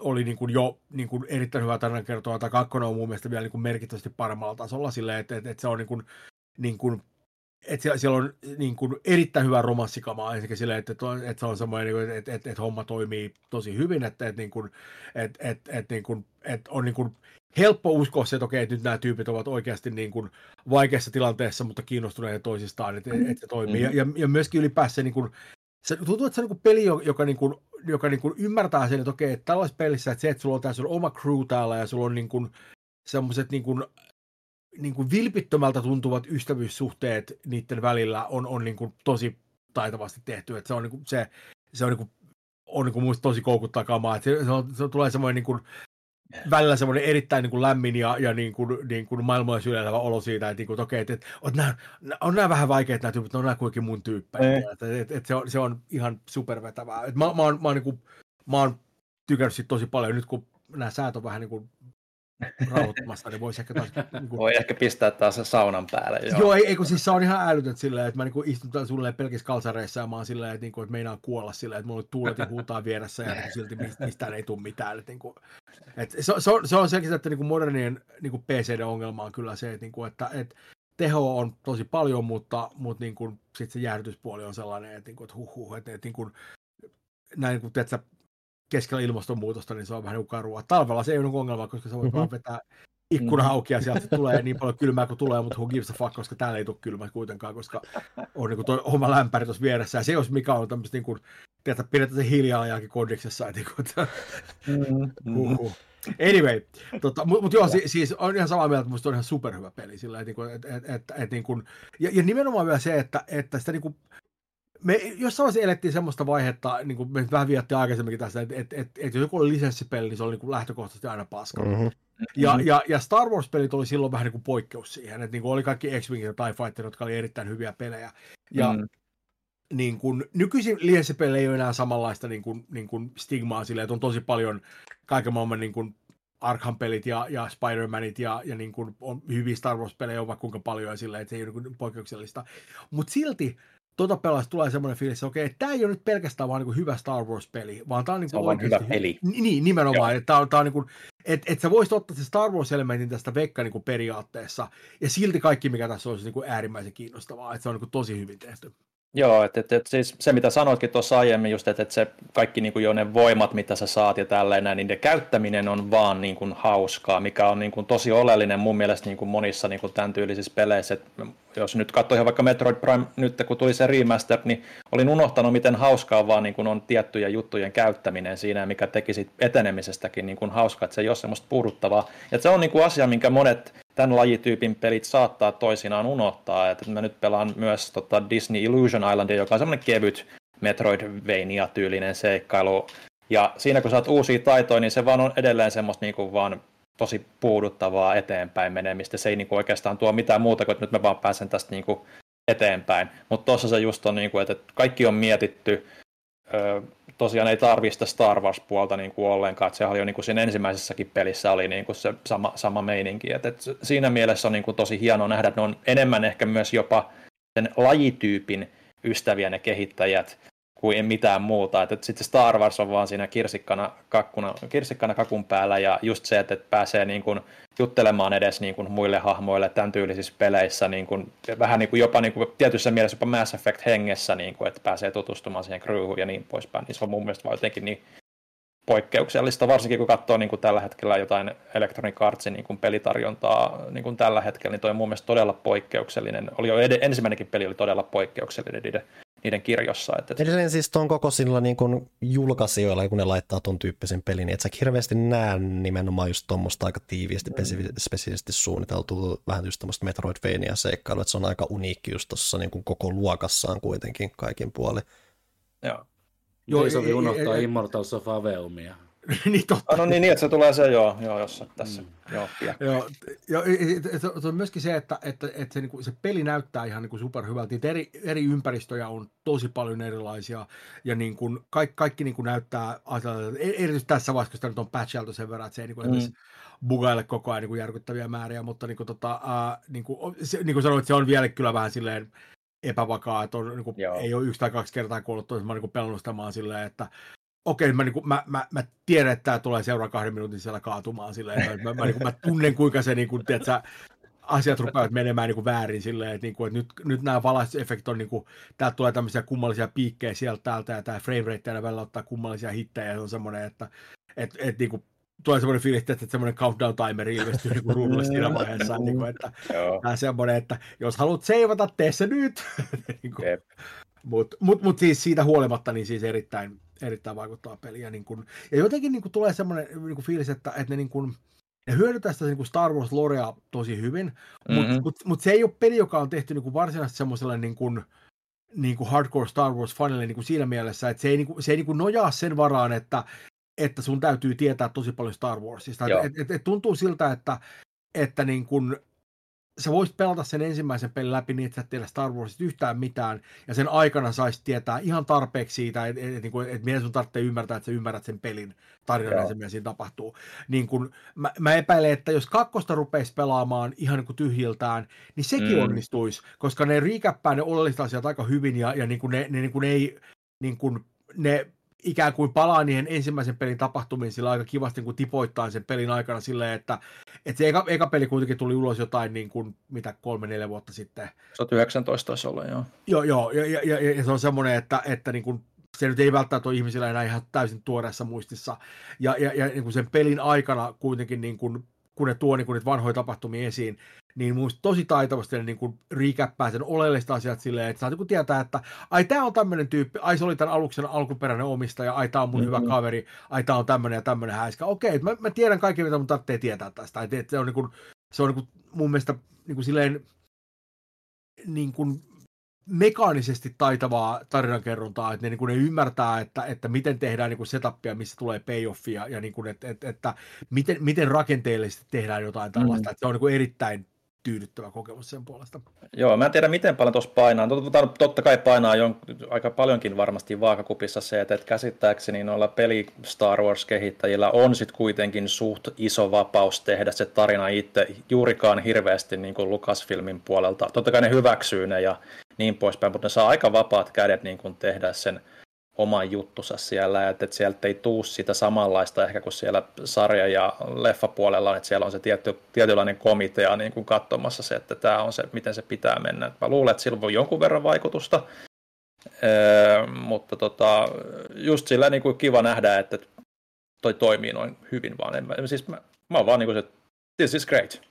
oli niin kuin jo niin kuin erittäin hyvä tarinankertoa, tai kakkonen on mun mielestä vielä niin kuin merkittävästi paremmalla tasolla silleen, että, että, että se on niin kuin, niin kuin että siellä, on niin kuin erittäin hyvä romanssikamaa ensinnäkin silleen, että, että se on semmoinen, että, että, että, että homma toimii tosi hyvin, että, että, niin kuin, että, että, että, niin kuin, että on niin kuin helppo uskoa se, että okei, että nyt nämä tyypit ovat oikeasti niin kuin vaikeassa tilanteessa, mutta kiinnostuneita toisistaan, että, että se toimii. Mm-hmm. Ja, ja myöskin ylipäänsä niin kuin, se tuntuu, että se on niin peli, joka, niin kuin, joka niin kuin ymmärtää sen, että okei, että tällaisessa pelissä, että se, että sulla on tässä oma crew täällä ja sulla on niin kuin semmoiset niin kuin niin kuin vilpittömältä tuntuvat ystävyyssuhteet niiden välillä on, on niin kuin tosi taitavasti tehty. Että se on, niin kuin, se, se on, niin kuin, on niin kuin muista tosi koukuttaa kamaa. Että se, se, on, se tulee semmoinen niin kuin, välillä semmoinen erittäin niin kuin lämmin ja, ja niin kuin, niin kuin maailmoja syleilevä olo siitä, että, niin kuin, että okei, että, että on, nämä, on nämä vähän vaikeat nämä tyypit, on nämä kuitenkin mun tyyppejä. Että, että, että, että se, on, se on ihan supervetävää. Että mä, mä, oon, mä, oon, niin kuin, mä oon tykännyt siitä tosi paljon. Nyt kun nämä säät on vähän niin kuin rauhoittamassa, niin voisi ehkä taas... Niin kuin... Voi ehkä pistää taas saunan päälle. Joo, joo ei, ei, kun siis se on ihan älytön silleen, että mä niin istun sulle pelkissä kalsareissa ja mä oon silleen, että, niin kuin, että meinaan kuolla silleen, että mulla on tuulet ja huutaa vieressä ja niin silti mistään ei tule mitään. Että, niin kuin, että se, se, on, se on selkeästi, että niin kuin modernien niin kuin PCD-ongelma on kyllä se, että, niin kuin, että, että teho on tosi paljon, mutta, mutta niin kuin, sit se jäähdytyspuoli on sellainen, että, niin kuin, että huh, huh että, että niin kuin, näin kun sä keskellä ilmastonmuutosta, niin se on vähän niin karua. Talvella se ei ole ongelma, koska sä voit mm-hmm. vaan vetää ikkuna mm-hmm. auki ja sieltä tulee niin paljon kylmää kuin tulee, mutta who gives a fuck, koska täällä ei tule kylmää kuitenkaan, koska on niin kuin toi oma lämpäri tuossa vieressä. Ja se jos mikä on tämmöistä niin kuin, tiedätkö, pidetään se hiilijalanjälki kodiksessa. Niin kuin, että, mm-hmm. uhuh. Anyway, tota, mutta mut joo, si, siis on ihan samaa mieltä, että musta on ihan superhyvä peli. Sillä, että, että, että, että, että, niin kuin, ja, ja nimenomaan vielä se, että, että sitä niin kuin, me jossain vaiheessa elettiin semmoista vaihetta, niin kuin me vähän viettiin aikaisemminkin tässä, että, että, että, että jos joku oli lisenssipeli, niin se oli niin kuin lähtökohtaisesti aina paska. Mm-hmm. Ja, ja, ja Star Wars-pelit oli silloin vähän niin kuin poikkeus siihen, että niin kuin oli kaikki X-Wing ja TIE Fighter, jotka oli erittäin hyviä pelejä. Ja mm. niin kuin, nykyisin lisenssipeli ei ole enää samanlaista niin kuin, niin kuin stigmaa sille, että on tosi paljon kaiken maailman niin kuin Arkham-pelit ja, ja Spider-Manit ja, ja niin kuin on hyviä Star Wars-pelejä on vaikka kuinka paljon ja sillä, että se ei ole niin poikkeuksellista. Mutta silti tuota pelasta tulee semmoinen fiilis, että okei, tämä ei ole nyt pelkästään vaan niin hyvä Star Wars-peli, vaan tämä on, niin kuin on hyvä peli. Niin, nimenomaan, että tämä on, tämä on niin kuin, että, että sä voisit ottaa se Star Wars-elementin tästä vekka niin kuin periaatteessa, ja silti kaikki, mikä tässä olisi niin kuin äärimmäisen kiinnostavaa, että se on niin kuin tosi hyvin tehty. Joo, että, että, että siis se mitä sanoitkin tuossa aiemmin, just, että, että se kaikki niin kuin jo ne voimat, mitä sä saat ja tälleen, niin niiden käyttäminen on vaan niin kuin hauskaa, mikä on niin kuin tosi oleellinen mun mielestä niin kuin monissa niin kuin tämän tyylisissä peleissä. Että jos nyt katsoo ihan vaikka Metroid Prime nyt, kun tuli se remaster, niin olin unohtanut, miten hauskaa vaan niin kuin on tiettyjen juttujen käyttäminen siinä, mikä teki etenemisestäkin niin kuin hauskaa, että se ei ole semmoista puuduttavaa. Ja se on niin kuin asia, minkä monet tämän lajityypin pelit saattaa toisinaan unohtaa. Että mä nyt pelaan myös tota Disney Illusion Islandia, joka on semmoinen kevyt Metroidvania-tyylinen seikkailu. Ja siinä kun saat uusia taitoja, niin se vaan on edelleen semmoista niin kuin vaan tosi puuduttavaa eteenpäin menemistä. Se ei niin kuin oikeastaan tuo mitään muuta kuin, että nyt mä vaan pääsen tästä niin kuin eteenpäin. Mutta tuossa se just on, niin kuin, että kaikki on mietitty, tosiaan ei tarvista Star Wars-puolta niin kuin ollenkaan, että se oli jo niin kuin siinä ensimmäisessäkin pelissä oli niin kuin se sama, sama meininki, että, että siinä mielessä on niin kuin tosi hienoa nähdä, että ne on enemmän ehkä myös jopa sen lajityypin ystäviä ne kehittäjät, kuin mitään muuta. Että, sitten Star Wars on vaan siinä kirsikkana, kakkuna, kirsikkana kakun päällä ja just se, että, että pääsee niin kuin juttelemaan edes niin kuin muille hahmoille tämän tyylisissä peleissä, niin kuin, vähän niin kuin jopa niin kuin, tietyssä mielessä jopa Mass Effect hengessä, niin kuin, että pääsee tutustumaan siihen crewhun ja niin poispäin. Niin se on mun mielestä vaan jotenkin niin poikkeuksellista, varsinkin kun katsoo niin kuin tällä hetkellä jotain Electronic Artsin niin kuin pelitarjontaa niin kuin tällä hetkellä, niin toi on mun mielestä todella poikkeuksellinen. Oli jo ed- ensimmäinenkin peli oli todella poikkeuksellinen niiden niiden kirjossa. Että... Edelleen siis tuon kokoisilla niin kuin julkaisijoilla, kun ne laittaa tuon tyyppisen pelin, niin et sä hirveästi näe nimenomaan just tuommoista aika tiiviisti, mm. spesifisti suunniteltua vähän just tuommoista Metroidvania seikkailua, että se on aika uniikki just tuossa niin kuin koko luokassaan kuitenkin kaikin puoli. Joo. Joo, ei sovi unohtaa Immortals of Aveumia. [laughs] niin totta. Ah, no niin, niin, että se tulee se joo, joo jossa tässä. Mm. Joo, joo, joo, se on myöskin se, että, että, että se, niin kuin, se peli näyttää ihan niin superhyvältä. Eri, eri ympäristöjä on tosi paljon erilaisia ja niin kuin, kaikki, kaikki niin kuin näyttää e-, erityisesti tässä vaiheessa, kun sitä nyt on patchailtu sen verran, että se ei niin kuin, mm. bugaile koko ajan niin kuin järkyttäviä määriä, mutta niin kuin, tota, ää, niin kuin, se, niin kuin sanoit, se on vielä kyllä vähän silleen epävakaa, että on, niin kuin, ei ole yksi tai kaksi kertaa kuollut oon niin pelannut sitä silleen, että okei, mä, niin kuin, mä, mä, mä, tiedän, että tämä tulee seuraavan kahden minuutin siellä kaatumaan silleen, että mä, mä, niin kuin, mä tunnen, kuinka se, niin kuin, tiedätkö, asiat rupeavat menemään niin kuin väärin silleen, että, niin kuin, että nyt, nyt nämä valaistusefektit on, niin kuin, täältä tulee tämmöisiä kummallisia piikkejä sieltä täältä, ja tämä frame rate aina välillä ottaa kummallisia hittejä, ja se on semmoinen, että et, et, niin kuin, tulee semmoinen fiilis, että semmoinen countdown timer ilmestyy niin kuin ruudulle siinä [laughs] vaiheessa, niin kuin, että tämä semmoinen, että jos haluat seivata, tee se nyt. [laughs] niin kuin, mutta mut, mut siis siitä huolimatta, niin siis erittäin, erittäin vaikuttava peli. Ja, niin kun, ja jotenkin niin kun tulee semmoinen niin kun fiilis, että, että ne, niin kun, ne hyödyntää sitä niin Star Wars Lorea tosi hyvin, mutta mm-hmm. mut, mut se ei ole peli, joka on tehty niin varsinaisesti semmoiselle niin kun, niin kuin hardcore Star Wars fanille niin kuin siinä mielessä, että se ei, niin kuin, se ei niin kuin nojaa sen varaan, että, että sun täytyy tietää tosi paljon Star Warsista. Et, et, et tuntuu siltä, että, että niin kuin, sä voisit pelata sen ensimmäisen pelin läpi niin, että sä et tiedä Star Warsista yhtään mitään, ja sen aikana saisi tietää ihan tarpeeksi siitä, että et, et, et, et miten sun tarvitsee ymmärtää, että sä ymmärrät sen pelin tarinan, se, mitä siinä tapahtuu. Niin kun, mä, mä epäilen, että jos kakkosta rupeisi pelaamaan ihan niin kuin tyhjiltään, niin sekin mm. onnistuisi, koska ne riikäppää ne oleelliset asiat aika hyvin, ja, ja niin kuin ne, ne niin kuin ei niin kuin ne ikään kuin palaa niihin ensimmäisen pelin tapahtumiin sillä aika kivasti kun tipoittaa sen pelin aikana silleen, että, että se eka, eka peli kuitenkin tuli ulos jotain niin kuin, mitä kolme, neljä vuotta sitten. Se on 19 taisi olla, joo. Joo, joo ja, ja, ja, ja se on semmoinen, että, että niin kuin, se nyt ei välttämättä ole ihmisillä enää ihan täysin tuoreessa muistissa. Ja, ja, ja niin kuin sen pelin aikana kuitenkin, niin kuin, kun ne tuo niin kuin niitä vanhoja tapahtumia esiin, niin muista tosi taitavasti ne niin kuin riikäppää sen oleellista asiat silleen, että saa niin tietää, että ai tämä on tämmöinen tyyppi, ai se oli tämän aluksen alkuperäinen omistaja, ai tämä on mun mm-hmm. hyvä kaveri, ai tämä on tämmöinen ja tämmöinen häiskä. Okei, mä, mä tiedän kaikki, mitä mun tarvitsee tietää tästä. Että se on, niin kuin, se on niin kuin mun mielestä niin kuin silleen niin kuin mekaanisesti taitavaa tarinankerrontaa, että ne, niin kuin ne ymmärtää, että, että miten tehdään niin kuin setupia, missä tulee payoffia ja niin kuin, että, että, että miten, miten rakenteellisesti tehdään jotain tällaista. Mm. Että se on niin kuin erittäin tyydyttävä kokemus sen puolesta. Joo, mä en tiedä miten paljon tuossa painaa. Totta, totta kai painaa jon, aika paljonkin varmasti vaakakupissa se, että, että käsittääkseni noilla peli Star Wars-kehittäjillä on sitten kuitenkin suht iso vapaus tehdä se tarina itse juurikaan hirveästi niin kuin Lucasfilmin puolelta. Totta kai ne hyväksyy ne ja niin poispäin, mutta ne saa aika vapaat kädet niin kuin tehdä sen oman juttusa siellä, että, että sieltä ei tuu sitä samanlaista ehkä kuin siellä sarja- ja leffapuolella, että siellä on se tietty, tietynlainen komitea niin kuin katsomassa se, että tämä on se, miten se pitää mennä. Mä luulen, että sillä voi jonkun verran vaikutusta, Öö, mutta tota, just sillä niin kuin kiva nähdä, että toi toimii noin hyvin vaan. En, mä, siis mä, mä oon vaan niin kuin se, this is great.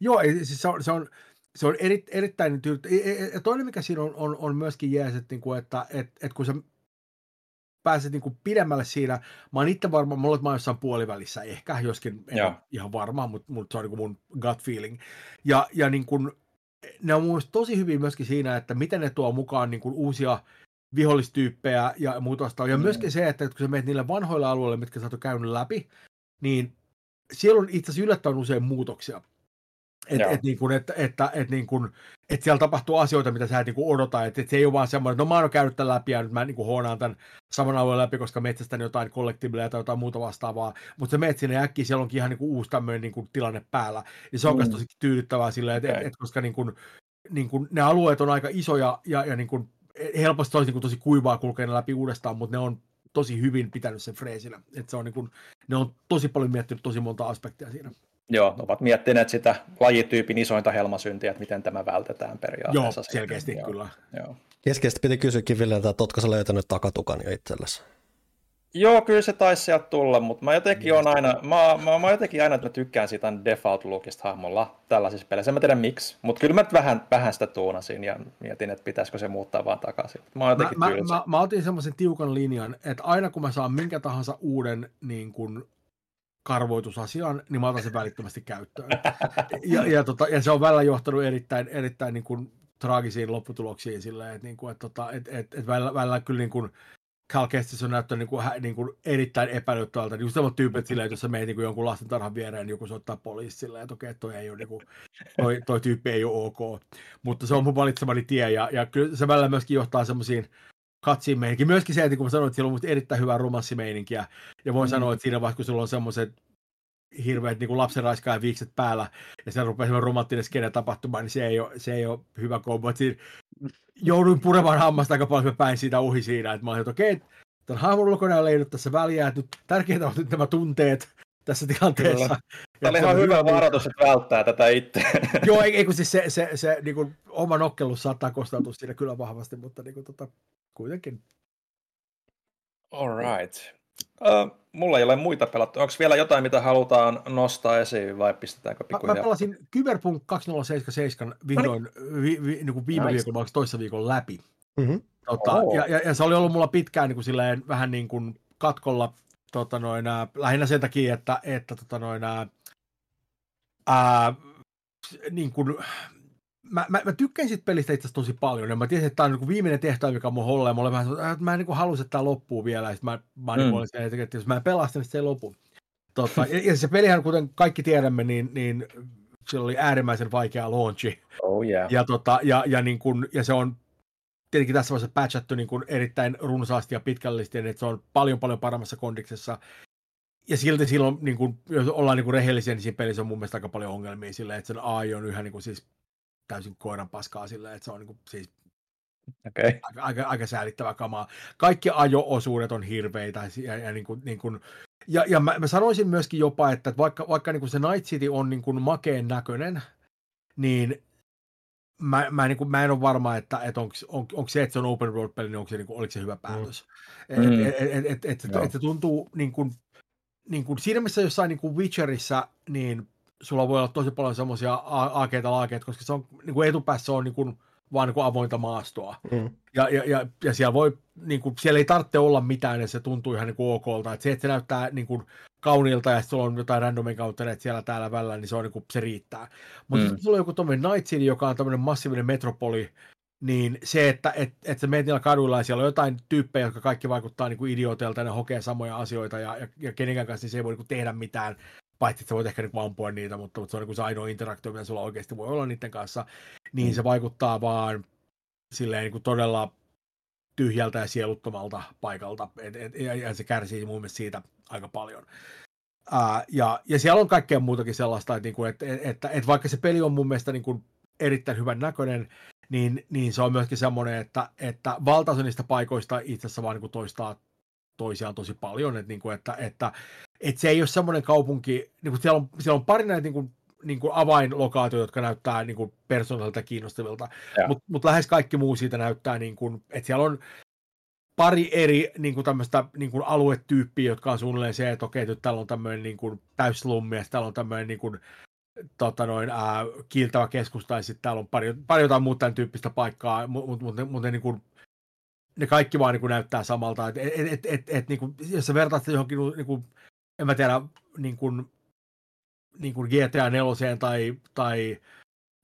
Joo, siis se on, se on, se on eri, erittäin tyydyttävä. Ja toinen, mikä siinä on, on, on myöskin jees, että, niin kuin, että et, et kun sä pääset niin kuin pidemmälle siinä, mä oon itse varma, mulla on jossain puolivälissä ehkä, joskin en ole ihan varma, mutta, mutta se on niin kuin mun gut feeling. Ja, ja niin kuin, ne on mun tosi hyvin myöskin siinä, että miten ne tuo mukaan niin kuin uusia vihollistyyppejä ja muuta vastaan. Ja mm. myöskin se, että kun sä menet niille vanhoille alueille, mitkä sä oot käynyt läpi, niin siellä on itse asiassa yllättävän usein muutoksia. Että et, niin kuin, että, että, että, niin kuin, että siellä tapahtuu asioita, mitä sä et niin kuin odota. Että, että se ei ole vaan semmoinen, että no mä oon käynyt tämän läpi ja nyt mä niin kuin hoonaan tämän saman alueen läpi, koska metsästäni jotain kollektiivileja tai jotain muuta vastaavaa. Mutta se menet sinne äkkiä, siellä onkin ihan niin kuin uusi tämmöinen niin kuin tilanne päällä. Ja se on mm. tosi tyydyttävää silleen, että, okay. että, että koska niin kuin, niin kuin, ne alueet on aika isoja ja, ja niin kuin, helposti olisi niin kuin tosi kuivaa kulkea läpi uudestaan, mutta ne on tosi hyvin pitänyt sen freesinä. Että se on niin kuin, ne on tosi paljon miettinyt tosi monta aspektia siinä. Joo, ovat miettineet sitä lajityypin isointa helmasyntiä, että miten tämä vältetään periaatteessa. Joo, selkeästi sitten. kyllä. Joo. Keskeisesti piti kysyäkin Ville, että oletko sä löytänyt takatukan jo itsellesi? Joo, kyllä se taisi sieltä tulla, mutta mä jotenkin on aina, mä, mä, mä, jotenkin aina, että mä tykkään siitä default lookista hahmolla tällaisissa peleissä. En mä tiedä miksi, mutta kyllä mä vähän, vähän sitä tuunasin ja mietin, että pitäisikö se muuttaa vaan takaisin. Mä, mä, mä, mä, mä, otin semmoisen tiukan linjan, että aina kun mä saan minkä tahansa uuden niin kun, karvoitusasian, niin mä otan sen välittömästi käyttöön. Ja, ja, tota, ja se on välillä johtanut erittäin, erittäin niin kuin, traagisiin lopputuloksiin silleen, että, niin kuin, että, että, että, että, että välillä, välillä kyllä niin kuin, Cal Kestis on näyttänyt niin kuin, niin kuin erittäin epäilyttävältä. Just sellaiset tyypit silleen, että jos sä menet niin kuin jonkun lastentarhan viereen, niin joku soittaa poliisi silleen, että okei, toi, ei ole, niin kuin, toi, toi tyyppi ei ole ok. Mutta se on mun valitsemani tie, ja, ja kyllä se välillä myöskin johtaa semmoisiin katsin meininki. Myöskin se, että kun mä sanoin, että siellä on erittäin hyvää romanssimeininkiä, ja voin mm. sanoa, että siinä vaiheessa, kun sulla on semmoiset hirveät niin lapsen ja viikset päällä, ja se rupeaa semmoinen romanttinen skene tapahtumaan, niin se ei ole, se ei ole hyvä kombo. Siinä [laughs] jouduin puremaan hammasta aika paljon päin siitä ohi siinä, että mä olin, että okei, okay, tämän hahmon ulkona ei nyt tässä väliä, että nyt tärkeintä on nyt nämä tunteet tässä tilanteessa. Kyllä. Tämä oli ihan hyvä varoitus, että välttää tätä itse. [laughs] Joo, ei, ei kun siis se, se, se, se niin kuin, oma nokkelus saattaa kostautua siinä kyllä vahvasti, mutta niin kuin, tota, kuitenkin. All right. Uh, mulla ei ole muita pelattu. Onko vielä jotain, mitä halutaan nostaa esiin vai pistetäänkö pikkuhiljaa? Mä, mä pelasin Cyberpunk 2077 vihdoin niin. vi, vi, niin kuin viime nice. viikolla, toissa viikon läpi. Mm-hmm. Tota, oh. ja, ja, ja, se oli ollut mulla pitkään niin kuin silleen, vähän niin kuin katkolla tota noin, ää, lähinnä sen takia, että, että tota noin, ää, ää, niin kuin, mä, mä, mä tykkään siitä pelistä itse tosi paljon, ja mä tiesin, että tämä on niin viimeinen tehtävä, mikä mun holla, ja mä, vähän, että mä en niin halusin, että tämä loppuu vielä, ja mä, mä mm. niin sen, että jos mä en pelasta, niin se ei lopu. Tota, ja, ja, se pelihän, kuten kaikki tiedämme, niin, niin se oli äärimmäisen vaikea launchi. Oh, yeah. ja, tota, ja, ja, niin kun, ja se on tietenkin tässä vaiheessa patchattu niin kuin erittäin runsaasti ja pitkällisesti, että se on paljon paljon paremmassa kondiksessa. Ja silti silloin, niin kuin, jos ollaan niin kuin rehellisiä, niin siinä pelissä on mun mielestä aika paljon ongelmia sillä, että sen AI on yhä niin kuin, siis täysin koiran paskaa sillä, että se on niin kuin, siis okay. aika, aika, aika säälittävä kamaa. Kaikki ajo-osuudet on hirveitä ja, ja, niin kuin, niin kuin, ja, ja mä, mä, sanoisin myöskin jopa, että vaikka, vaikka niin kuin se Night City on niin kuin makeen näköinen, niin mä, mä, niin kuin, mä en ole varma, että, että onko on, onko se, että se on open world peli, niin onko se, niin kuin, oliko se hyvä mm. päätös. Mm. Et, et, et, et, et, et se tuntuu niin kuin, niin kuin, siinä missä jossain niin kuin Witcherissa, niin sulla voi olla tosi paljon semmoisia aakeita laakeita, koska se on niin kuin etupäässä on niin kuin, vaan niin kuin avointa maastoa. Mm. Ja, ja, ja, ja, siellä, voi, niin kuin, siellä ei tarvitse olla mitään, ja se tuntuu ihan niin kuin okolta. Et se, että se näyttää niin kuin, kauniilta ja sulla on jotain randomin kautta että siellä täällä välillä, niin se, on, niin kuin, se riittää. Mutta mm. sitten sulla on joku tuommoinen Night City, joka on tämmöinen massiivinen metropoli, niin se, että et, et sä menet niillä kaduilla ja siellä on jotain tyyppejä, jotka kaikki vaikuttaa niin kuin idioteilta ja ne hokee samoja asioita ja, ja, ja kenenkään kanssa niin se ei voi niin kuin tehdä mitään, paitsi että sä voit ehkä niin ampua niitä, mutta, mutta se on niin se ainoa interaktio, mitä sulla oikeasti voi olla niiden kanssa, niin mm. se vaikuttaa vaan silleen niin kuin todella tyhjältä ja sieluttomalta paikalta, et, et, ja, ja se kärsii mun mielestä siitä aika paljon. Ää, ja, ja siellä on kaikkea muutakin sellaista, että, niinku, että, että, että, että vaikka se peli on mun mielestä niin kuin erittäin hyvän näköinen, niin, niin se on myöskin semmoinen, että, että valtaosa niistä paikoista itse asiassa vaan niin kuin toistaa toisiaan tosi paljon, että, niin kuin, että, että, että se ei ole semmoinen kaupunki, niin kuin siellä, on, siellä on pari näitä niin kuin niin kuin avainlokaatioita, jotka näyttää niin kuin persoonalta kiinnostavilta, mutta mut lähes kaikki muu siitä näyttää, niin kuin, että siellä on pari eri niin kuin tämmöistä niin kuin aluetyyppiä, jotka on suunnilleen se, että okei, nyt täällä on tämmöinen niin kuin täyslummi, ja täällä on tämmöinen niin kuin, tota noin, ää, kiiltävä keskus, tai sitten täällä on pari, pari jotain muuta tämän tyyppistä paikkaa, mutta mut, mut, mut ne, niin kuin, ne kaikki vaan niin kuin näyttää samalta. Et, et, et, et, et, niin kuin, jos sä vertaat johonkin, niin kuin, en mä tiedä, niin kuin, niin kuin GTA 4 tai, tai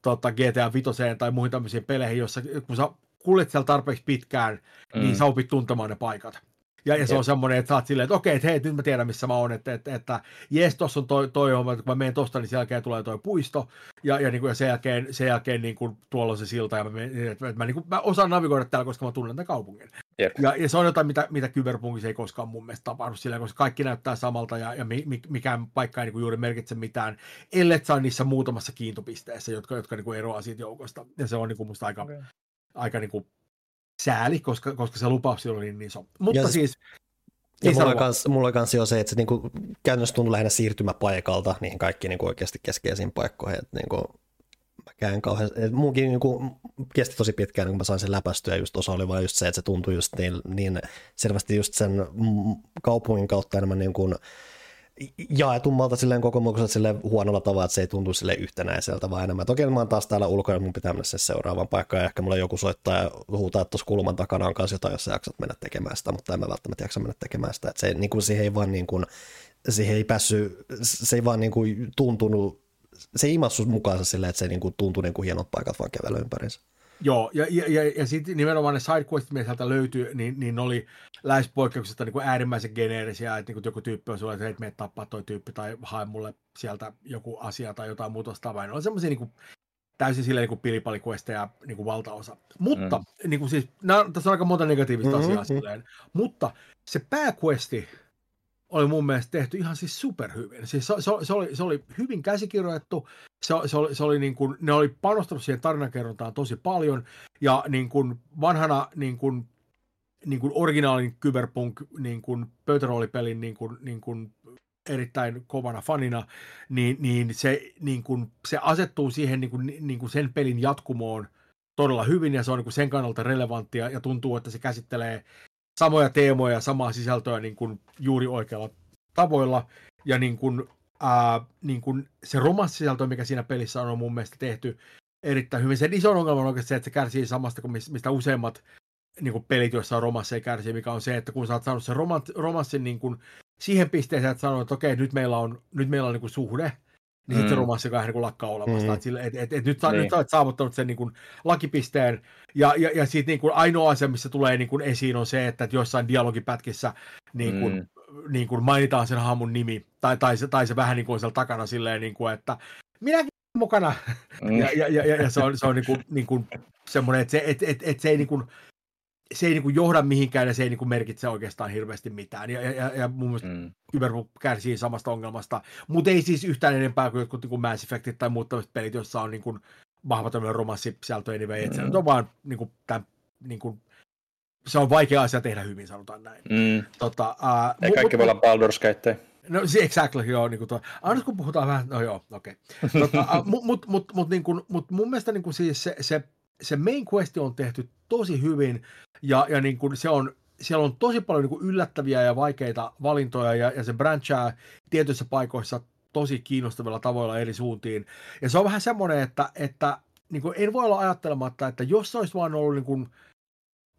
tota, GTA 5 tai muihin tämmöisiin peleihin, jossa kun sä kuljet siellä tarpeeksi pitkään, niin mm. niin sä opit tuntemaan ne paikat. Ja, ja se on semmoinen, että sä oot silleen, että okei, että hei, nyt mä tiedän, missä mä oon, että, että, että jes, tossa on toi, toi homma, että kun mä menen tosta, niin sen jälkeen tulee toi puisto, ja, ja, niin kuin, ja sen jälkeen, sen jälkeen niin kuin, tuolla on se silta, ja mä, menen, että, että mä, niin kuin, mä osaan navigoida täällä, koska mä tunnen tämän kaupungin. Ja, ja, se on jotain, mitä, mitä Kyberpunkissa ei koskaan mun mielestä tapahdu sillä, koska kaikki näyttää samalta, ja, ja mi, mikään paikka ei niin kuin, juuri merkitse mitään, ellei saa niissä muutamassa kiintopisteessä, jotka, jotka niin kuin eroaa siitä joukosta. Ja se on niin kuin, musta aika, okay. aika niin kuin, sääli, koska, koska se lupaus oli niin iso. Mutta ja siis... Ja mulla, on kans, mulla on kans jo se, että se niinku, käytännössä tuntuu lähinnä siirtymäpaikalta niihin kaikkiin niinku oikeasti keskeisiin paikkoihin. Että niinku, mä käyn kauhean, että munkin niinku, kesti tosi pitkään, kun mä sain sen läpästyä, just osa oli vaan just se, että se tuntui just niin, niin selvästi just sen kaupungin kautta enemmän niin kuin, jaetummalta silleen kokemukselta silleen huonolla tavalla, että se ei tuntu sille yhtenäiseltä, vaan enemmän. Toki mä oon taas täällä ulkona, mun pitää mennä sen seuraavaan paikkaan, ja ehkä mulla joku soittaa ja huutaa, että tuossa kulman takana on kanssa jotain, jos sä jaksat mennä tekemään sitä, mutta en mä välttämättä jaksa mennä tekemään sitä. Että se, niin kuin, siihen ei vaan niin kuin, siihen ei päässyt, se ei vaan niin kuin tuntunut, se ei imassu mukaansa silleen, että se niin kuin tuntui niin kuin hienot paikat vaan kävellä ympärinsä. Joo, ja, ja, ja, ja sitten nimenomaan ne sidequestit, mitä sieltä löytyi, niin, niin ne oli lähes poikkeuksesta niin kuin äärimmäisen geneerisiä, että niin kuin joku tyyppi on sulle, että hei, mene tappaa toi tyyppi, tai hae mulle sieltä joku asia tai jotain muuta vastaavaa. Ne on semmoisia niin kuin, täysin silleen niin kuin pilipaliquesteja niin kuin valtaosa. Mutta, mm. niin kuin siis, nämä, tässä on aika monta negatiivista mm-hmm. asiaa silleen, mutta se pääquesti, oli mun mielestä tehty ihan siis superhyvin. Siis se, se, se, oli, se oli hyvin käsikirjoitettu, se, se oli, se oli niin kuin, ne oli panostanut siihen tarinankerrontaan tosi paljon, ja niin kuin vanhana niin kuin, niin kuin originaalin Cyberpunk niin kuin pöytäroolipelin niin kuin, niin kuin erittäin kovana fanina, niin, niin, se, niin kuin, se asettuu siihen niin kuin, niin kuin sen pelin jatkumoon todella hyvin, ja se on niin kuin sen kannalta relevanttia, ja tuntuu, että se käsittelee samoja teemoja ja samaa sisältöä niin kuin juuri oikealla tavoilla. Ja niin kuin, ää, niin kuin se romanssisältö, mikä siinä pelissä on, on mun mielestä tehty erittäin hyvin. Sen iso ongelma on oikeasti se, että se kärsii samasta kuin mistä useimmat niin kuin pelit, joissa on romansseja kärsii, mikä on se, että kun sä oot saanut sen romanssin niin kuin siihen pisteeseen, että sanoo, että okei, nyt meillä on, nyt meillä on niin kuin suhde, niin mm. sitten se romanssi vähän niin lakkaa olemasta. Mm. Että et, et, et nyt, niin. nyt sä olet saavuttanut sen niin kuin lakipisteen, ja, ja, ja sitten niin kuin ainoa asia, missä tulee niin kuin esiin, on se, että, että jossain dialogipätkissä niin kuin, mm. niin kuin mainitaan sen hahmon nimi, tai, tai, se, tai se vähän niin kuin siellä takana silleen, niin kuin, että minäkin mukana. [laughs] Mm. Ja, ja, ja, ja, se on, se on niin kuin, niin kuin semmoinen, että se, et, et, et se ei niin kuin, se ei niin kuin johda mihinkään ja se ei niin kuin merkitse oikeastaan hirveästi mitään. Ja, ja, ja mun mielestä mm. Cyberpunk kärsii samasta ongelmasta, mutta ei siis yhtään enempää kuin jotkut niin kuin Mass Effectit tai muut pelit, joissa on niin kuin vahva tämmöinen romanssisältö anyway. Mm. Se on vaan niin kuin, tämän, niin kuin, se on vaikea asia tehdä hyvin, sanotaan näin. Mm. Tota, uh, ei kaikki voi olla Baldur's Gate. No se exactly, joo. Niin kuin tuo. Aina kun puhutaan vähän, no joo, okei. Okay. Tota, uh, mutta mut, mut, mut, niin mut mun mielestä niin kuin siis se, se se main quest on tehty tosi hyvin ja, ja niin kuin se on, siellä on tosi paljon niin kuin yllättäviä ja vaikeita valintoja ja, ja se branchaa tietyissä paikoissa tosi kiinnostavilla tavoilla eri suuntiin. Ja se on vähän semmoinen, että, että niin kuin en voi olla ajattelematta, että jos se olisi vaan ollut niin kuin,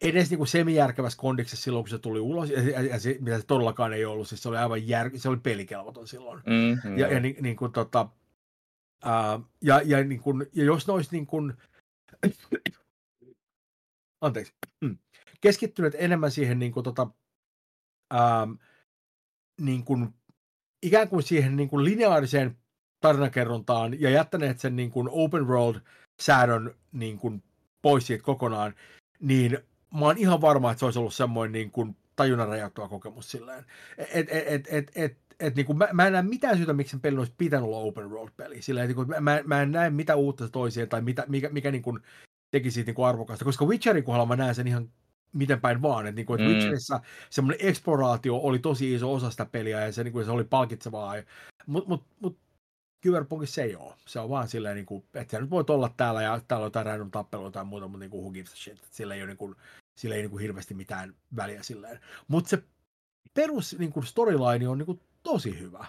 edes niin kuin semijärkevässä kondiksessa silloin, kun se tuli ulos, ja, ja, ja se, mitä se todellakaan ei ollut, siis se oli aivan jär, se oli pelikelvoton silloin. Mm-hmm. Ja, ja, niin, niin kuin, tota, ää, ja, ja, niin kuin, ja jos ne olisi niin kuin, [coughs] anteeksi, mm. keskittyneet enemmän siihen niin kuin, tota, ähm, niin kuin, ikään kuin siihen niin kuin lineaariseen tarinakerrontaan ja jättäneet sen niin kuin open world-säädön niin kuin pois siitä kokonaan, niin mä oon ihan varma, että se olisi ollut semmoinen niin kuin tajunnan räjäyttävä kokemus silleen. Et, et, et, et, et, et, niin kuin mä, mä en näe mitään syytä, miksi sen pelin olisi pitänyt olla open world-peli. Silleen, niin kuin, mä, mä en näe mitä uutta toiseen tai mitä, mikä, mikä niin kuin teki siitä niin kuin arvokasta. Koska Witcherin kohdalla mä näen sen ihan miten päin vaan. Että, niin kuin, että mm. Witcherissa semmoinen eksploraatio oli tosi iso osa sitä peliä ja se, niin kuin, se oli palkitsevaa. Mutta mut, mut, Cyberpunkissa se ei ole. Se on vaan silleen, niin kuin, että sä nyt voit olla täällä ja täällä on jotain random tappeluita tai muuta, mutta niin kuin, who gives a shit. Sillä ei ole niin kuin, sillä ei niin kuin hirveästi mitään väliä silleen. Mutta se perus niin kuin storyline on niin kuin, tosi hyvä.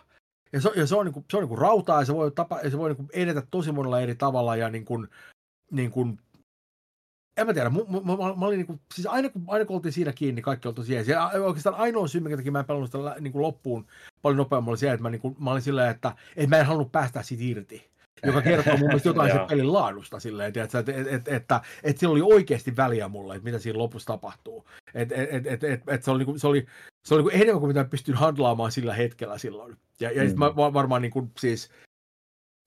Ja se, ja se on, niin kuin, se on niin kuin rautaa ja se voi, tapa, ja se voi niin kuin edetä tosi monella eri tavalla ja niin kuin, niin kuin, en mä tiedä, mä, mä, mä, mä olin niin kuin, siis aina kun, aina kun oltiin siinä kiinni, kaikki oli tosi jees. Ja oikeastaan ainoa syy, minkä takia mä en pelannut sitä niin kuin loppuun paljon nopeammin, oli se, että mä, niin kuin, mä olin silleen, että, että mä en halunnut päästä siitä irti. Joka kertoo mun mielestä [laughs] jotain sen pelin laadusta silleen, että, että, että, että, että, että sillä oli oikeasti väliä mulle, että mitä siinä lopussa tapahtuu. Että et, et, et, et se oli, niinku, se oli, se oli niinku enemmän kuin mitä pystyn handlaamaan sillä hetkellä silloin. Ja, ja mm. mä varmaan niin kuin, siis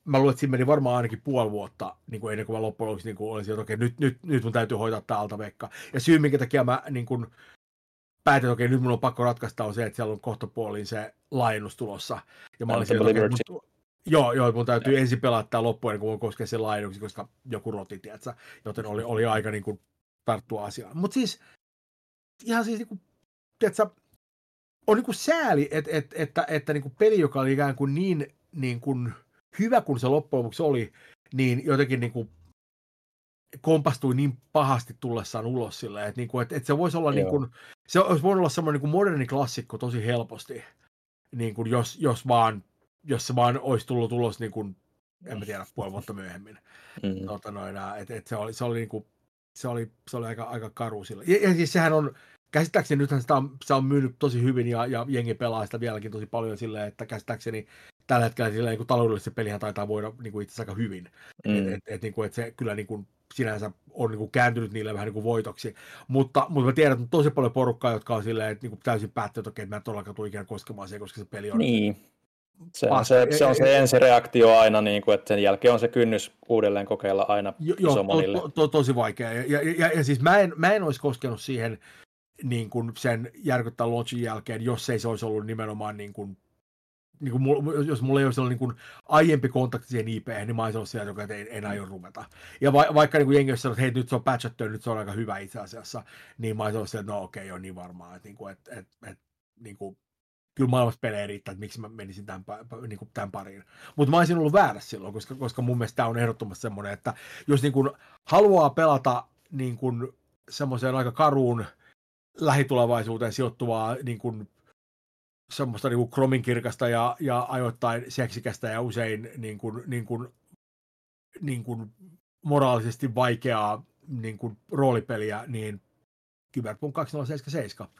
mä luulen, että siinä meni varmaan ainakin puoli vuotta niin kuin ennen kuin mä loppujen lopuksi niin kuin olisin, että okei, nyt, nyt, nyt mun täytyy hoitaa tämä alta Ja syy, minkä takia mä niin kuin, päätin, että okei, nyt mun on pakko ratkaista, on se, että siellä on kohtapuoliin se laajennus tulossa. Ja mä olin siellä, että okei, Joo, joo, mun täytyy ensin pelata tämä loppuun, kun voin koskea sen laajennuksi, koska joku roti, tiedätkö? Joten oli, oli aika niin kuin, tarttua asiaan. Mutta siis, ihan siis, niin kuin, tiedätkö, on niin kuin sääli, että, että, että, että niin kuin peli, joka oli ikään kuin niin, niin kuin, hyvä kuin se loppujen lopuksi oli, niin jotenkin niin kuin, kompastui niin pahasti tullessaan ulos sillä, että, niin kuin, että, että se voisi olla, niin kuin, se olisi voinut olla semmoinen niin kuin moderni klassikko tosi helposti, niin kuin jos, jos vaan jos se vaan olisi tullut ulos niin kuin, en mä tiedä, puoli vuotta myöhemmin. Mm. Tota noin, et, et se oli, se oli, niin kuin, se oli, se oli aika, aika karu sillä. Ja, ja siis sehän on, käsittääkseni nythän sitä on, se on myynyt tosi hyvin ja, ja jengi pelaa sitä vieläkin tosi paljon silleen, että käsittääkseni tällä hetkellä silleen, niin taloudellisesti pelihän taitaa voida niin kuin itse aika hyvin. Mm. Et, et, et, niin kuin, et se kyllä niin kuin, sinänsä on niin kuin kääntynyt niille vähän niin kuin voitoksi. Mutta, mutta mä tiedän, että on tosi paljon porukkaa, jotka on silleen, että niin kuin täysin päättynyt, että okei, mä en todellakaan tule ikinä koskemaan siihen, koska se peli on niin. Se on se, se, on se ensireaktio aina, niin kuin, että sen jälkeen on se kynnys uudelleen kokeilla aina jo, iso monille. To, to, to, tosi vaikea. Ja, ja, ja, ja siis mä en, mä en olisi koskenut siihen niin kuin sen järkyttää launchin jälkeen, jos ei se olisi ollut nimenomaan niin kuin, niin kuin, jos mulla ei olisi ollut niin kuin aiempi kontakti siihen IP, niin mä olisin ollut siellä, joka ei enää aio ruveta. Ja va, vaikka niin kuin jengi olisi sanonut, että hei, nyt se on patchattu, nyt se on aika hyvä itse asiassa, niin mä olisin ollut siellä, että no okei, okay, on niin varmaa, että, niin kuin, että, että, että niin kuin, kyllä maailmassa pelejä riittää, että miksi mä menisin tämän, niin kuin tämän pariin. Mutta mä olisin ollut väärässä silloin, koska, koska mun mielestä tämä on ehdottomasti semmoinen, että jos niin kuin haluaa pelata niin kuin semmoiseen aika karuun lähitulevaisuuteen sijoittuvaa niin kuin semmoista niin kuin krominkirkasta ja, ja ajoittain seksikästä ja usein niin kuin, niin kuin, niin kuin moraalisesti vaikeaa niin kuin roolipeliä, niin Cyberpunk 2077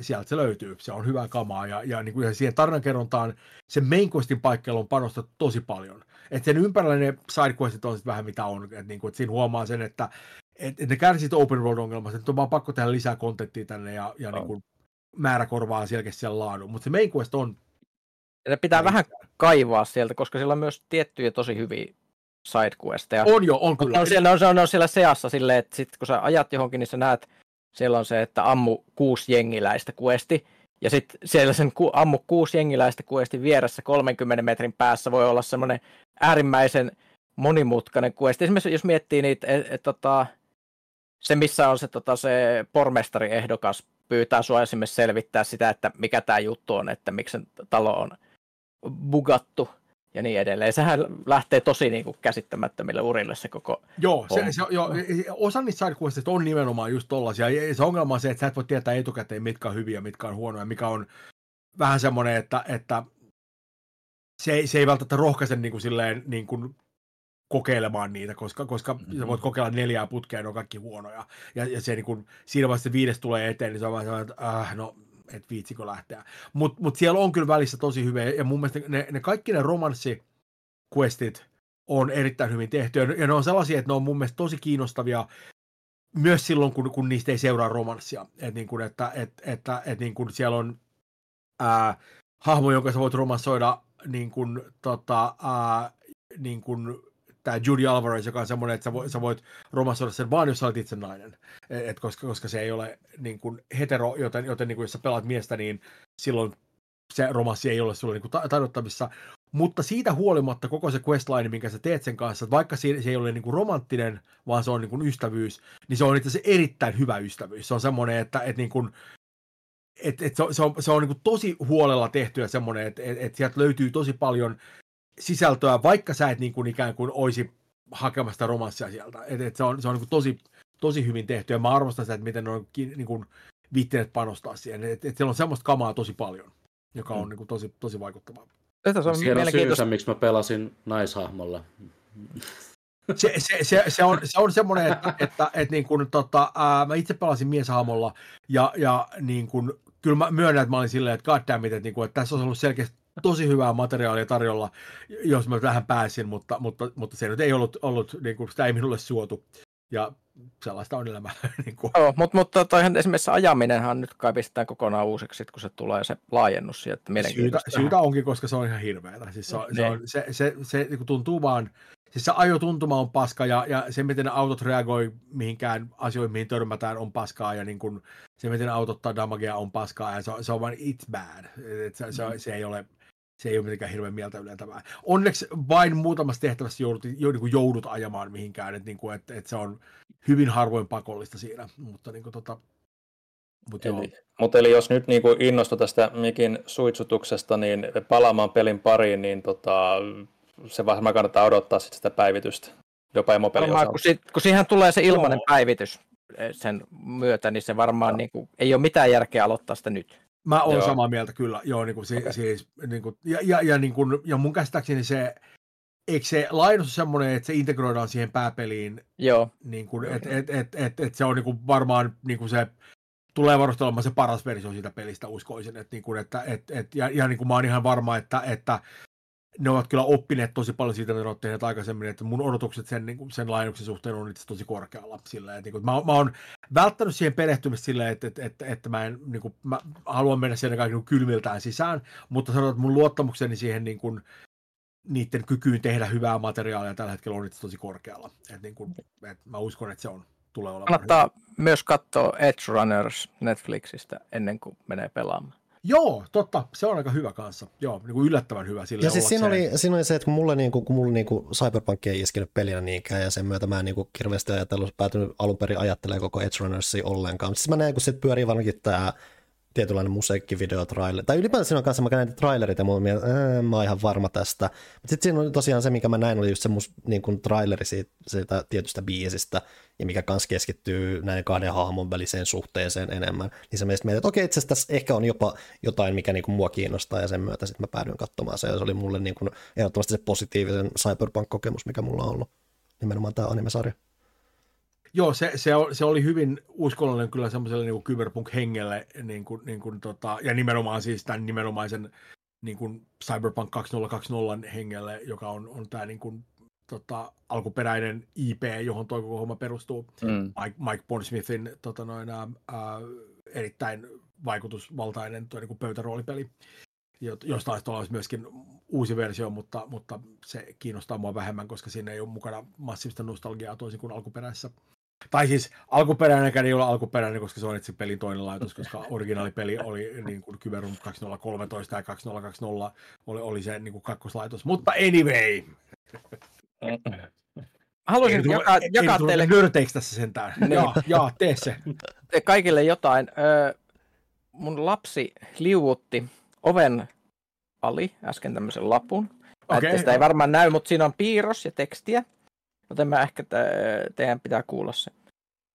sieltä se löytyy. Se on hyvää kamaa ja, ja, niin kuin siihen tarinankerrontaan se main questin paikkeilla on panostettu tosi paljon. Että sen ympärillä ne sidequestit on vähän mitä on. Että, niin kuin, että siinä huomaa sen, että että, että ne kärsivät open road ongelmasta, että on vaan pakko tehdä lisää kontenttia tänne ja, ja niin kuin, määrä korvaa selkeästi siellä laadun. Mutta se main quest on... Ja pitää vähän kaivaa sieltä, koska siellä on myös tiettyjä tosi hyviä sidequesteja. On jo, on kyllä. On siellä, on, on, on siellä seassa silleen, että sit kun sä ajat johonkin, niin sä näet siellä on se, että ammu kuusi jengiläistä kuesti. Ja sitten siellä sen ku, ammu kuusi jengiläistä kuesti vieressä 30 metrin päässä voi olla semmoinen äärimmäisen monimutkainen kuesti. Esimerkiksi jos miettii niitä, et, et, tota, se missä on se, tota, se pormestariehdokas pyytää sua esimerkiksi selvittää sitä, että mikä tämä juttu on, että miksi talo on bugattu ja niin edelleen. Sehän lähtee tosi niin kuin käsittämättömille urille se koko Joo, se, se, jo, osa niistä sidequestista on nimenomaan just tollaisia. Ja se ongelma on se, että sä et voi tietää etukäteen, mitkä on hyviä, mitkä on huonoja, mikä on vähän semmoinen, että, että se, ei, se ei välttämättä rohkaise niin kuin silleen, niin kuin kokeilemaan niitä, koska, koska mm-hmm. sä voit kokeilla neljää putkea, ne on kaikki huonoja. Ja, ja se niin kuin, siinä vaiheessa se viides tulee eteen, niin se on sellainen, että äh, no että viitsikö lähteä. Mutta mut siellä on kyllä välissä tosi hyviä, ja mun mielestä ne, ne kaikki ne romanssi-questit on erittäin hyvin tehty, ja ne on sellaisia, että ne on mun mielestä tosi kiinnostavia myös silloin, kun, kun niistä ei seuraa romanssia. Et niin kuin, että et, että, et niin kuin siellä on ää, hahmo, jonka sä voit romanssoida niin kuin, tota, ää, niin kuin tämä Judy Alvarez, joka on semmoinen, että sä, voit, sä voit romansoida sen vaan, jos sä olet itse nainen. E, et koska, koska se ei ole niin kuin hetero, joten, joten niin kuin jos sä pelaat miestä, niin silloin se romanssi ei ole sulle niin kuin taidottamissa. Mutta siitä huolimatta koko se questline, minkä sä teet sen kanssa, että vaikka se, ei ole niin kuin romanttinen, vaan se on niin kuin ystävyys, niin se on itse asiassa erittäin hyvä ystävyys. Se on semmoinen, että, että niin kuin, et, et se, on, se on, se on niin tosi huolella tehty ja semmoinen, että et, et sieltä löytyy tosi paljon sisältöä, vaikka sä et niin kuin ikään kuin oisi hakemasta romanssia sieltä. Et, et se on, se on niin kuin tosi, tosi hyvin tehty ja mä arvostan sitä, että miten ne on niin kuin viitteet panostaa siihen. Et, et siellä on semmoista kamaa tosi paljon, joka on mm. niin kuin tosi, tosi vaikuttavaa. Tässä on Siellä on syysä, miksi mä pelasin naishahmolla. Se, se, se, se, on, se on semmoinen, että, että, että niin kuin, tota, ää, mä itse pelasin mieshahmolla ja, ja niin kuin, kyllä mä myönnän, että mä olin silleen, että goddammit, että, niin kuin, että tässä olisi ollut selkeästi tosi hyvää materiaalia tarjolla, jos mä vähän pääsin, mutta, mutta, mutta se nyt ei ollut, ollut niin kuin, sitä ei minulle suotu. Ja sellaista on elämä. [laughs] niin kuin. Joo, mutta, mutta toihan esimerkiksi ajaminenhan nyt kai pistetään kokonaan uusiksi, kun se tulee se laajennus sieltä. Syytä, syytä onkin, koska se on ihan hirveätä. Siis se, on, se, on, se, se, se niin tuntuu vaan, siis se ajotuntuma on paska ja, ja se, miten ne autot reagoi mihinkään asioihin, mihin törmätään, on paskaa ja niin kuin, se, miten ne autot ottaa damagea, on paskaa ja se, se on vain it's bad. Et se, se, se, ei ole, se ei ole mitenkään hirveän mieltä ylentävää. Onneksi vain muutamassa tehtävässä joudut, joudut, joudut ajamaan mihinkään, että, niin kuin, että, että se on hyvin harvoin pakollista siinä, mutta niin kuin, tota, mutta eli, mut eli jos nyt niin kuin innostui tästä Mikin suitsutuksesta, niin palaamaan pelin pariin, niin tota, se varmaan kannattaa odottaa sit sitä päivitystä, jopa emopeli kun, kun siihen tulee se ilmainen Joo. päivitys eh, sen myötä, niin se varmaan niin kuin, ei ole mitään järkeä aloittaa sitä nyt. Mä oon Joo. samaa mieltä kyllä, Joo, niin kuin, okay. siis, niin kuin, ja, ja, ja, niin kuin, ja mun käsittääkseni se, eikö se lainus ole semmoinen, että se integroidaan siihen pääpeliin, Joo. Niin kuin, että et, et, et, et se on niin kuin varmaan niin kuin se tulee varmasti olemaan se paras versio siitä pelistä, uskoisin. Että, niin kuin, että, et, et, ja, ja niin kuin mä oon ihan varma, että, että ne ovat kyllä oppineet tosi paljon siitä, mitä ne ovat tehneet aikaisemmin, että mun odotukset sen, niin sen lainuksen suhteen on itse tosi korkealla. Sillä, että, niin kuin, mä, mä oon välttänyt siihen perehtymistä silleen, että, että, että, että mä, en, niin kuin, mä haluan mennä sen kaiken niin kylmiltään sisään, mutta sanotaan, että mun luottamukseni siihen niin kuin, niiden kykyyn tehdä hyvää materiaalia tällä hetkellä on itse tosi korkealla. Että, niin kuin, että mä uskon, että se on tulee olemaan. Kannattaa hyvä. myös katsoa Edge Runners Netflixistä ennen kuin menee pelaamaan. Joo, totta. Se on aika hyvä kanssa. Joo, niin kuin yllättävän hyvä sille Ja siis siinä oli, siinä oli se, että kun mulle, niin kuin, kun mulle niin kuin Cyberpunk ei iskenyt pelinä niinkään, ja sen myötä mä en niin kuin hirveästi ajatellut, päätynyt alun perin ajattelemaan koko Edge Runnersia ollenkaan. Siis mä näin, kun sitten pyörii varmaankin tämä tietynlainen musiikkivideo, trailer, tai ylipäätään siinä on kanssa, mä näin trailerit ja mun mielestä, mä oon ihan varma tästä. Mutta sitten siinä oli tosiaan se, mikä mä näin, oli just se mus, niin kuin traileri siitä, siitä tietystä biisistä, ja mikä kanssa keskittyy näiden kahden hahmon väliseen suhteeseen enemmän. Niin se mielestä että okei, itse asiassa tässä ehkä on jopa jotain, mikä niin kuin mua kiinnostaa, ja sen myötä sitten mä päädyin katsomaan se, ja se oli mulle niin kuin ehdottomasti se positiivisen cyberpunk-kokemus, mikä mulla on ollut, nimenomaan tämä anime-sarja. Joo, se, se, se oli hyvin uskonnollinen kyllä semmoiselle niin cyberpunk-hengelle, niin kuin, niin kuin, tota, ja nimenomaan siis tämän nimenomaisen niin kuin Cyberpunk 2020 hengelle, joka on, on tämä niin kuin, tota, alkuperäinen IP, johon tuo koko homma perustuu. Mm. Mike, Mike Pondsmithin tota, noin, ää, erittäin vaikutusvaltainen tuo, niin kuin pöytäroolipeli, josta olisi myöskin uusi versio, mutta, mutta se kiinnostaa mua vähemmän, koska siinä ei ole mukana massiivista nostalgiaa toisin kuin alkuperäisessä. Tai siis alkuperäinenkään ei ole alkuperäinen, koska se on itse pelin toinen laitos, koska originaalipeli oli niin kuin Kyberum 2013 ja 2020 oli, oli se niin kuin kakkoslaitos. Mutta anyway. Haluaisin ei, jakaa, ei, jakaa ei teille... Nörteiksi tässä sentään. Niin. Jaa, jaa, tee se. Kaikille jotain. Ö, mun lapsi liuutti oven ali äsken tämmöisen lapun. Okay. Sitä ei varmaan näy, mutta siinä on piirros ja tekstiä. Joten mä ehkä te- teidän pitää kuulla se.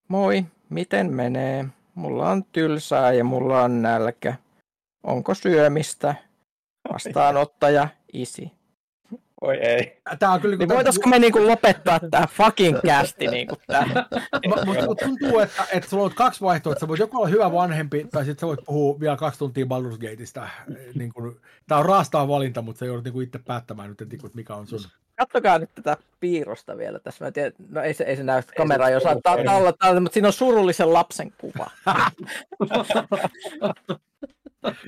Moi, miten menee? Mulla on tylsää ja mulla on nälkä. Onko syömistä? Vastaanottaja, isi. Oi ei. Tää on kyllä niin voitaisko me niinku lopettaa tää fucking [laughs] kästi niinku tää? [laughs] Musta tuntuu, että, että sulla on kaksi vaihtoehtoa. Sä voit joko olla hyvä vanhempi, tai sitten sä voit puhua vielä kaksi tuntia Baldur's Gateista. Niin kuin, tää on raastaa valinta, mutta sä joudut niinku itse päättämään nyt, että mikä on sun. Katsokaa nyt tätä piirrosta vielä tässä. Mä tiedän, no ei se, ei se näy kameraan, jos saa talla, mutta siinä on surullisen lapsen kuva. [laughs]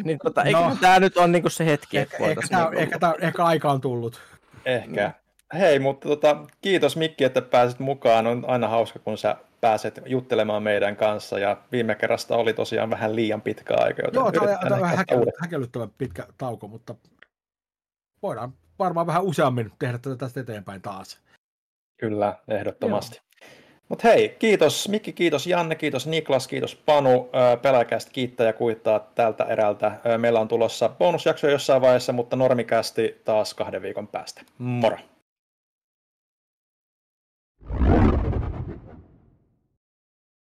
niin tota, eikö no, tämä nyt on niinku se hetki, ehkä, ehkä, tämä, niinku... ehkä, tämä, ehkä aika on tullut. Ehkä. No. Hei, mutta tota, kiitos Mikki, että pääsit mukaan. On aina hauska, kun sä pääset juttelemaan meidän kanssa. Ja viime kerrasta oli tosiaan vähän liian pitkä aika. Joten Joo, tämä oli vähän häkellyttävän pitkä tauko, mutta voidaan varmaan vähän useammin tehdä tätä tästä eteenpäin taas. Kyllä, ehdottomasti. Joo. Mutta hei, kiitos Mikki, kiitos Janne, kiitos Niklas, kiitos Panu, peläkästä kiittää ja kuittaa tältä erältä. Meillä on tulossa bonusjakso jossain vaiheessa, mutta normikästi taas kahden viikon päästä. Moro!